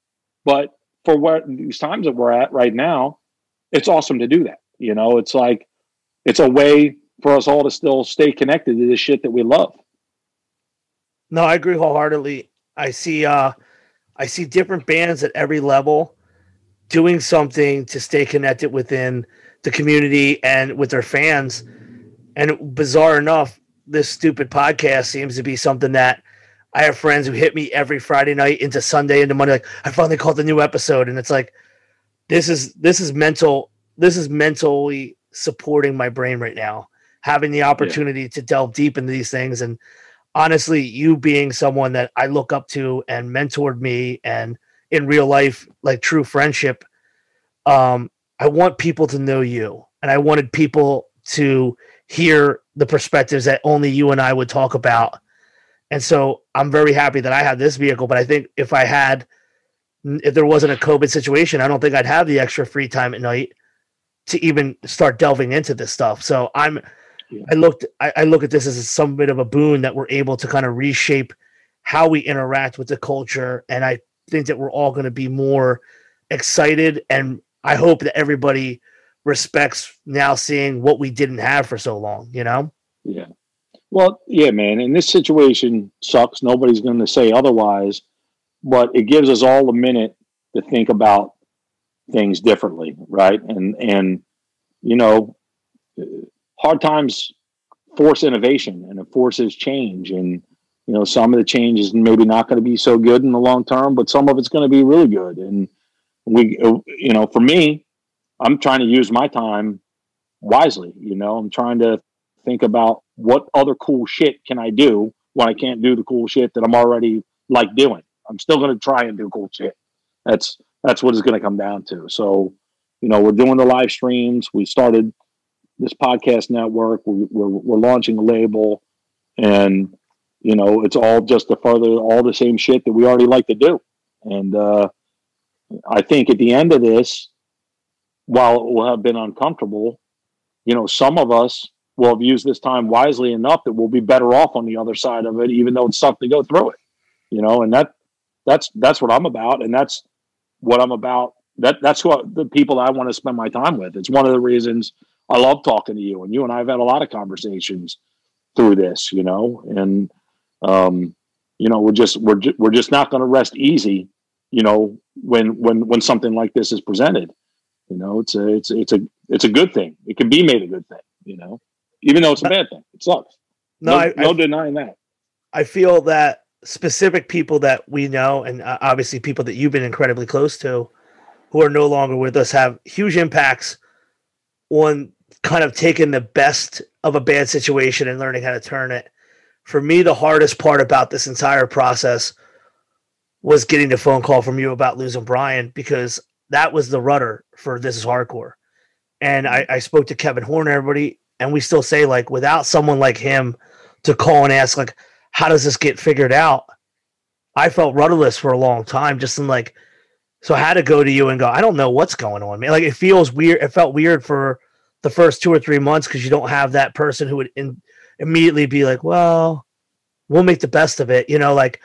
But for where these times that we're at right now, it's awesome to do that. You know, it's like it's a way for us all to still stay connected to the shit that we love. No, I agree wholeheartedly. I see uh I see different bands at every level doing something to stay connected within the community and with their fans. And bizarre enough, this stupid podcast seems to be something that I have friends who hit me every Friday night into Sunday into Monday, like I finally caught the new episode, and it's like this is this is mental this is mentally supporting my brain right now, having the opportunity to delve deep into these things and honestly, you being someone that I look up to and mentored me and in real life, like true friendship, um, I want people to know you. And I wanted people to hear the perspectives that only you and I would talk about. And so I'm very happy that I have this vehicle. But I think if I had, if there wasn't a COVID situation, I don't think I'd have the extra free time at night to even start delving into this stuff. So I'm, I looked I, I look at this as some bit of a boon that we're able to kind of reshape how we interact with the culture. And I think that we're all going to be more excited. And I hope that everybody respects now seeing what we didn't have for so long, you know? Yeah. Well, yeah, man. And this situation sucks. Nobody's going to say otherwise, but it gives us all a minute to think about things differently, right? And and you know, hard times force innovation and it forces change. And you know, some of the change is maybe not going to be so good in the long term, but some of it's going to be really good. And we, you know, for me, I'm trying to use my time wisely. You know, I'm trying to think about what other cool shit can I do when I can't do the cool shit that I'm already like doing. I'm still going to try and do cool shit. That's that's what it's going to come down to. So, you know, we're doing the live streams. We started this podcast network. We, we're we're launching a label, and you know, it's all just the further all the same shit that we already like to do. And uh, I think at the end of this, while it will have been uncomfortable, you know, some of us will have used this time wisely enough that we'll be better off on the other side of it, even though it's tough to go through it. You know, and that that's that's what I'm about, and that's what I'm about. That that's what the people I want to spend my time with. It's one of the reasons I love talking to you, and you and I have had a lot of conversations through this. You know, and um, you know, we're just we're we're just not going to rest easy. You know, when when when something like this is presented, you know, it's a it's it's a it's a good thing. It can be made a good thing. You know, even though it's a bad thing, it sucks. No, no, I, no I, denying that. I feel that specific people that we know, and uh, obviously people that you've been incredibly close to, who are no longer with us, have huge impacts on kind of taking the best of a bad situation and learning how to turn it. For me, the hardest part about this entire process was getting the phone call from you about losing Brian because that was the rudder for this is hardcore. And I, I spoke to Kevin Horn, everybody, and we still say like without someone like him to call and ask like how does this get figured out? I felt rudderless for a long time, just in like, so I had to go to you and go, I don't know what's going on, man. Like it feels weird. It felt weird for the first two or three months because you don't have that person who would in, immediately be like, well, we'll make the best of it, you know, like,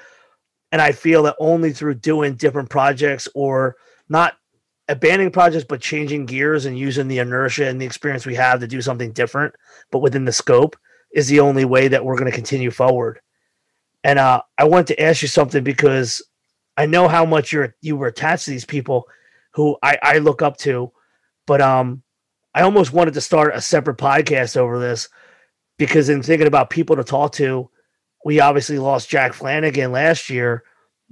and I feel that only through doing different projects or not abandoning projects, but changing gears and using the inertia and the experience we have to do something different, but within the scope is the only way that we're going to continue forward. And uh, I wanted to ask you something because I know how much you're you were attached to these people who I, I look up to, but um, I almost wanted to start a separate podcast over this because in thinking about people to talk to, we obviously lost Jack Flanagan last year.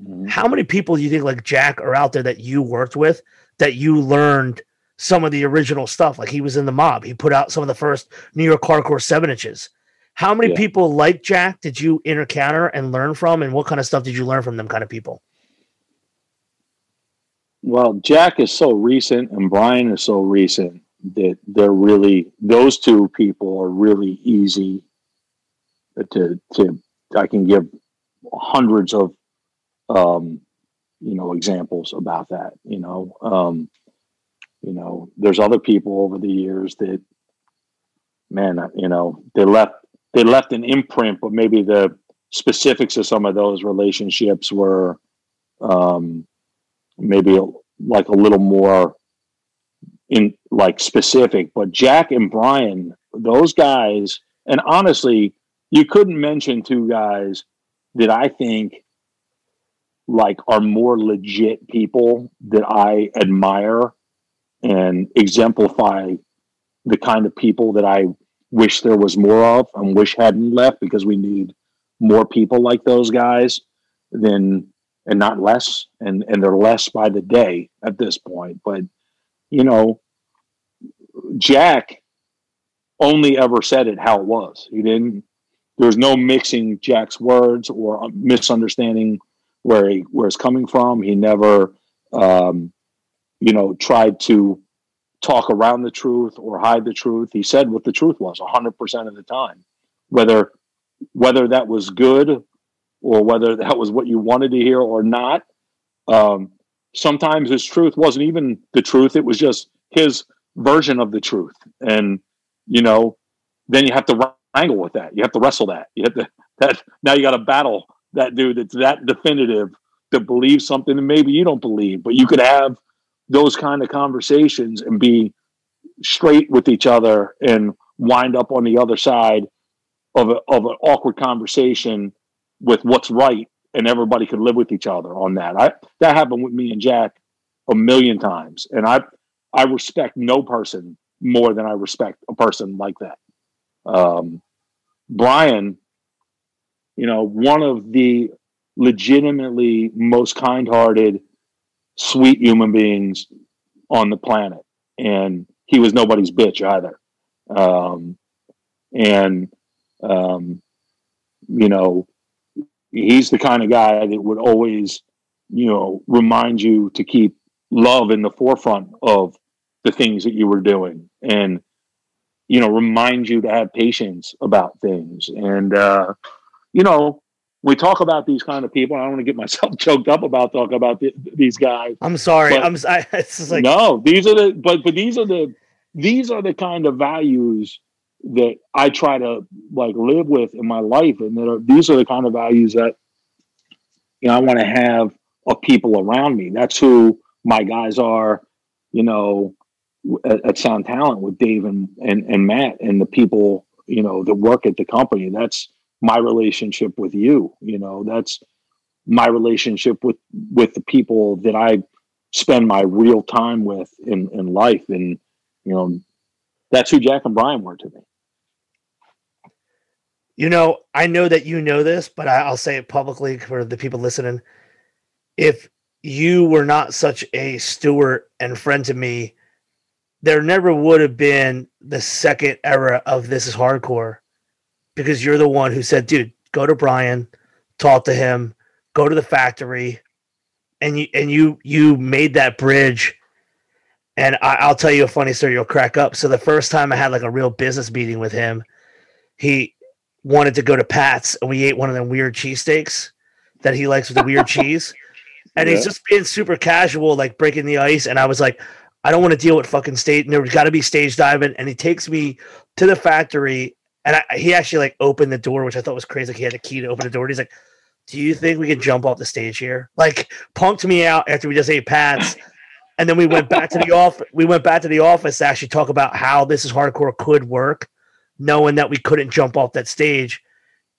Mm-hmm. How many people do you think like Jack are out there that you worked with that you learned some of the original stuff? Like he was in the mob. He put out some of the first New York hardcore seven inches. How many yeah. people like Jack did you encounter and learn from, and what kind of stuff did you learn from them kind of people? Well, Jack is so recent, and Brian is so recent that they're really those two people are really easy to to. I can give hundreds of um, you know examples about that. You know, um, you know, there's other people over the years that man, you know, they left they left an imprint, but maybe the specifics of some of those relationships were um, maybe like a little more in like specific. But Jack and Brian, those guys, and honestly, you couldn't mention two guys that I think like are more legit people that I admire and exemplify the kind of people that I wish there was more of and wish hadn't left because we need more people like those guys than and not less and and they're less by the day at this point but you know jack only ever said it how it was he didn't there was no mixing jack's words or misunderstanding where he where it's coming from he never um you know tried to talk around the truth or hide the truth. He said what the truth was 100% of the time. Whether whether that was good or whether that was what you wanted to hear or not. Um, sometimes his truth wasn't even the truth, it was just his version of the truth. And, you know, then you have to wrangle with that. You have to wrestle that. You have to, that, now you got to battle that dude that's that definitive to believe something that maybe you don't believe, but you could have those kind of conversations and be straight with each other and wind up on the other side of, a, of an awkward conversation with what's right and everybody could live with each other on that. I that happened with me and Jack a million times. And I I respect no person more than I respect a person like that. Um, Brian, you know, one of the legitimately most kind-hearted, sweet human beings on the planet, and he was nobody's bitch either. Um, and um, you know, he's the kind of guy that would always, you know, remind you to keep love in the forefront of the things that you were doing, and you know, remind you to have patience about things. And uh, you know, we talk about these kind of people. I don't want to get myself choked up about talking about th- these guys. I'm sorry. But, I'm. I, like no. These are the but but these are the these are the kind of values that I try to like live with in my life, and that are, these are the kind of values that you know I want to have of people around me. That's who my guys are. You know, at, at Sound Talent with Dave and, and and Matt and the people you know that work at the company. That's my relationship with you. You know, that's my relationship with with the people that I spend my real time with in in life, and you know, that's who Jack and Brian were to me. You know, I know that you know this, but I'll say it publicly for the people listening. If you were not such a steward and friend to me, there never would have been the second era of This is Hardcore because you're the one who said, dude, go to Brian, talk to him, go to the factory, and you and you you made that bridge. And I, will tell you a funny story. You'll crack up. So the first time I had like a real business meeting with him, he wanted to go to Pat's, and we ate one of them weird cheesesteaks that he likes with the weird cheese. And yeah. he's just being super casual, like breaking the ice. And I was like, I don't want to deal with fucking stage. There's got to be stage diving. And he takes me to the factory and I, he actually like opened the door, which I thought was crazy. Like he had a key to open the door. And he's like, "Do you think we could jump off the stage here?" Like punked me out after we just ate Pats, and then we went back to the office. We went back to the office to actually talk about how this is hardcore could work, knowing that we couldn't jump off that stage.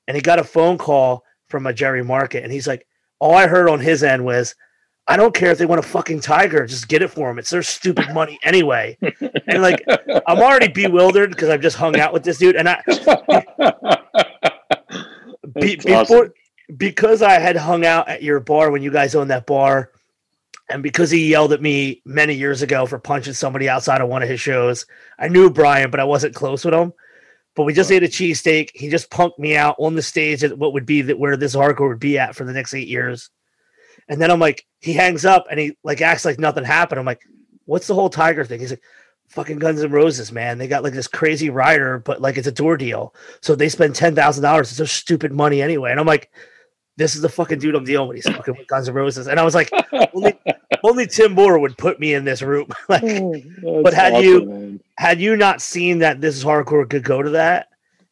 And he got a phone call from a Jerry Market, and he's like, "All I heard on his end was." I don't care if they want a fucking tiger, just get it for them. It's their stupid money anyway. and like, I'm already bewildered because I've just hung out with this dude, and I be, before awesome. because I had hung out at your bar when you guys owned that bar, and because he yelled at me many years ago for punching somebody outside of one of his shows. I knew Brian, but I wasn't close with him. But we just uh, ate a cheesesteak. He just punked me out on the stage at what would be that where this hardcore would be at for the next eight years. And then I'm like, he hangs up and he like acts like nothing happened. I'm like, what's the whole Tiger thing? He's like, fucking Guns N' Roses, man. They got like this crazy rider, but like it's a door deal. So they spend ten thousand dollars. It's just stupid money anyway. And I'm like, this is the fucking dude I'm dealing with. He's fucking with Guns N' Roses. And I was like, only, only Tim Borror would put me in this room. like, oh, but had awesome, you man. Had you not seen that this is hardcore could go to that,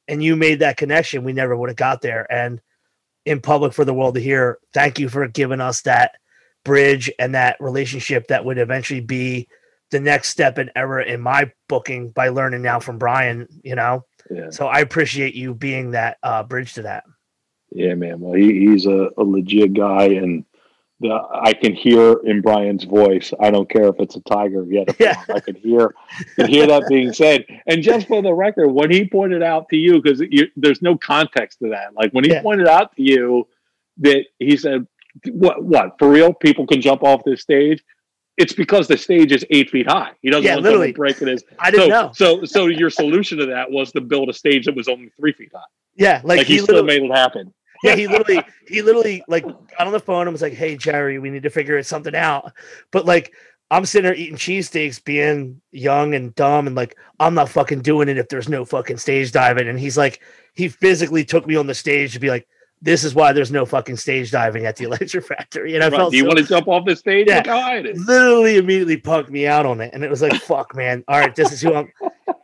and you made that connection, we never would have got there. And in public for the world to hear. Thank you for giving us that bridge and that relationship that would eventually be the next step in ever in my booking by learning now from Brian, you know. Yeah. So I appreciate you being that uh, bridge to that. Yeah, man. Well, he, he's a, a legit guy, and the, I can hear in Brian's voice. I don't care if it's a tiger yet. Yeah. I can hear can hear that being said. And just for the record, when he pointed out to you, because there's no context to that. Like when he yeah. pointed out to you that he said, "What? What? For real? People can jump off this stage." It's because the stage is eight feet high. He doesn't yeah, want literally. to break it. As I didn't so, know. So, so your solution to that was to build a stage that was only three feet high. Yeah, like, like he, he still made it happen yeah, he literally, he literally like got on the phone and was like, "Hey, Jerry, we need to figure something out." But like, I'm sitting there eating cheesesteaks, being young and dumb, and like, I'm not fucking doing it if there's no fucking stage diving. And he's like, he physically took me on the stage to be like, this is why there's no fucking stage diving at the Electric Factory. And I right. felt, do you so, want to jump off the stage? Yeah, literally immediately punked me out on it, and it was like, fuck, man. All right, this is who I'm.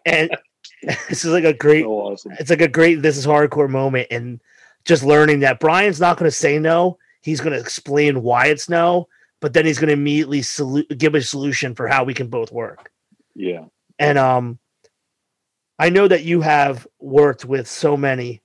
And this is like a great. So awesome. It's like a great. This is hardcore moment, and just learning that Brian's not going to say no. He's going to explain why it's no, but then he's going to immediately solu- give a solution for how we can both work. Yeah. And um, I know that you have worked with so many.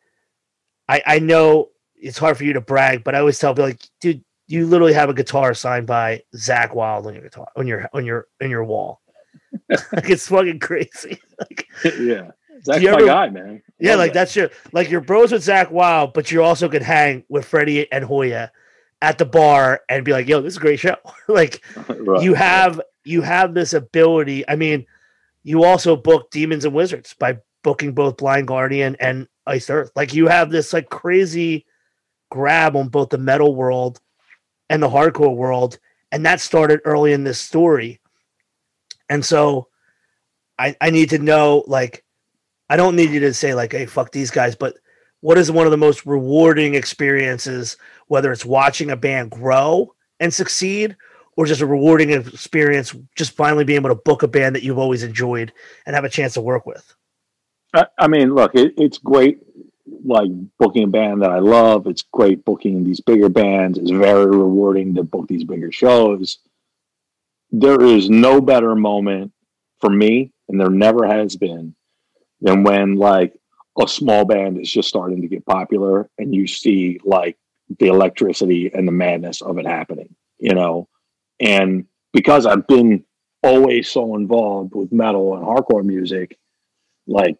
I I know it's hard for you to brag, but I always tell people like, dude, you literally have a guitar signed by Zakk Wylde on your guitar on your on your on your wall. like it's fucking crazy. like yeah. That's you my ever- guy, man. yeah, like that. that's your like your bros with Zakk Wylde, but you also could hang with Freddie and Hoya at the bar and be like, "Yo, this is a great show." like Right. you have you have this ability. I mean, you also book Demons and Wizards by booking both Blind Guardian and Iced Earth. Like you have this like crazy grab on both the metal world and the hardcore world, and that started early in this story. And so, I I need to know like I don't need you to say like, "Hey, fuck these guys," but what is one of the most rewarding experiences, whether it's watching a band grow and succeed, or just a rewarding experience, just finally being able to book a band that you've always enjoyed and have a chance to work with? I, I mean, look, it, it's great, like booking a band that I love. It's great booking these bigger bands. It's very rewarding to book these bigger shows. There is no better moment for me, and there never has been, than when like a small band is just starting to get popular, and you see like the electricity and the madness of it happening. You know, and because I've been always so involved with metal and hardcore music, like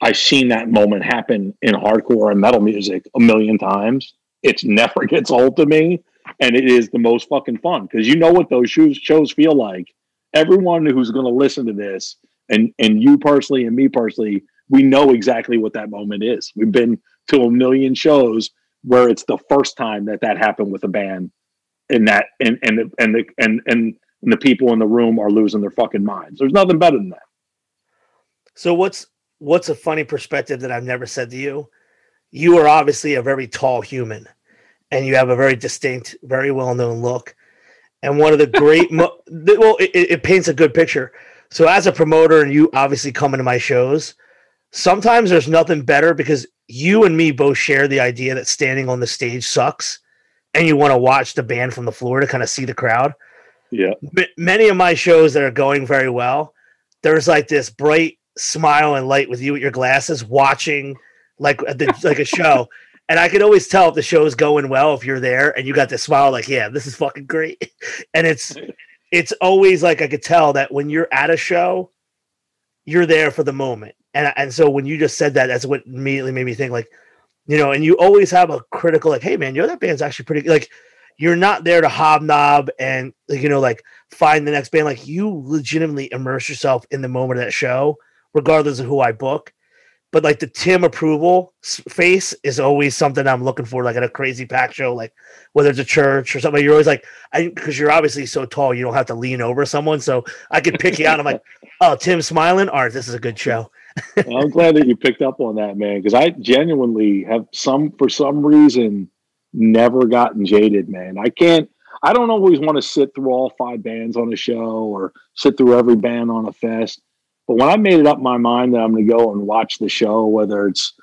I've seen that moment happen in hardcore and metal music a million times. It's never gets old to me, and it is the most fucking fun because you know what those shows shows feel like. Everyone who's going to listen to this, and and you personally and me personally, we know exactly what that moment is. We've been to a million shows where it's the first time that that happened with a band, and that and and the, and the and and the people in the room are losing their fucking minds. There's nothing better than that. So what's what's a funny perspective that I've never said to you? You are obviously a very tall human, and you have a very distinct, very well known look. And one of the great, mo- well, it it paints a good picture. So as a promoter, and you obviously come into my shows, sometimes there's nothing better because you and me both share the idea that standing on the stage sucks, and you want to watch the band from the floor to kind of see the crowd Yeah. m- many of my shows that are going very well, there's like this bright smile and light with you at your glasses watching like the, like a show. And I can always tell if the show's going well if you're there and you got this smile like, yeah, this is fucking great. And it's it's always like I could tell that when you're at a show, you're there for the moment. And and so when you just said that, that's what immediately made me think like, you know, and you always have a critical like, hey man, you know that band's actually pretty like you're not there to hobnob and you know like find the next band like you legitimately immerse yourself in the moment of that show regardless of who i book but like the tim approval face is always something i'm looking for like at a crazy pack show like whether it's a church or something you're always like i because you're obviously so tall you don't have to lean over someone so i could pick you out i'm like oh tim smiling all right this is a good show Well, I'm glad that you picked up on that, man, because I genuinely have some, for some reason, never gotten jaded, man. I can't, I don't always want to sit through all five bands on a show or sit through every band on a fest. But when I made it up my mind that I'm going to go and watch the show, whether it's,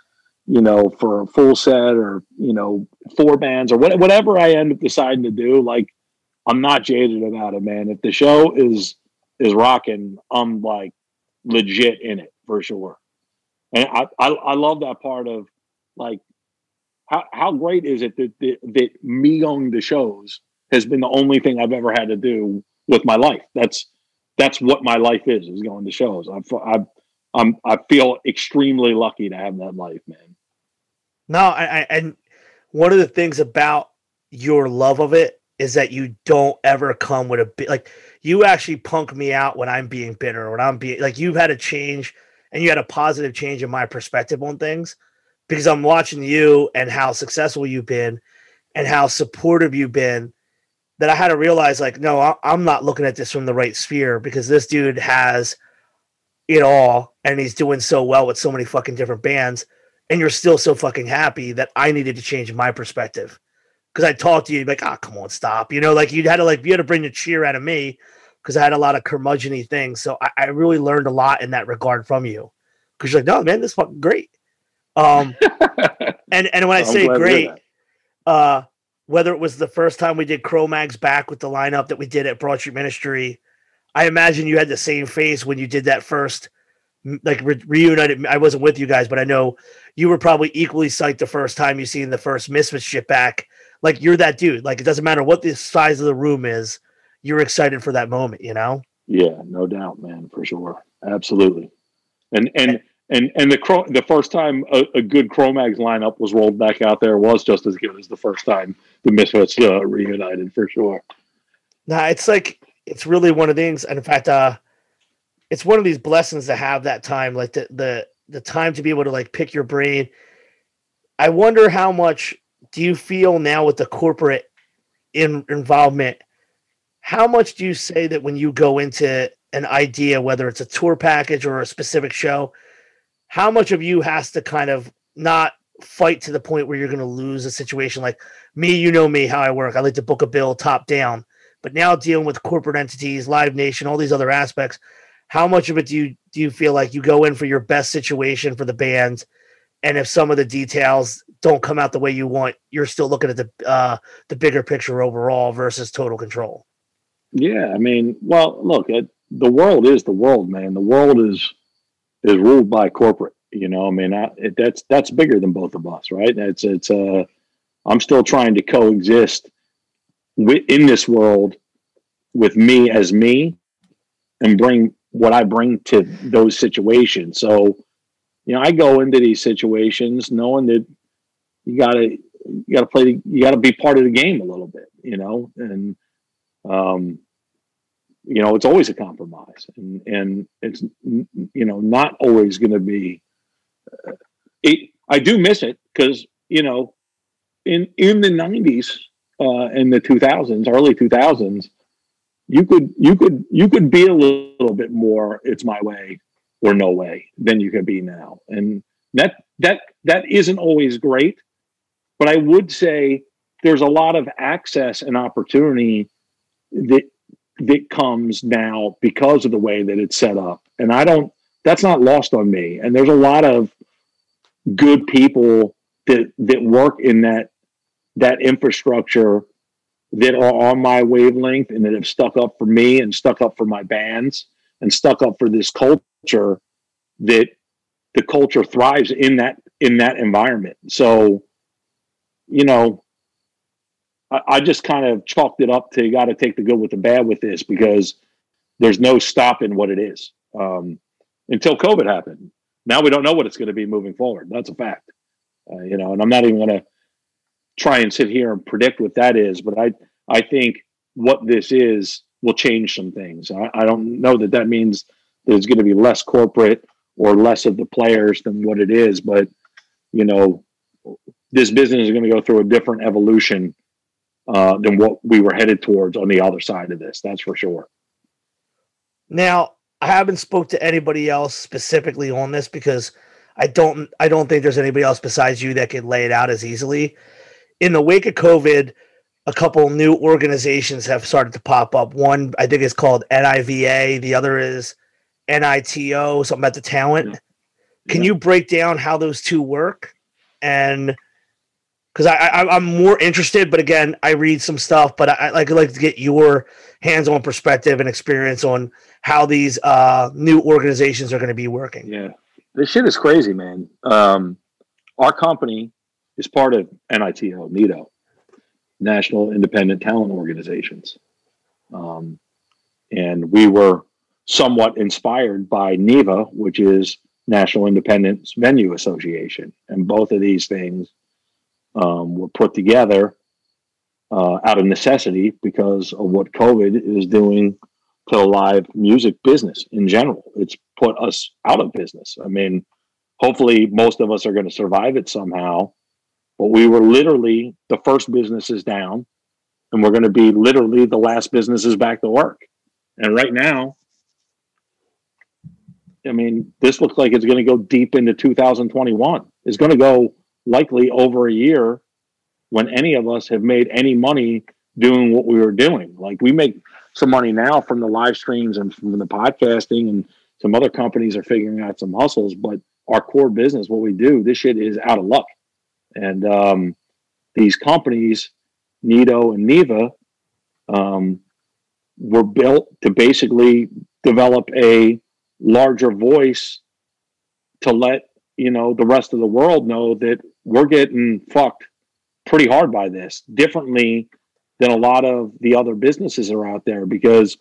you know, for a full set or, you know, four bands or what, whatever I end up deciding to do, like, I'm not jaded about it, man. If the show is, is rocking, I'm like legit in it for sure. And I, I, I love that part of like how how great is it that, that that me going to shows has been the only thing I've ever had to do with my life. That's that's what my life is is going to shows. I I I'm I feel extremely lucky to have that life, man. No, I, I and one of the things about your love of it is that you don't ever come with a bit like you actually punk me out when I'm being bitter or when I'm being like you've had a change and you had a positive change in my perspective on things because I'm watching you and how successful you've been and how supportive you've been that I had to realize like no I, I'm not looking at this from the right sphere because this dude has it all and he's doing so well with so many fucking different bands and you're still so fucking happy that I needed to change my perspective. Because I talked to you, you'd be like, oh, come on, stop. You know, like you had to like you had to bring the cheer out of me because I had a lot of curmudgeony things. So I, I really learned a lot in that regard from you. Because you're like, no, man, this is fucking great. Um, and and when I I'm say glad to hear great, uh, whether it was the first time we did Cro-Mags back with the lineup that we did at Broad Street Ministry, I imagine you had the same face when you did that first, like re- reunited. I wasn't with you guys, but I know you were probably equally psyched the first time you seen the first Misfits shit back. Like you're that dude. Like it doesn't matter what the size of the room is, you're excited for that moment. You know? Yeah, no doubt, man, for sure, absolutely. And and and and the the first time a, a, good Cro-Mags lineup was rolled back out there was just as good as the first time the Misfits uh, reunited for sure. Nah, it's like it's really one of the things, and in fact, uh, it's one of these blessings to have that time, like the the the time to be able to like pick your brain. I wonder how much do you feel now with the corporate in, involvement? How much do you say that when you go into an idea, whether it's a tour package or a specific show, how much of you has to kind of not fight to the point where you're going to lose a situation like me? You know me, how I work. I like to book a bill top down, but now dealing with corporate entities, Live Nation, all these other aspects, how much of it do you do you feel like you go in for your best situation for the band, and if some of the details don't come out the way you want, you're still looking at the uh, the bigger picture overall versus total control. Yeah, I mean, well, look, it, the world is the world, man. The world is is ruled by corporate. You know, I mean, I, it, that's that's bigger than both of us, right? It's it's uh, I'm still trying to coexist with, in this world with me as me, and bring what I bring to those situations. So, you know, I go into these situations knowing that you gotta you gotta play you gotta be part of the game a little bit, you know, and um, you know, it's always a compromise, and and it's you know not always going to be. Uh, it, I do miss it because you know, in in the '90s uh, and the 2000s, early 2000s, you could you could you could be a little bit more. It's my way or no way than you can be now, and that that that isn't always great. But I would say there's a lot of access and opportunity that that comes now because of the way that it's set up. And I don't, that's not lost on me. And there's a lot of good people that, that work in that, that infrastructure that are on my wavelength and that have stuck up for me and stuck up for my bands and stuck up for this culture that the culture thrives in that in that environment. So, you know, I, I just kind of chalked it up to you got to take the good with the bad with this because there's no stopping what it is um, until COVID happened. Now we don't know what it's going to be moving forward. That's a fact, uh, you know. And I'm not even going to try and sit here and predict what that is, but I I think what this is will change some things. I, I don't know that that means there's going to be less corporate or less of the players than what it is, but you know, this business is going to go through a different evolution uh, than what we were headed towards on the other side of this. That's for sure. Now, I haven't spoke to anybody else specifically on this because I don't I don't think there's anybody else besides you that could lay it out as easily. In the wake of COVID, a couple new organizations have started to pop up. One I think is called NIVA, the other is NITO, something about the talent. Yeah. Can yeah. you break down how those two work and because I, I am more interested. But again, I read some stuff, but I, I like like to get your hands-on perspective and experience on how these uh, new organizations are going to be working. Yeah, this shit is crazy, man. Um, our company is part of NITO, NITO, National Independent Talent Organizations, um, and we were somewhat inspired by NIVA, which is National Independent Venue Association, and both of these things um, were put together uh, out of necessity because of what COVID is doing to the live music business in general. It's put us out of business. I mean, hopefully, most of us are going to survive it somehow. We were literally the first businesses down, and we're going to be literally the last businesses back to work. And right now, I mean, this looks like it's going to go deep into 2021. It's going to go likely over a year when any of us have made any money doing what we were doing. Like we make some money now from the live streams and from the podcasting, and some other companies are figuring out some hustles. But our core business, what we do, this shit is out of luck. And um, these companies, Nito and NIVA, um, were built to basically develop a larger voice to let you know the rest of the world know that we're getting fucked pretty hard by this differently than a lot of the other businesses are out there because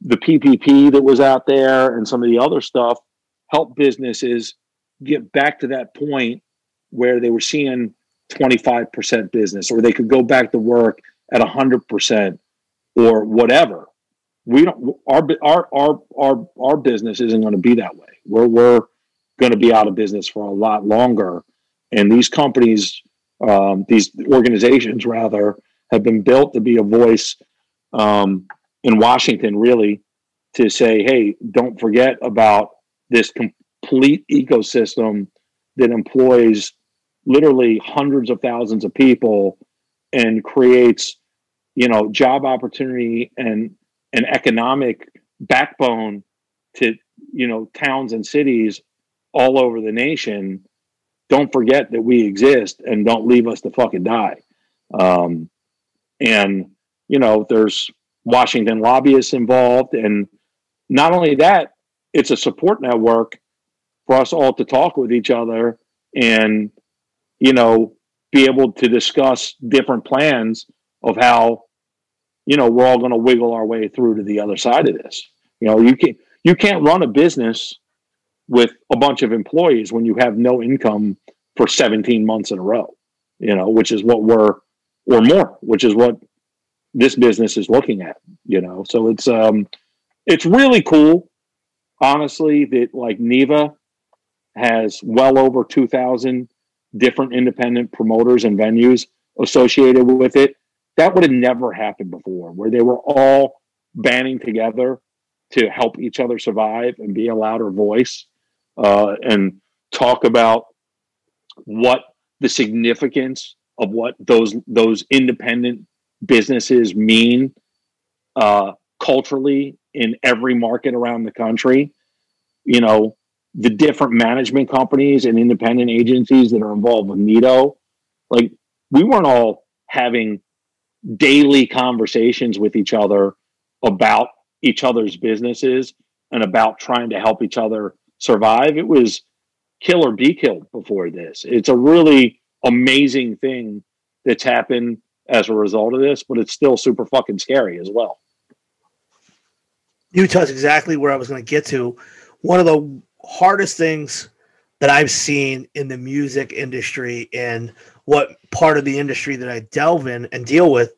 the PPP that was out there and some of the other stuff helped businesses get back to that point where they were seeing 25% business or they could go back to work at 100% or whatever. We don't our our our our, our business isn't going to be that way. We're we're going to be out of business for a lot longer. And these companies um, these organizations rather have been built to be a voice um, in washington really to say hey don't forget about this complete ecosystem that employs literally hundreds of thousands of people and creates you know job opportunity and an economic backbone to you know towns and cities all over the nation. Don't forget that we exist and don't leave us to fucking die. Um, and you know there's washington lobbyists involved. And not only that it's a support network for us all to talk with each other and you know be able to discuss different plans of how you know we're all going to wiggle our way through to the other side of this. You know you can't you can't run a business with a bunch of employees when you have no income for 17 months in a row you know which is what we're or more which is what this business is looking at you know? So it's um it's really cool honestly that like NIVA has well over 2000 different independent promoters and venues associated with it that would have never happened before, where they were all banding together to help each other survive and be a louder voice uh, and talk about what the significance of what those those independent businesses mean uh, culturally in every market around the country. You know, the different management companies and independent agencies that are involved with NITO. Like we weren't all having daily conversations with each other about each other's businesses and about trying to help each other survive. It was kill or be killed before this. It's a really amazing thing that's happened as a result of this, but it's still super fucking scary as well. Utah's exactly where I was going to get to. One of the hardest things that I've seen in the music industry and what part of the industry that I delve in and deal with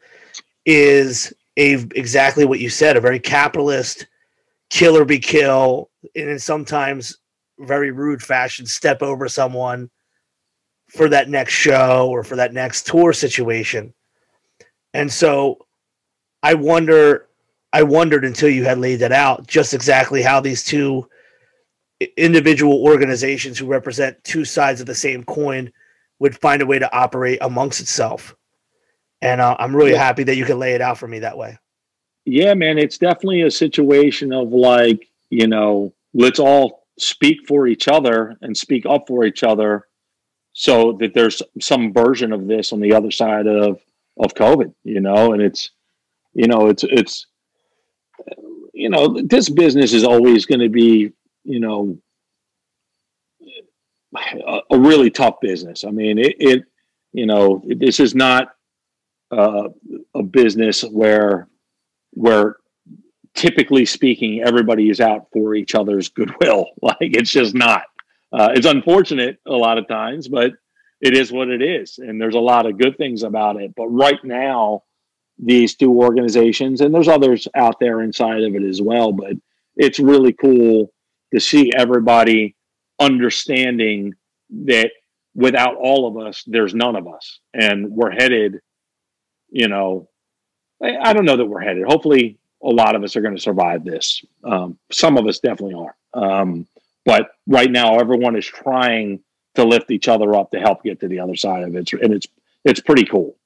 is a exactly what you said, a very capitalist kill or be kill, and in sometimes very rude fashion, step over someone for that next show or for that next tour situation. And so I wonder I wondered until you had laid that out just exactly how these two individual organizations who represent two sides of the same coin would find a way to operate amongst itself. And uh, I'm really yeah. happy that you can lay it out for me that way. Yeah, man, it's definitely a situation of like, you know, let's all speak for each other and speak up for each other so that there's some version of this on the other side of of COVID, you know, and it's you know, it's it's you know, this business is always going to be, you know, a, a really tough business. I mean, it, it you know, this is not uh, a business where where typically speaking, everybody is out for each other's goodwill. Like it's just not. Uh, it's unfortunate a lot of times, but it is what it is, and there's a lot of good things about it. But right now, these two organizations, and there's others out there inside of it as well, but it's really cool to see everybody understanding that without all of us, there's none of us, and we're headed. You know, I, I don't know that we're headed. Hopefully, a lot of us are going to survive this. Um, some of us definitely are. Um, but right now, everyone is trying to lift each other up to help get to the other side of it, and it's it's pretty cool.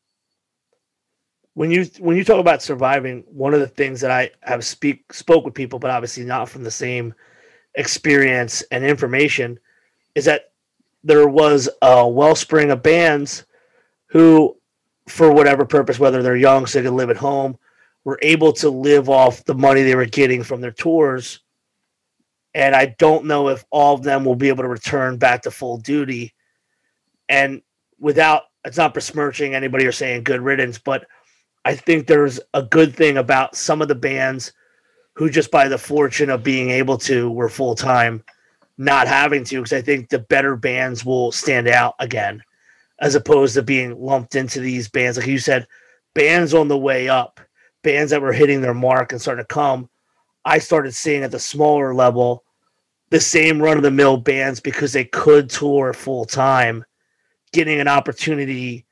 When you when you talk about surviving, one of the things that I have speak spoke with people, but obviously not from the same experience and information, is that there was a wellspring of bands who, for whatever purpose, whether they're young so they can live at home, were able to live off the money they were getting from their tours. And I don't know if all of them will be able to return back to full duty. And without, it's not besmirching anybody or saying good riddance, but I think there's a good thing about some of the bands who just by the fortune of being able to were full time, not having to, because I think the better bands will stand out again, as opposed to being lumped into these bands. Like you said, bands on the way up, bands that were hitting their mark and starting to come. I started seeing at the smaller level the same run of the mill bands because they could tour full time, getting an opportunity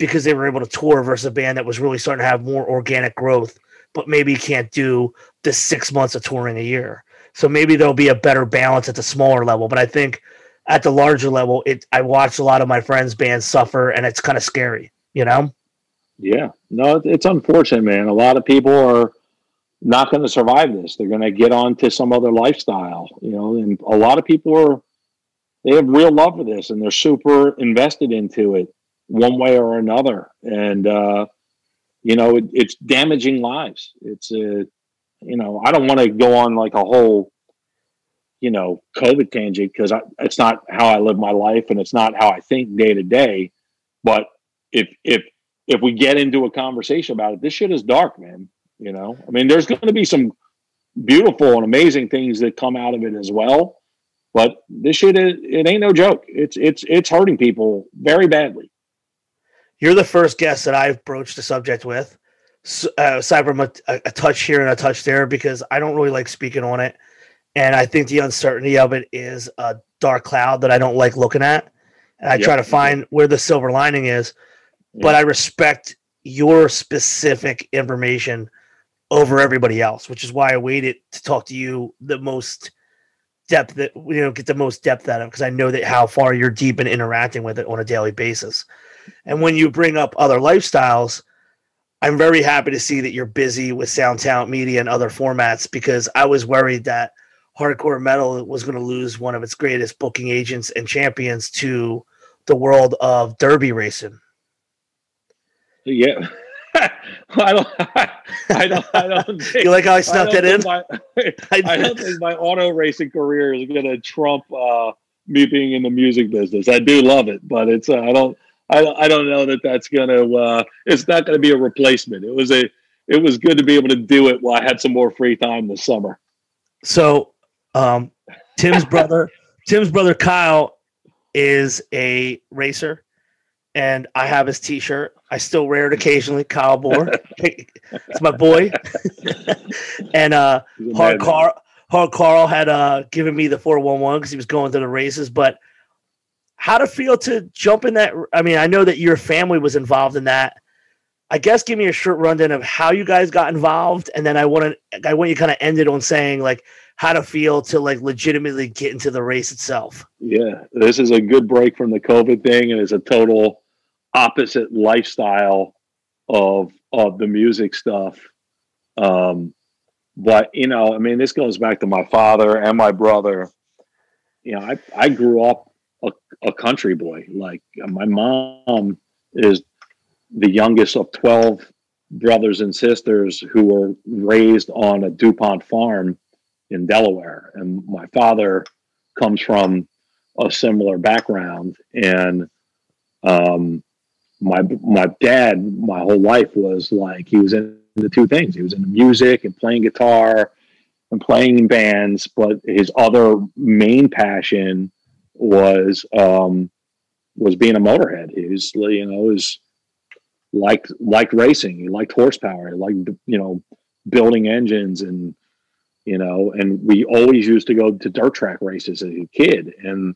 because they were able to tour versus a band that was really starting to have more organic growth, but maybe you can't do the six months of touring a year. So maybe there'll be a better balance at the smaller level. But I think at the larger level, it I watched a lot of my friends' bands suffer, and it's kind of scary, you know. Yeah, no, it's unfortunate, man. A lot of people are not going to survive this. They're going to get on to some other lifestyle, you know. And a lot of people are they have real love for this, and they're super invested into it one way or another. And uh, you know, it, it's damaging lives. It's a you know, I don't want to go on like a whole, you know, COVID tangent because it's not how I live my life and it's not how I think day to day. But if if if we get into a conversation about it, this shit is dark, man. You know, I mean, there's going to be some beautiful and amazing things that come out of it as well. But this shit, is, it ain't no joke. It's it's it's hurting people very badly. You're the first guest that I've broached the subject with uh, Cyber a, a, touch here and a touch there because I don't really like speaking on it, and I think the uncertainty of it is a dark cloud that I don't like looking at, and I yep. try to find where the silver lining is. Yep. But I respect your specific information over everybody else, which is why I waited to talk to you the most depth that you know get the most depth out of because I know that how far you're deep in interacting with it on a daily basis. And when you bring up other lifestyles, I'm very happy to see that you're busy with Sound Talent Media and other formats because I was worried that hardcore metal was going to lose one of its greatest booking agents and champions to the world of derby racing. Yeah. I don't. I don't. I don't think, you like how I snuck that in? My, I don't think my auto racing career is going to trump uh, me being in the music business. I do love it, but it's. Uh, I don't. I, I don't know that that's going to. Uh, it's not going to be a replacement. It was a. It was good to be able to do it while I had some more free time this summer. So, um, Tim's brother, Tim's brother Kyle, is a racer, and I have his T-shirt. I still wear it occasionally. Kyle Borror, it's my boy. and uh, Hard Carl, Hard Carl had uh given me the four one one because he was going to the races, but how to feel to jump in that i mean i know that your family was involved in that. I guess give me a short rundown of how you guys got involved and then i want to i want you kind of ended on saying like how to feel to like legitimately get into the race itself. Yeah this is a good break from the covid thing and it's a total opposite lifestyle of of the music stuff. Um but you know i mean this goes back to my father and my brother. You know i i grew up a, country boy. Like my mom is the youngest of 12 brothers and sisters who were raised on a DuPont farm in Delaware. And my father comes from a similar background. And um, my my dad, my whole life was like he was in the two things. He was into music and playing guitar and playing in bands, but his other main passion was um, was being a motorhead. He was, you know, was like liked racing. He liked horsepower. He liked you know building engines and you know. And we always used to go to dirt track races as a kid. And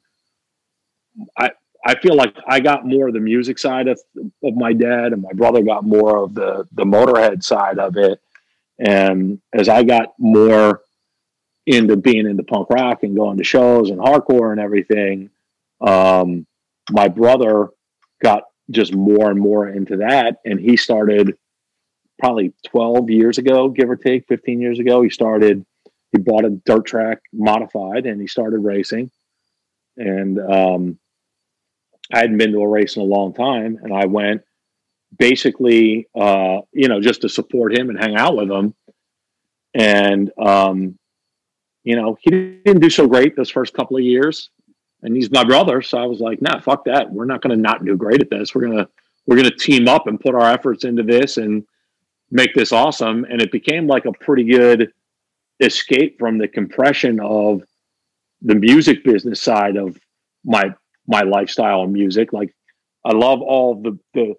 I I feel like I got more of the music side of of my dad, and my brother got more of the the motorhead side of it. And as I got more into being into punk rock and going to shows and hardcore and everything. Um, my brother got just more and more into that, and he started probably 12 years ago, give or take, 15 years ago. He started. He bought a dirt track modified, and he started racing. And um, I hadn't been to a race in a long time, and I went basically, uh, you know, just to support him and hang out with him. And, um, you know, he didn't do so great those first couple of years. And he's my brother. So I was like, nah, fuck that. We're not going to not do great at this. We're going to, we're going to team up and put our efforts into this and make this awesome. And it became like a pretty good escape from the compression of the music business side of my my lifestyle and music. Like I love all the the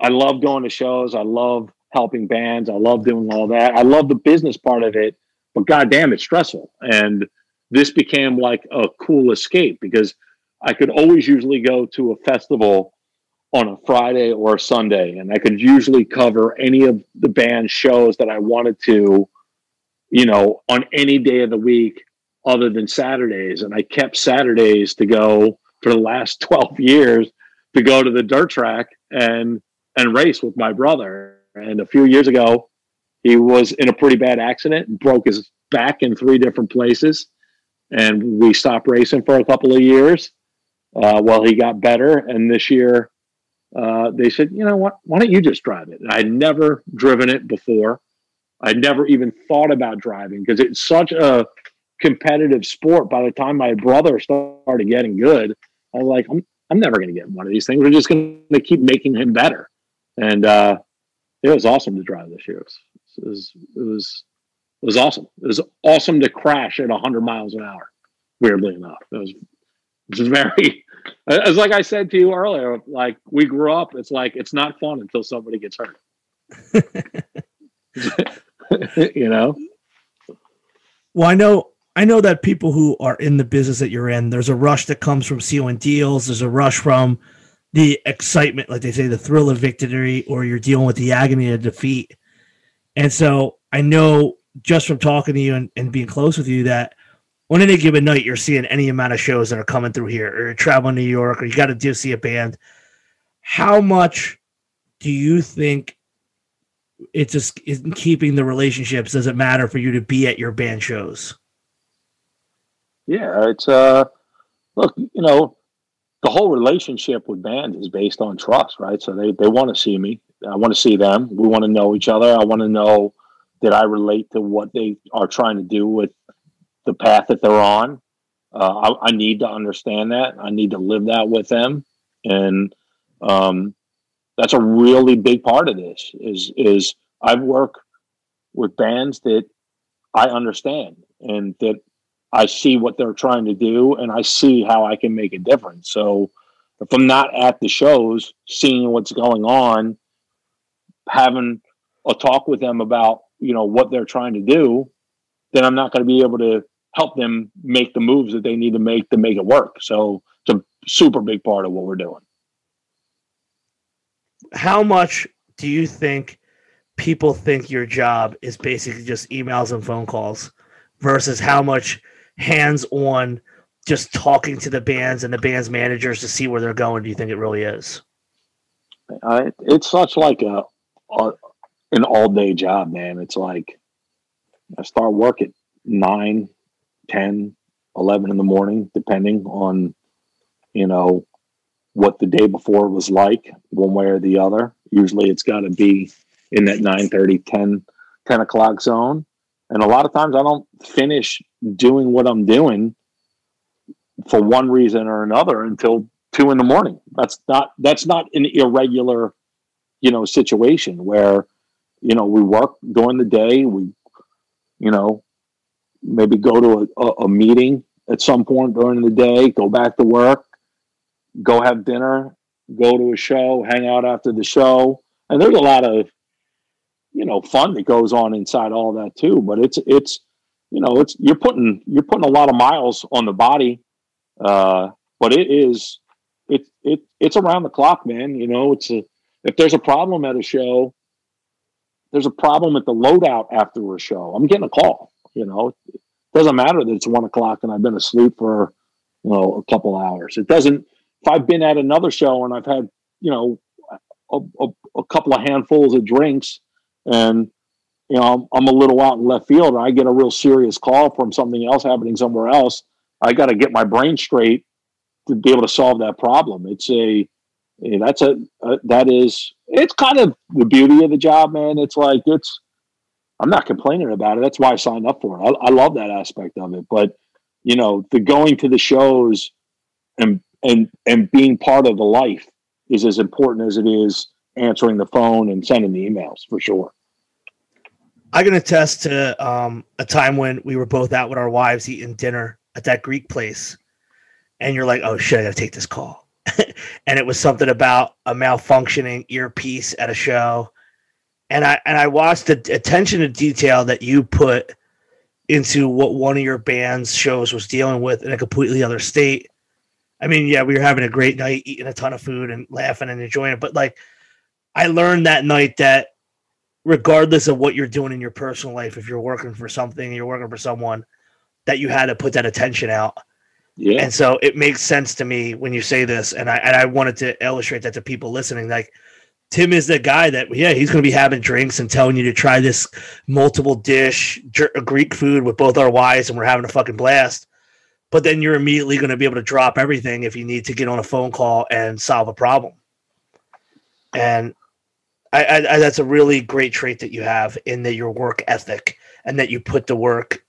I love going to shows. I love helping bands. I love doing all that. I love the business part of it, but goddamn, it's stressful. And this became like a cool escape because I could always usually go to a festival on a Friday or a Sunday, and I could usually cover any of the band shows that I wanted to, you know, on any day of the week other than Saturdays. And I kept Saturdays to go for the last 12 years to go to the dirt track and and race with my brother. And a few years ago, he was in a pretty bad accident and broke his back in three different places. And we stopped racing for a couple of years uh, while he got better. And this year, uh, they said, you know what? Why don't you just drive it? I'd never driven it before. I'd never even thought about driving because it's such a competitive sport. By the time my brother started getting good, I was like, I'm, I'm never going to get one of these things. We're just going to keep making him better. And uh, it was awesome to drive this year. It was, it was, it was, it was awesome. It was awesome to crash at 100 miles an hour. Weirdly enough, it was, it was very. It's like I said to you earlier. Like we grew up, it's like it's not fun until somebody gets hurt. you know. Well, I know I know that people who are in the business that you're in, there's a rush that comes from sealing deals. There's a rush from the excitement, like they say, the thrill of victory, or you're dealing with the agony of defeat. And so I know just from talking to you and, and being close with you that on any given night you're seeing any amount of shows that are coming through here, or you're traveling to New York, or you got to do see a band. How much do you think it's just in keeping the relationships? Does it matter for you to be at your band shows? Yeah, it's uh, look, you know, the whole relationship with bands is based on trust, right? So they they want to see me, I want to see them. We want to know each other. I want to know that I relate to what they are trying to do with the path that they're on. Uh, I, I, need to understand that. I need to live that with them, and um, that's a really big part of this. Is is I work with bands that I understand and that I see what they're trying to do and I see how I can make a difference. So if I'm not at the shows, seeing what's going on, having a talk with them about, you know, what they're trying to do, then I'm not going to be able to help them make the moves that they need to make to make it work. So it's a super big part of what we're doing. How much do you think people think your job is basically just emails and phone calls versus how much hands on just talking to the bands and the band's managers to see where they're going do you think it really is uh, it's such like a, an all day job man. It's like i start work at 9 10 11 in the morning depending on you know what the day before was like one way or the other. Usually it's got to be in that 9 30 10 10 o'clock zone. And a lot of times I don't finish doing what I'm doing for one reason or another until two in the morning. That's not that's not an irregular, you know, situation where, you know, we work during the day, we, you know, maybe go to a, a meeting at some point during the day, go back to work, go have dinner, go to a show, hang out after the show. And there's a lot of you know fun that goes on inside all that too but it's it's you know it's you're putting you're putting a lot of miles on the body uh but it is it it it's around the clock man you know it's a if there's a problem at a show there's a problem at the loadout after a show. I'm getting a call you know? It doesn't matter that it's one o'clock and i've been asleep for you know a couple hours. It doesn't if i've been at another show and i've had you know a, a, a couple of handfuls of drinks and you know I'm, I'm, a little out in left field and i get a real serious call from something else happening somewhere else i got to get my brain straight to be able to solve that problem. It's a Yeah, that's a, a that is it's kind of the beauty of the job, man. It's like it's I'm not complaining about it. That's why I signed up for it. I, I love that aspect of it. But you know, the going to the shows and and and being part of the life is as important as it is answering the phone and sending the emails for sure. I can attest to um, a time when we were both out with our wives eating dinner at that Greek place, and you're like, "Oh shit, I gotta take this call," and it was something about a malfunctioning earpiece at a show, and I and I watched the attention to detail that you put into what one of your band's shows was dealing with in a completely other state. I mean, yeah, we were having a great night, eating a ton of food and laughing and enjoying it, but like, I learned that night that regardless of what you're doing in your personal life, if you're working for something, you're working for someone, that you had to put that attention out. Yeah. And so it makes sense to me when you say this, and I and I wanted to illustrate that to people listening. Like Tim is the guy that yeah, he's going to be having drinks and telling you to try this multiple dish uh, Greek food with both our wives, and we're having a fucking blast. But then you're immediately going to be able to drop everything if you need to get on a phone call and solve a problem. And I, I, I, that's a really great trait that you have in that your work ethic and that you put the work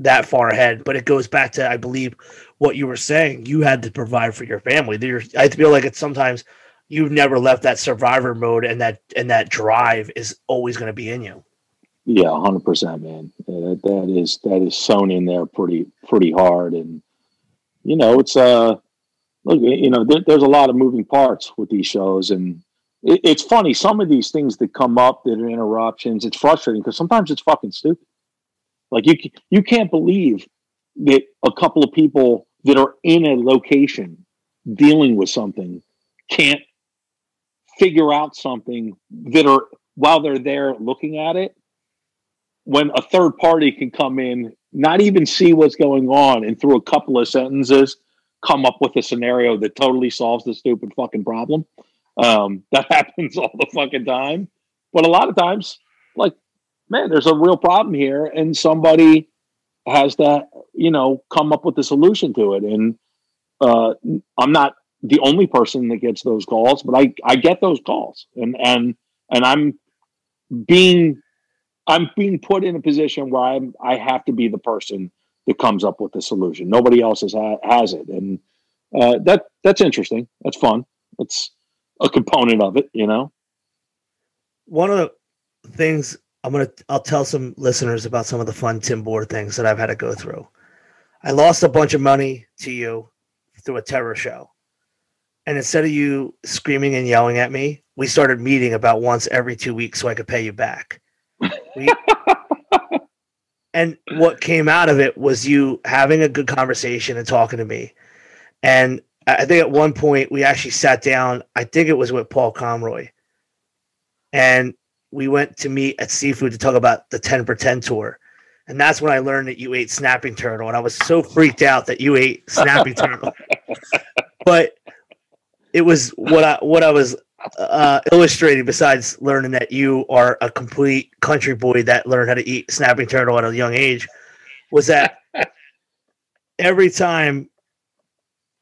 that far ahead. But it goes back to I believe what you were saying. You had to provide for your family. I feel like it's sometimes you've never left that survivor mode, and that and that drive is always going to be in you. Yeah, hundred percent, man. That is that is sewn in there pretty pretty hard, and you know it's uh look you know there, there's a lot of moving parts with these shows and it, it's funny some of these things that come up that are interruptions. It's frustrating because sometimes it's fucking stupid. Like you you can't believe that a couple of people that are in a location dealing with something can't figure out something that are while they're there looking at it when a third party can come in not even see what's going on and through a couple of sentences come up with a scenario that totally solves the stupid fucking problem um, that happens all the fucking time. But a lot of times, like, man, there's a real problem here, and somebody has to, you know, come up with a solution to it. And uh, I'm not the only person that gets those calls, but I I get those calls, and and and I'm being I'm being put in a position where I'm I have to be the person that comes up with the solution. Nobody else has has it, and uh, that that's interesting. That's fun. It's a component of it, you know. One of the things I'm gonna I'll tell some listeners about some of the fun Tim Borror things that I've had to go through. I lost a bunch of money to you through a terror show. And instead of you screaming and yelling at me, we started meeting about once every two weeks so I could pay you back. We, and what came out of it was you having a good conversation and talking to me. And I think at one point we actually sat down. I think it was with Paul Conroy, and we went to meet at Seafood to talk about the Ten for Ten tour. And that's when I learned that you ate snapping turtle, and I was so freaked out that you ate snapping turtle. But it was what I what I was uh, illustrating. Besides learning that you are a complete country boy that learned how to eat snapping turtle at a young age, was that every time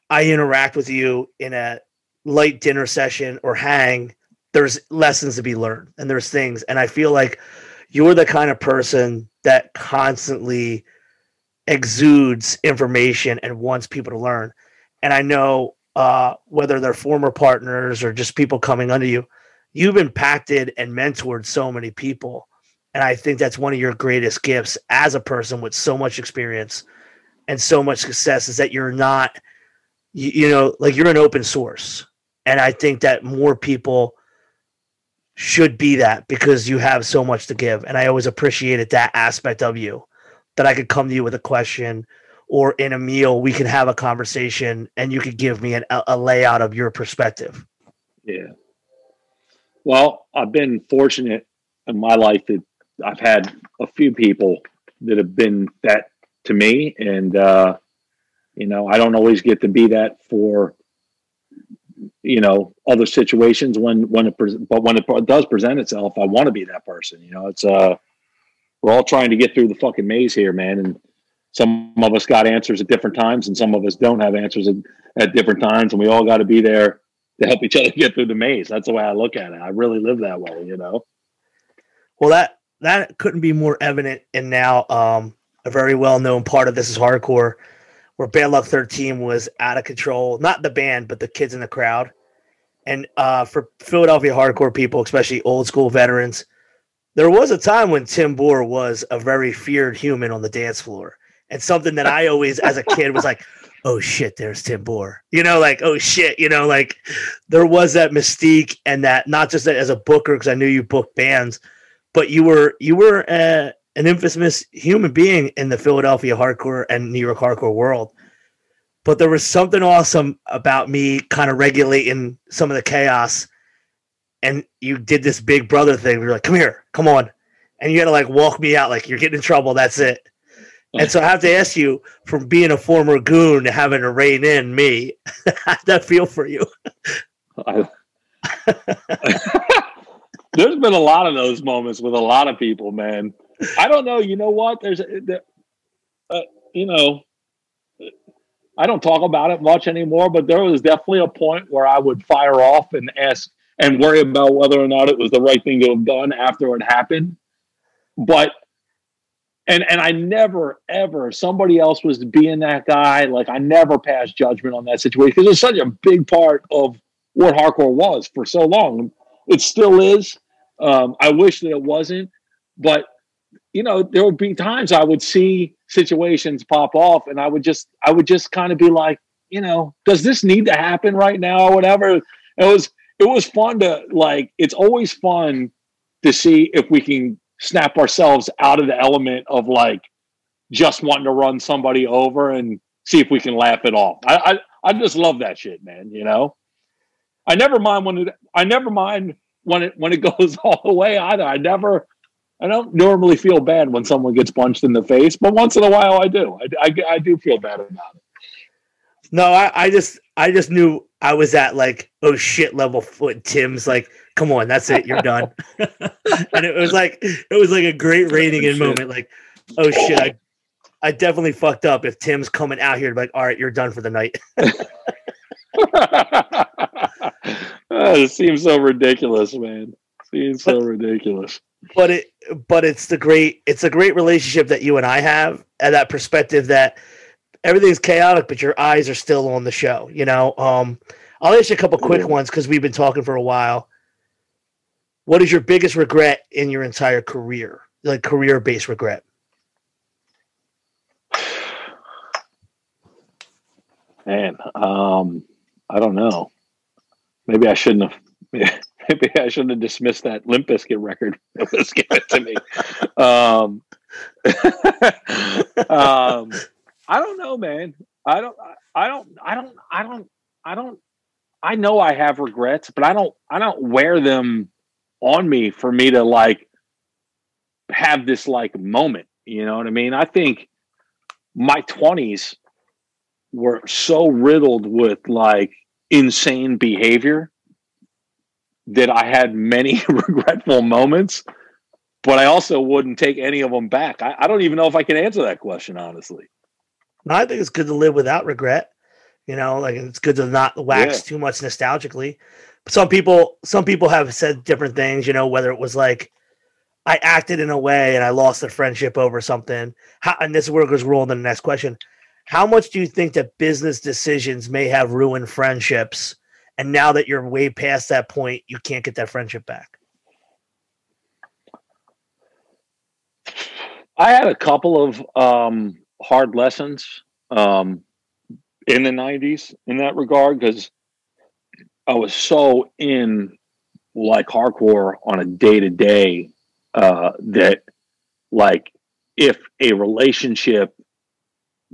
I interact with you in a light dinner session or hang, there's lessons to be learned and there's things. And I feel like you're the kind of person that constantly exudes information and wants people to learn. And I know uh, whether they're former partners or just people coming under you, you've impacted and mentored so many people. And I think that's one of your greatest gifts as a person with so much experience and so much success is that you're not you, you know, like you're an open source. And I think that more people should be that because you have so much to give. And I always appreciated that aspect of you that I could come to you with a question or in a meal, we could have a conversation and you could give me an, a layout of your perspective. Yeah. Well, I've been fortunate in my life that I've had a few people that have been that to me. And, uh, you know, I don't always get to be that for you know other situations when when it but when it does present itself, I want to be that person. You know, it's uh we're all trying to get through the fucking maze here, man, and some of us got answers at different times and some of us don't have answers at, at different times and we all got to be there to help each other get through the maze. That's the way I look at it. I really live that way, you know. Well, that that couldn't be more evident and now um, a very well known part of this is hardcore, where Bad Luck 13 was out of control. Not the band, but the kids in the crowd. And uh, for Philadelphia hardcore people, especially old school veterans, there was a time when Tim Borror was a very feared human on the dance floor. And something that I always, as a kid, was like, oh shit, there's Tim Borror. You know, like, oh shit, you know, like there was that mystique and that not just that as a booker, because I knew you booked bands, but you were you were uh, an infamous human being in the Philadelphia hardcore and New York hardcore world. But there was something awesome about me kind of regulating some of the chaos. And you did this big brother thing. You're like, come here, come on. And you had to like walk me out, like, you're getting in trouble. That's it. And so I have to ask you, from being a former goon to having to rein in me, how'd that feel for you? I, there's been a lot of those moments with a lot of people, man. I don't know. You know what? There's, there, uh, you know, I don't talk about it much anymore, but there was definitely a point where I would fire off and ask and worry about whether or not it was the right thing to have done after it happened. But and and I never ever somebody else was being that guy. Like I never passed judgment on that situation because it's such a big part of what hardcore was for so long. It still is. Um, I wish that it wasn't, but you know, there would be times I would see situations pop off, and I would just, I would just kind of be like, you know, does this need to happen right now or whatever? It was, it was fun to like. It's always fun to see if we can snap ourselves out of the element of like just wanting to run somebody over and see if we can laugh it off. I, I, I just love that shit, man. You know, I never mind when it, I never mind when it when it goes all the way either. I never I don't normally feel bad when someone gets punched in the face, but once in a while I do. I, I, I do feel bad about it. No, I, I just I just knew I was at like oh shit level foot. Tim's like, come on, that's it, you're done. and it was like it was like a great rating in moment. Like, oh shit, I I definitely fucked up if Tim's coming out here like, all right, you're done for the night. oh, it seems so ridiculous, man. Seems so ridiculous. But it but it's the great it's a great relationship that you and I have and that perspective that everything's chaotic, but your eyes are still on the show. You know, um, I'll ask you a couple quick ones because we've been talking for a while. What is your biggest regret in your entire career, like career based regret? Man, um, I don't know. Maybe I shouldn't have. Maybe I shouldn't have dismissed that Limp Bizkit record that was given to me. Um, um, I don't know, man. I don't. I don't. I don't. I don't. I don't. I know I have regrets, but I don't. I don't wear them on me for me to like have this like moment. You know what I mean? I think my twenties were so riddled with like insane behavior that I had many regretful moments, but I also wouldn't take any of them back. I, I, don't even know if I can answer that question honestly. No, I think it's good to live without regret. You know, like it's good to not wax yeah. too much nostalgically. But Some people, some people have said different things. You know, whether it was like I acted in a way and I lost a friendship over something. How, and this workers where it goes roll in the next question. How much do you think that business decisions may have ruined friendships? And now that you're way past that point, you can't get that friendship back. I had a couple of um, hard lessons um, in the 90s in that regard because I was so in like hardcore on a day to day that like if a relationship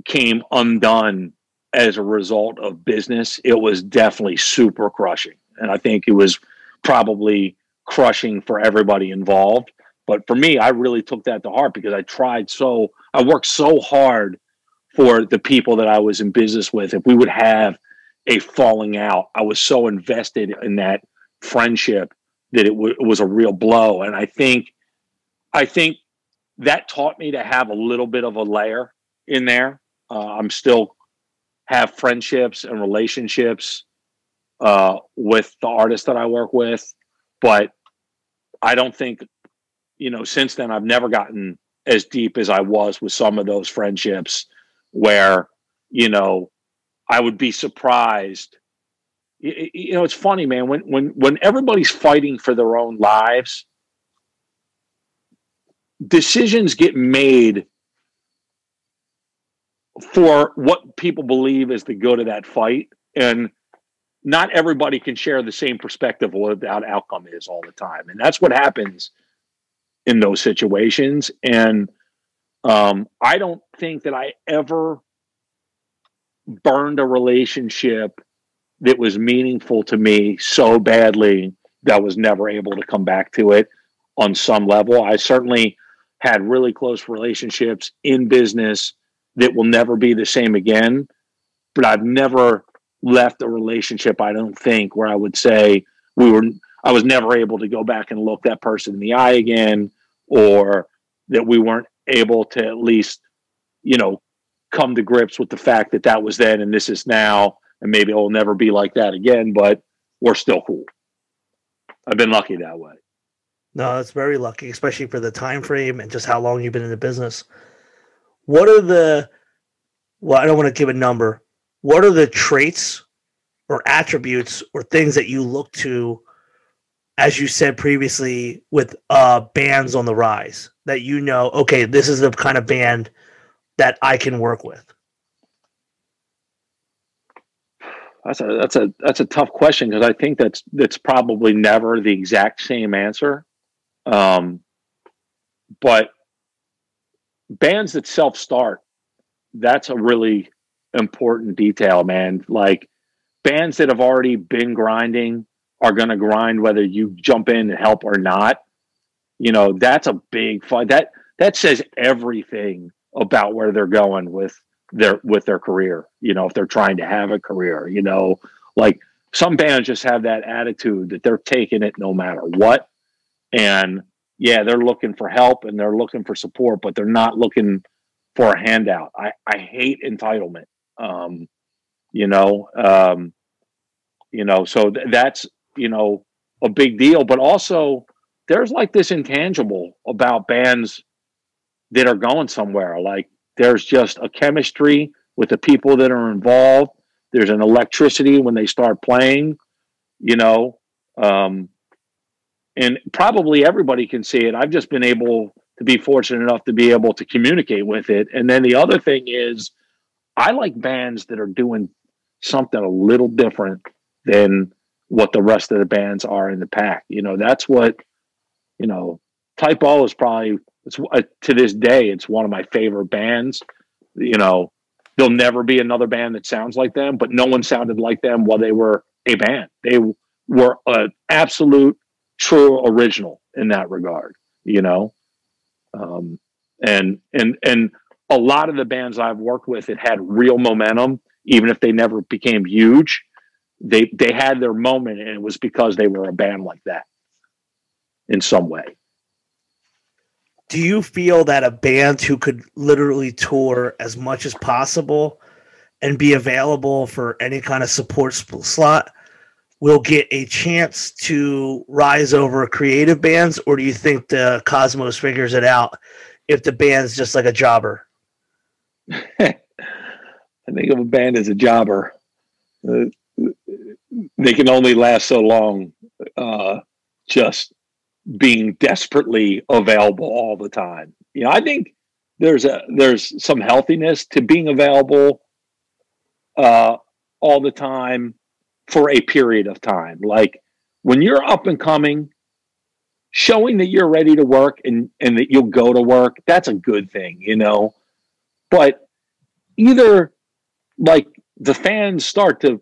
came undone as a result of business, it was definitely super crushing. And I think it was probably crushing for everybody involved. But for me, I really took that to heart because I tried so, I worked so hard for the people that I was in business with. If we would have a falling out, I was so invested in that friendship that it, w- it was a real blow. And I think, I think that taught me to have a little bit of a layer in there. Uh, I'm still have friendships and relationships uh, with the artists that I work with, but I don't think, you know, since then I've never gotten as deep as I was with some of those friendships where, you know, I would be surprised. You, you know, it's funny, man, when, when, when everybody's fighting for their own lives, decisions get made for what people believe is the good of that fight. And not everybody can share the same perspective of what that outcome is all the time. And that's what happens in those situations. And um, I don't think that I ever burned a relationship that was meaningful to me so badly that I was never able to come back to it on some level. I certainly had really close relationships in business that will never be the same again, but I've never left a relationship, I don't think, where I would say we were, I was never able to go back and look that person in the eye again, or that we weren't able to at least, you know, come to grips with the fact that that was then and this is now, and maybe it'll never be like that again, but we're still cool. I've been lucky that way. No, it's very lucky, especially for the time frame and just how long you've been in the business. What are the well, I don't want to give a number, what are the traits or attributes or things that you look to as you said previously with uh bands on the rise that you know okay this is the kind of band that i can work with? That's a that's a that's a tough question because i think that's that's probably never the exact same answer. Um but bands that self start that's a really important detail, man. Like bands that have already been grinding are going to grind whether you jump in and help or not. You know, that's a big fight. That that says everything about where they're going with their with their career. You know, if they're trying to have a career, you know, like some bands just have that attitude that they're taking it no matter what. And yeah, they're looking for help and they're looking for support, but they're not looking for a handout. I, I hate entitlement. Um, you know, um, you know, so th- that's you know a big deal. But also, there's like this intangible about bands that are going somewhere. Like there's just a chemistry with the people that are involved. There's an electricity when they start playing. You know, um, and probably everybody can see it. I've just been able to be fortunate enough to be able to communicate with it. And then the other thing is I like bands that are doing something a little different than what the rest of the bands are in the pack. You know, that's what, you know, Type O is probably, it's uh, to this day, it's one of my favorite bands. You know, there'll never be another band that sounds like them, but no one sounded like them while they were a band. They were an absolute true original in that regard, you know? Um, and, and, and a lot of the bands I've worked with it had real momentum, even if they never became huge. They they had their moment, and it was because they were a band like that in some way. Do you feel that a band who could literally tour as much as possible and be available for any kind of support slot will get a chance to rise over creative bands, or do you think the Cosmos figures it out if the band's just like a jobber? I think of a band as a jobber. Uh, they can only last so long, uh, just being desperately available all the time. You know, I think there's a there's some healthiness to being available uh, all the time for a period of time. Like when you're up and coming, showing that you're ready to work and and that you'll go to work, that's a good thing, you know but either like the fans start to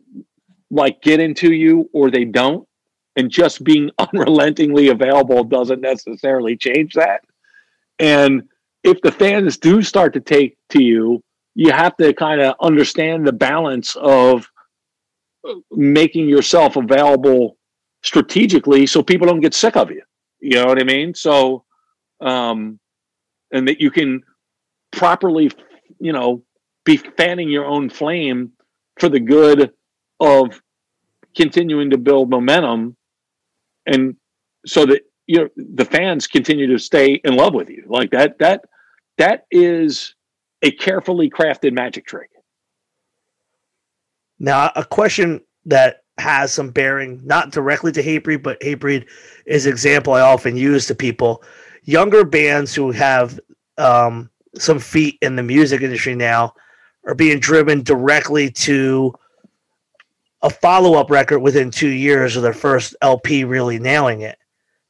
like get into you or they don't and just being unrelentingly available doesn't necessarily change that and if the fans do start to take to you you have to kind of understand the balance of making yourself available strategically so people don't get sick of you. You know what i mean? So um and that you can properly you know, be fanning your own flame for the good of continuing to build momentum and so that you know the fans continue to stay in love with you. Like that that that is a carefully crafted magic trick now a question that has some bearing not directly to hatebreed but hatebreed is example i often use to people younger bands who have um, some feet in the music industry now are being driven directly to a follow up record within two years of their first LP really nailing it.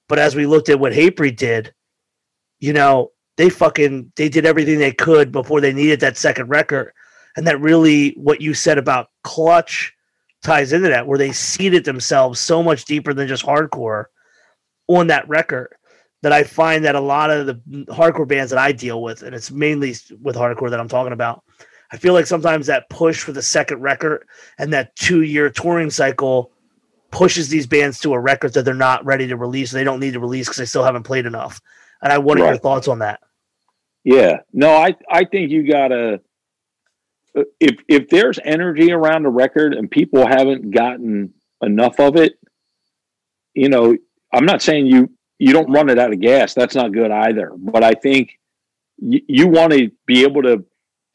But as we looked at what Hatebreed did, you know, they fucking they did everything they could before they needed that second record. And that really what you said about clutch ties into that, where they seeded themselves so much deeper than just hardcore on that record that I find that a lot of the hardcore bands that I deal with, and it's mainly with hardcore that I'm talking about, I feel like sometimes that push for the second record and that two year touring cycle pushes these bands to a record that they're not ready to release. They don't need to release because they still haven't played enough. And I wonder right. your thoughts on that? Yeah, no, I I think you gotta Uh, if if there's energy around a record and people haven't gotten enough of it, you know, I'm not saying you you don't run it out of gas. That's not good either. But I think y- you want to be able to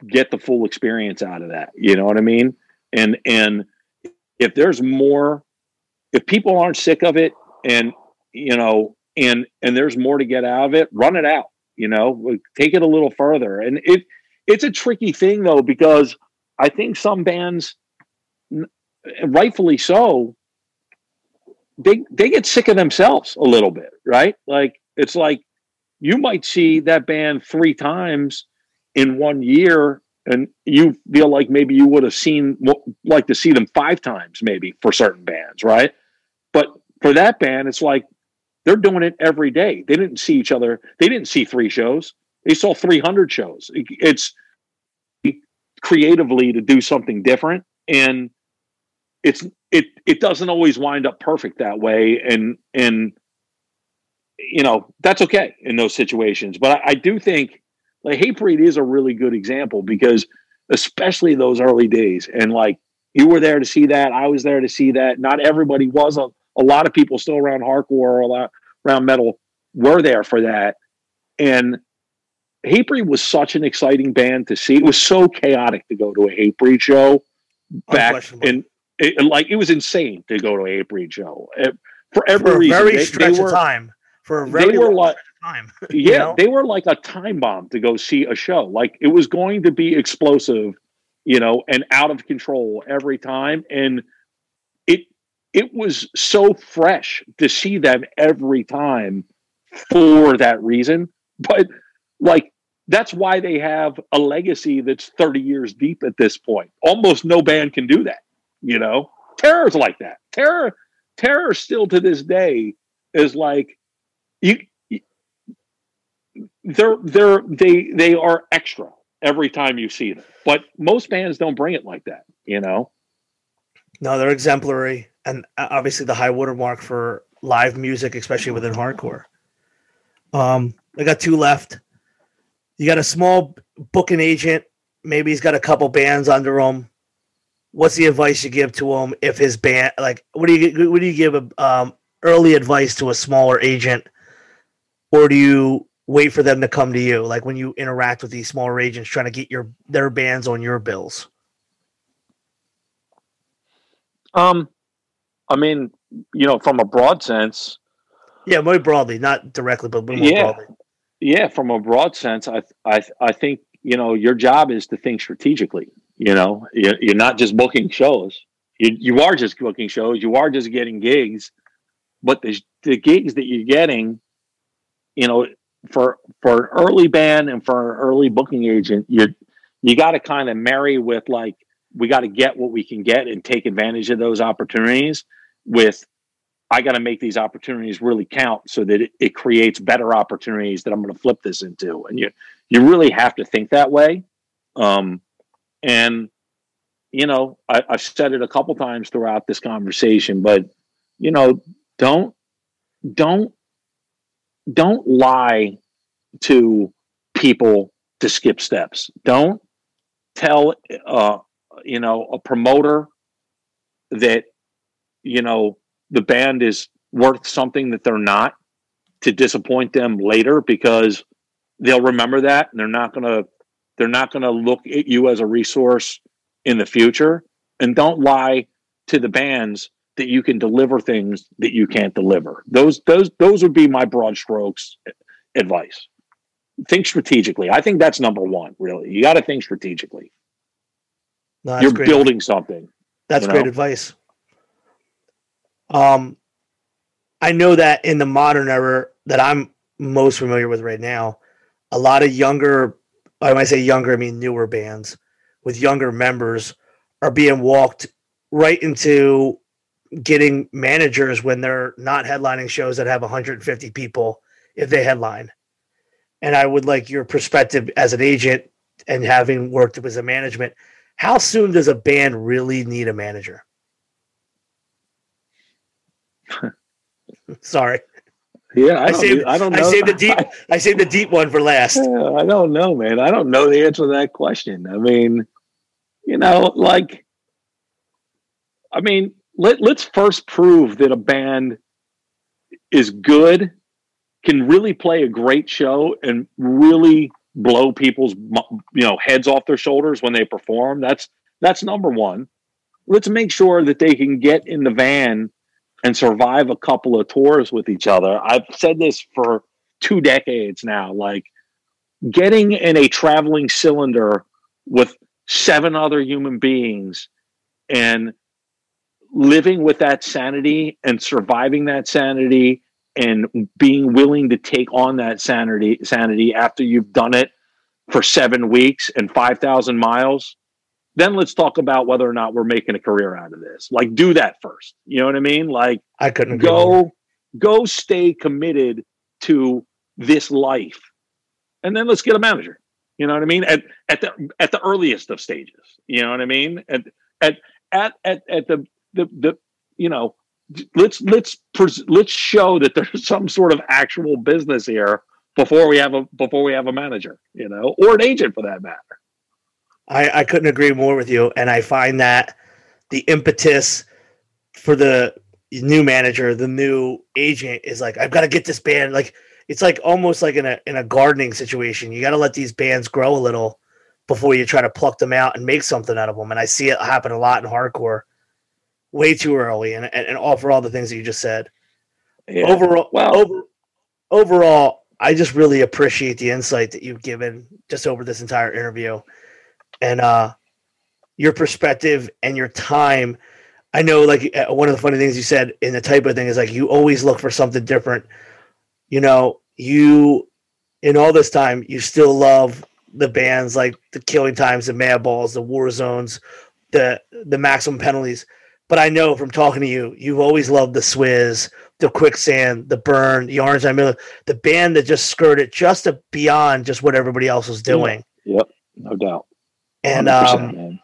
get the full experience out of that. You know what I mean? And and if there's more, if people aren't sick of it, and you know, and and there's more to get out of it, run it out. You know, take it a little further. And it it's a tricky thing though because I think some bands, rightfully so, they they get sick of themselves a little bit, right? Like it's like you might see that band three times in one year and you feel like maybe you would have seen like to see them five times maybe for certain bands right? But for that band it's like they're doing it every day. They didn't see each other. They didn't see three shows they saw 300 shows. It's creatively to do something different and it's it it doesn't always wind up perfect that way and and you know that's okay in those situations. But I, I do think like Hate Hatebreed is a really good example because especially those early days and like you were there to see that i was there to see that. Not everybody was a, a lot of people still around hardcore or a lot around metal were there for that. And Hatebreed was such an exciting band to see it was so chaotic to go to a Hatebreed show back in it, like it was insane to go to a Hatebreed show for every for reason very they, stretch they were, of time for a very they were like time. yeah, know? they were like a time bomb to go see a show. Like it was going to be explosive, you know, and out of control every time. And it it was so fresh to see them every time for that reason. But like that's why they have a legacy that's 30 years deep at this point. Almost no band can do that, you know. Terror's like that. Terror terror still to this day is like you they're they're they they are extra every time you see them. But most bands don't bring it like that, you know. No, they're exemplary, and uh, obviously the high watermark for live music, especially within hardcore. Um, I got two left. You got a small booking agent. Maybe he's got a couple bands under him. What's the advice you give to him if his band, like, what do you what do you give a, um, early advice to a smaller agent, or do you wait for them to come to you like when you interact with these smaller agents trying to get your their bands on your bills um i mean you know from a broad sense yeah more broadly not directly but more yeah broadly. Yeah from a broad sense i i i think you know your job is to think strategically you know? You're not just booking shows. You, you are just booking shows. You are just getting gigs. But the, the gigs that you're getting you know for for an early band and for an early booking agent, you you got to kind of marry with like we got to get what we can get and take advantage of those opportunities. With I got to make these opportunities really count so that it, it creates better opportunities that I'm going to flip this into, and you you really have to think that way. Um, and you know, I, I've said it a couple times throughout this conversation, but you know, don't don't don't lie to people to skip steps. Don't tell uh, you know a promoter that you know the band is worth something that they're not to disappoint them later because they'll remember that and they're not going to they're not going to look at you as a resource in the future. And don't lie to the bands that you can deliver things that you can't deliver. Those those those would be my broad strokes advice. Think strategically. I think that's number one really. You got to think strategically. No, you're great. building something That's you great advice. Um, I know that in the modern era that I'm most familiar with right now, a lot of younger, when I say younger, I mean newer bands with younger members are being walked right into getting managers when they're not headlining shows that have 150 people if they headline. And I would like your perspective as an agent and having worked as a management. How soon does a band really need a manager? Sorry, yeah i, I don't, saved- I don't I know saved the deep. I saved the deep one for last. Yeah, I don't know, man. I don't know the answer to that question. I mean, you know, like, I mean, let let's first prove that a band is good, can really play a great show, and really blow people's you know heads off their shoulders when they perform. That's that's number one. Let's make sure that they can get in the van and survive a couple of tours with each other. I've said this for two decades now. Like getting in a traveling cylinder with seven other human beings and living with that sanity and surviving that sanity and being willing to take on that sanity sanity after you've done it for seven weeks and 5,000 miles, then let's talk about whether or not we're making a career out of this. Like, do that first. You know what I mean? Like, I couldn't go go stay committed to this life. And then let's get a manager. You know what i mean? At at the at the earliest of stages. You know what i mean? At at at at, at the, the the you know let's let's pres- let's show that there's some sort of actual business here before we have a before we have a manager you know or an agent for that matter I, I couldn't agree more with you. And I find that the impetus for the new manager, the new agent is like, I've got to get this band. Like it's like almost like in a in a gardening situation. You got to let these bands grow a little before you try to pluck them out and make something out of them. And I see it happen a lot in hardcore way too early and, and, and all for all the things that you just said. yeah. Overall, Well- over, overall, I just really appreciate the insight that you've given just over this entire interview, and uh, your perspective and your time. I know, like uh, one of the funny things you said in the type of thing is like you always look for something different. You know, you in all this time, you still love the bands like the Killing Times, the Madballs, the War Zones, the the Maximum Penalties. But I know from talking to you, you've always loved the Swiz, the Quicksand, the Burn, the Orange 9mm, the band that just skirted just a, beyond just what everybody else was doing. yep no doubt And um.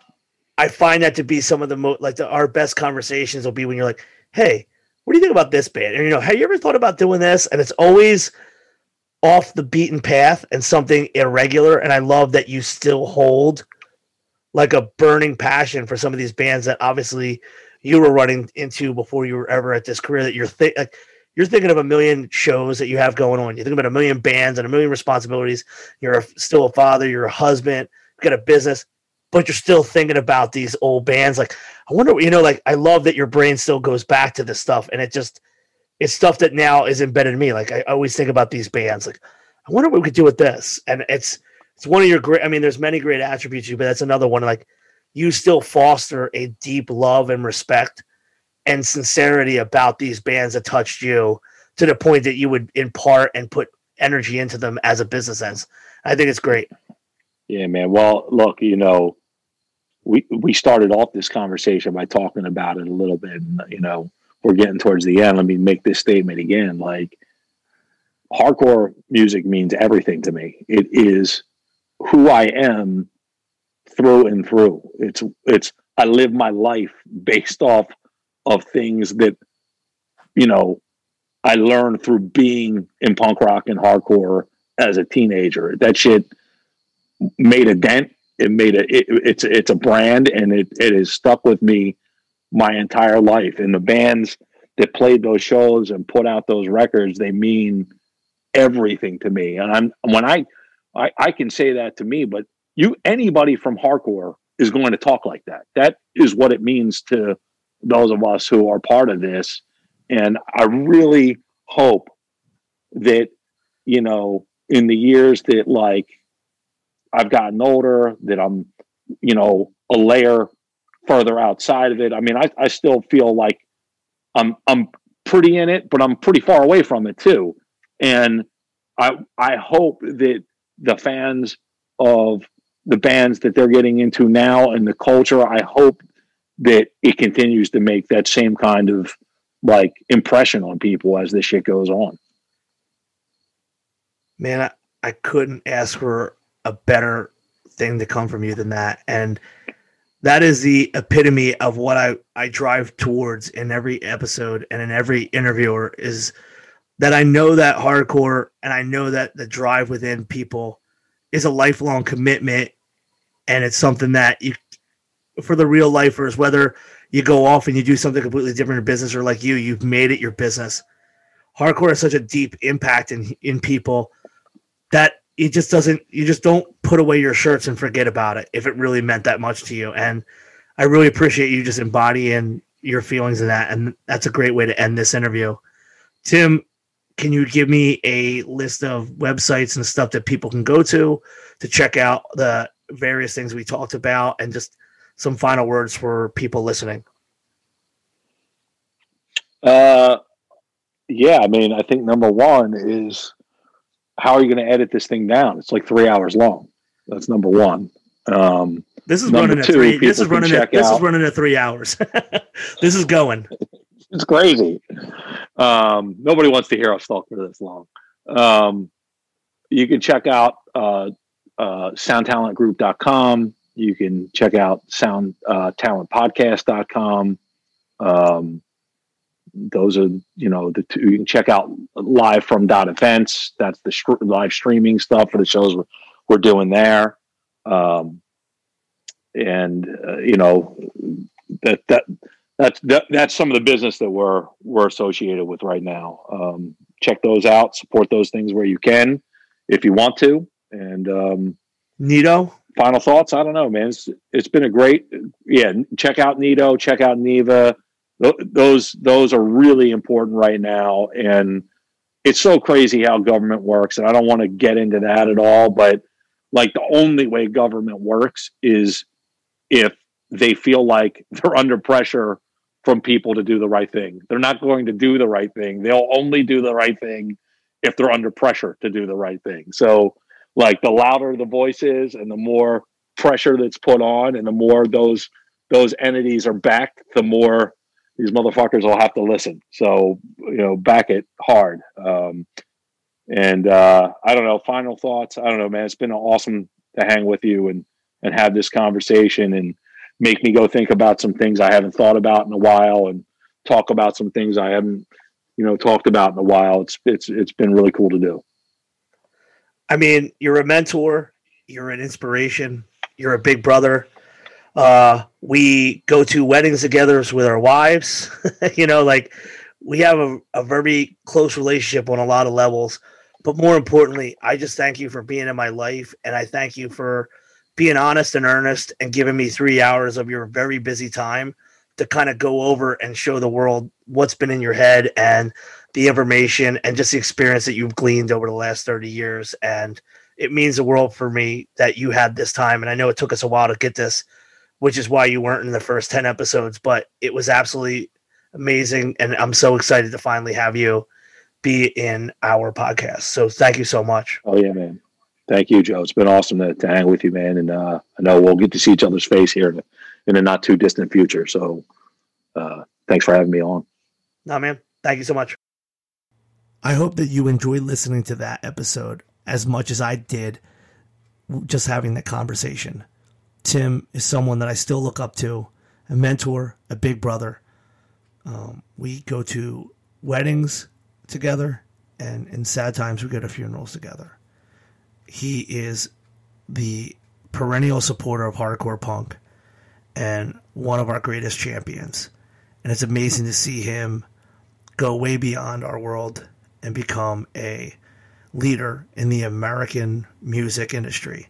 I find that to be some of the most like the, our best conversations will be when you're like, "Hey, what do you think about this band?" And you know, have you ever thought about doing this? And it's always off the beaten path and something irregular. And I love that you still hold like a burning passion for some of these bands that obviously you were running into before you were ever at this career. That you're thi- like, you're thinking of a million shows that you have going on. You're thinking about a million bands and a million responsibilities. You're a, still a father. You're a husband. Got a business but you're still thinking about these old bands. Like, I wonder, you know, like I love that your brain still goes back to this stuff, and it just it's stuff that now is embedded in me. Like, I always think about these bands. Like, I wonder what we could do with this, and it's it's one of your great. I mean, there's many great attributes, you, but that's another one. Like, you still foster a deep love and respect and sincerity about these bands that touched you to the point that you would impart and put energy into them as a business sense. I think it's great. Yeah, man. Well, look, you know, we we started off this conversation by talking about it a little bit. And, you know, we're getting towards the end. Let me make this statement again. Like, hardcore music means everything to me. It is who I am through and through. It's it's I live my life based off of things that you know I learned through being in punk rock and hardcore as a teenager. That shit made a dent. It made a it, it's it's a brand and it it has stuck with me my entire life. And the bands that played those shows and put out those records, they mean everything to me. And I'm when I I, I can say that to me, but you anybody from hardcore is going to talk like that. That is what it means to those of us who are part of this. And I really hope that, you know, in the years that like I've gotten older, that I'm, you know, a layer further outside of it. I mean, I, I still feel like I'm I'm pretty in it, but I'm pretty far away from it too. And I I hope that the fans of the bands that they're getting into now and the culture, I hope that it continues to make that same kind of like impression on people as this shit goes on. Man, I, I couldn't ask for a better thing to come from you than that. And that is the epitome of what I, I drive towards in every episode and in every interviewer is that I know that hardcore and I know that the drive within people is a lifelong commitment and it's something that you for the real lifers whether you go off and you do something completely different in business or like you you've made it your business hardcore has such a deep impact in in people that it just doesn't you just don't put away your shirts and forget about it if it really meant that much to you. And i really appreciate you just embodying your feelings in that. And that's a great way to end this interview. Tim can you give me a list of websites and stuff that people can go to to check out the various things we talked about and just some final words for people listening? Uh yeah i mean i think number one is how are you going to edit this thing down it's like three hours long that's number one um this is running at three this is running at, this is running at three hours this is going it's crazy. Um, nobody wants to hear us talk for this long. Um, you can check out uh, uh, soundtalentgroup.com. You can check out sound uh, talentpodcast.com. Um, those are, you know, the two, you can check out live from dot events. That's the sh- live streaming stuff for the shows we're, we're doing there. Um, and, uh, you know, that, that, that's that, that's some of the business that we're we're associated with right now. Um, check those out. Support those things where you can, if you want to. And um, Nito. Final thoughts? I don't know, man. It's, it's been a great. Yeah, check out Nito. Check out NIVA. Those those are really important right now, and it's so crazy how government works. And I don't want to get into that at all, but like the only way government works is if they feel like they're under pressure from people to do the right thing. They're not going to do the right thing. They'll only do the right thing if they're under pressure to do the right thing. So, like the louder the voice is and the more pressure that's put on and the more those those entities are backed, the more these motherfuckers will have to listen. So, you know, back it hard. Um, and uh, I don't know, final thoughts. I don't know, man. It's been awesome to hang with you and and have this conversation and make me go think about some things I haven't thought about in a while and talk about some things I haven't, you know, talked about in a while. It's it's it's been really cool to do. I mean, you're a mentor, you're an inspiration, you're a big brother. Uh, we go to weddings together with our wives. you know, like we have a, a very close relationship on a lot of levels. But more importantly, I just thank you for being in my life, and I thank you for being honest and earnest and giving me three hours of your very busy time to kind of go over and show the world what's been in your head and the information and just the experience that you've gleaned over the last 30 years. And it means the world for me that you had this time. And I know it took us a while to get this, which is why you weren't in the first 10 episodes, but it was absolutely amazing. And I'm so excited to finally have you be in our podcast. So thank you so much. Oh, yeah, man. Thank you, Joe. It's been awesome to, to hang with you, man. And uh, I know we'll get to see each other's face here in, in a not too distant future. So uh, thanks for having me on. No, man. Thank you so much. I hope that you enjoyed listening to that episode as much as I did just having that conversation. Tim is someone that I still look up to, a mentor, a big brother. Um, we go to weddings together, and in sad times, we go to funerals together he is the perennial supporter of hardcore punk and one of our greatest champions. And it's amazing to see him go way beyond our world and become a leader in the American music industry.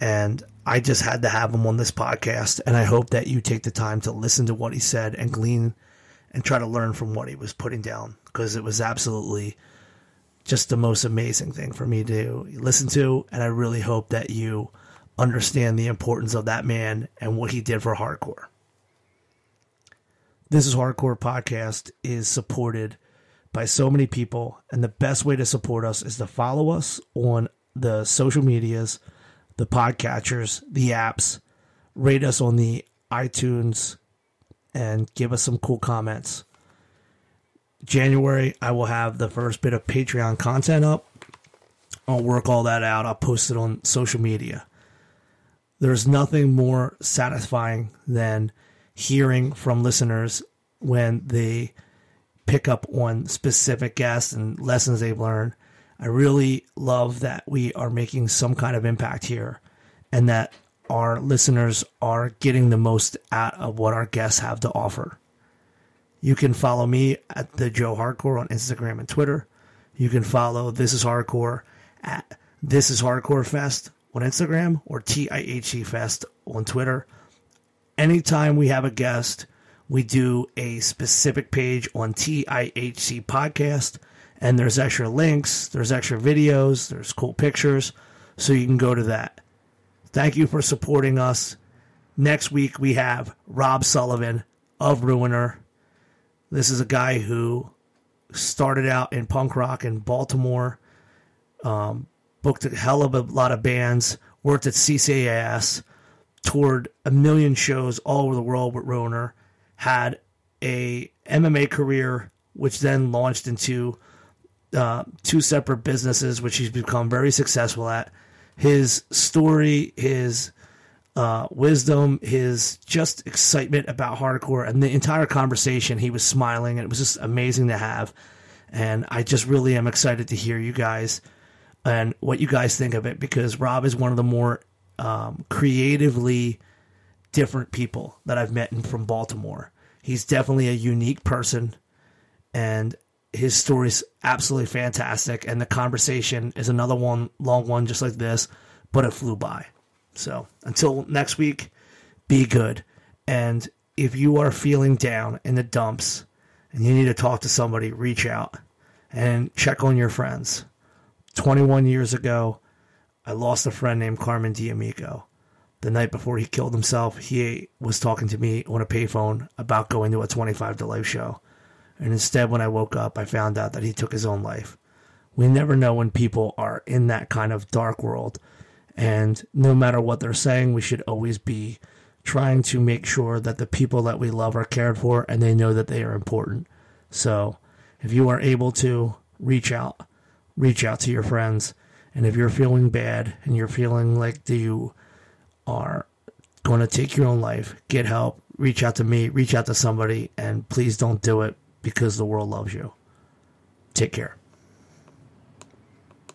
And I just had to have him on this podcast. And I hope that you take the time to listen to what he said and glean and try to learn from what he was putting down because it was absolutely just the most amazing thing for me to listen to. And I really hope that you understand the importance of that man and what he did for hardcore. This is Hardcore Podcast is supported by so many people, and the best way to support us is to follow us on the social medias, the podcatchers, the apps, rate us on the iTunes, and give us some cool comments. January, I will have the first bit of Patreon content up. I'll work all that out. I'll post it on social media. There's nothing more satisfying than hearing from listeners when they pick up on specific guests and lessons they've learned. I really love that we are making some kind of impact here and that our listeners are getting the most out of what our guests have to offer. You can follow me at the Joe Hardcore on Instagram and Twitter. You can follow This Is Hardcore at This Is Hardcore Fest on Instagram or TIHC Fest on Twitter. Anytime we have a guest, we do a specific page on TIHC Podcast, and there's extra links, there's extra videos, there's cool pictures, so you can go to that. Thank you for supporting us. Next week, we have Rob Sullivan of Ruiner. This is a guy who started out in punk rock in Baltimore, um, booked a hell of a lot of bands, worked at CCAS, toured a million shows all over the world with Ruiner, had a MMA career, which then launched into uh, two separate businesses, which he's become very successful at. His story, his uh, wisdom, his just excitement about hardcore, and the entire conversation, he was smiling, and it was just amazing to have. And I just really am excited to hear you guys and what you guys think of it because Rob is one of the more um, creatively different people that I've met from Baltimore. He's definitely a unique person, and his story is absolutely fantastic. And the conversation is another one, long one, just like this, but it flew by. So until next week, be good. And if you are feeling down in the dumps and you need to talk to somebody, reach out and check on your friends. 21 years ago, I lost a friend named Carmen D'Amico. The night before he killed himself, he was talking to me on a payphone about going to a 25 ta Life show. And instead, when I woke up, I found out that he took his own life. We never know when people are in that kind of dark world. And no matter what they're saying, we should always be trying to make sure that the people that we love are cared for and they know that they are important. So if you are able to reach out, reach out to your friends. And if you're feeling bad and you're feeling like you are going to take your own life, get help, reach out to me, reach out to somebody, and please don't do it because the world loves you. Take care.